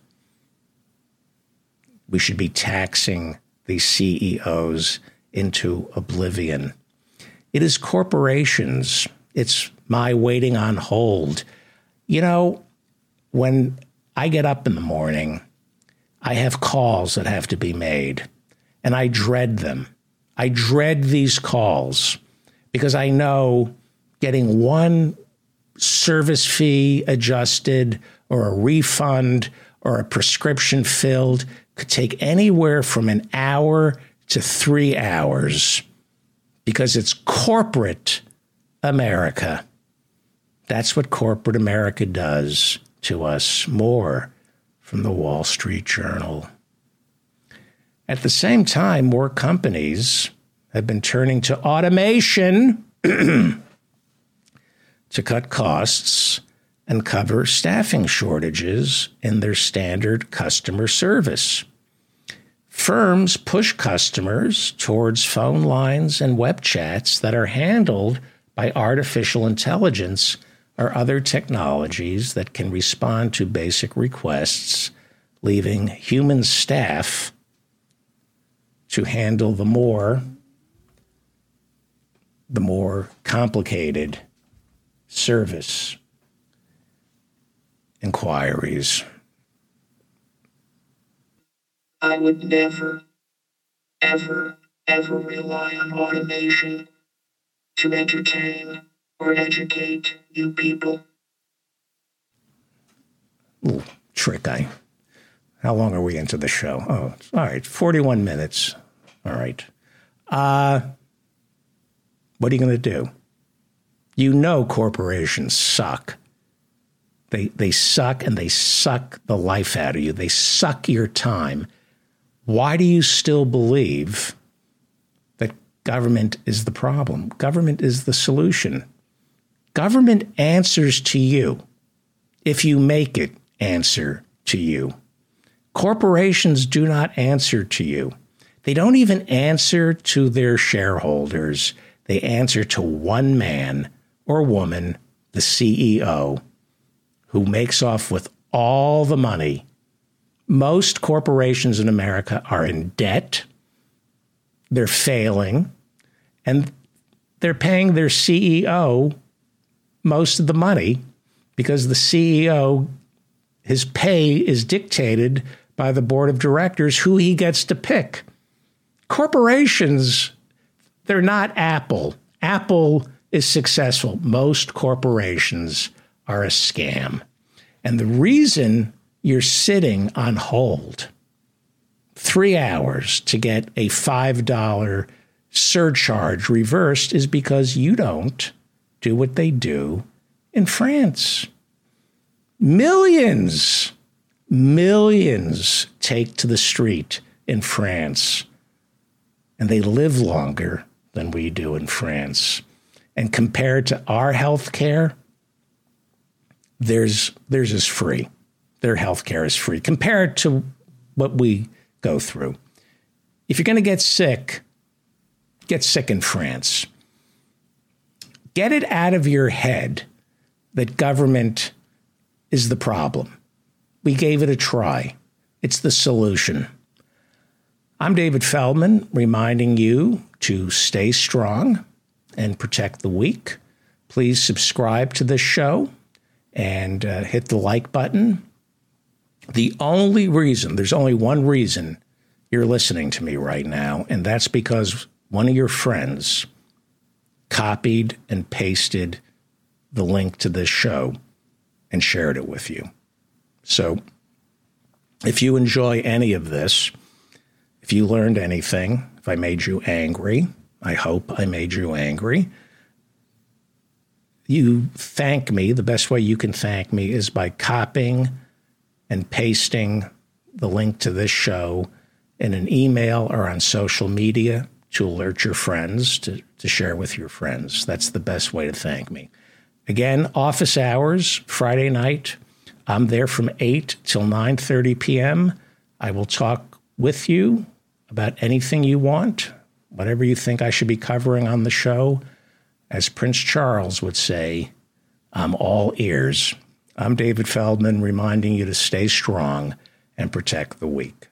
We should be taxing these CEOs into oblivion. It is corporations. It's my waiting on hold. You know, when I get up in the morning, I have calls that have to be made, and I dread them. I dread these calls because I know getting one service fee adjusted or a refund or a prescription filled could take anywhere from an hour to three hours because it's corporate America. That's what corporate America does to us. More from the Wall Street Journal. At the same time, more companies have been turning to automation to cut costs and cover staffing shortages in their standard customer service. Firms push customers towards phone lines and web chats that are handled by artificial intelligence or other technologies that can respond to basic requests, leaving human staff to handle the more the more complicated service inquiries. I would never, ever, ever rely on automation to entertain or educate you people. Ooh, trick I. How long are we into the show? Oh, all right, 41 minutes. All right. Uh, what are you going to do? You know corporations suck. They, they suck and they suck the life out of you. They suck your time. Why do you still believe that government is the problem? Government is the solution. Government answers to you if you make it answer to you. Corporations do not answer to you. They don't even answer to their shareholders. They answer to one man or woman, the CEO, who makes off with all the money. Most corporations in America are in debt, they're failing, and they're paying their CEO most of the money because the CEO, his pay is dictated by the board of directors who he gets to pick. Corporations, they're not Apple. Apple is successful. Most corporations are a scam. And the reason you're sitting on hold three hours to get a $5 surcharge reversed is because you don't do what they do in France. Millions, millions take to the street in France, and they live longer than we do in France. And compared to our health care, theirs, theirs is free. Their health care is free compared to what we go through. If you're going to get sick, get sick in France. Get it out of your head that government is the problem. We gave it a try. It's the solution. I'm David Feldman, reminding you to stay strong and protect the weak. Please subscribe to this show and uh, hit the like button. The only reason, there's only one reason you're listening to me right now, and that's because one of your friends copied and pasted the link to this show and shared it with you. So if you enjoy any of this, if you learned anything, if I made you angry, I hope I made you angry. You thank me. The best way you can thank me is by copying and pasting the link to this show in an email or on social media to alert your friends, to, to share with your friends. That's the best way to thank me. Again, office hours, Friday night. I'm there from 8 till 9:30 p.m. I will talk with you about anything you want, whatever you think I should be covering on the show. As Prince Charles would say, I'm all ears. I'm David Feldman reminding you to stay strong and protect the weak.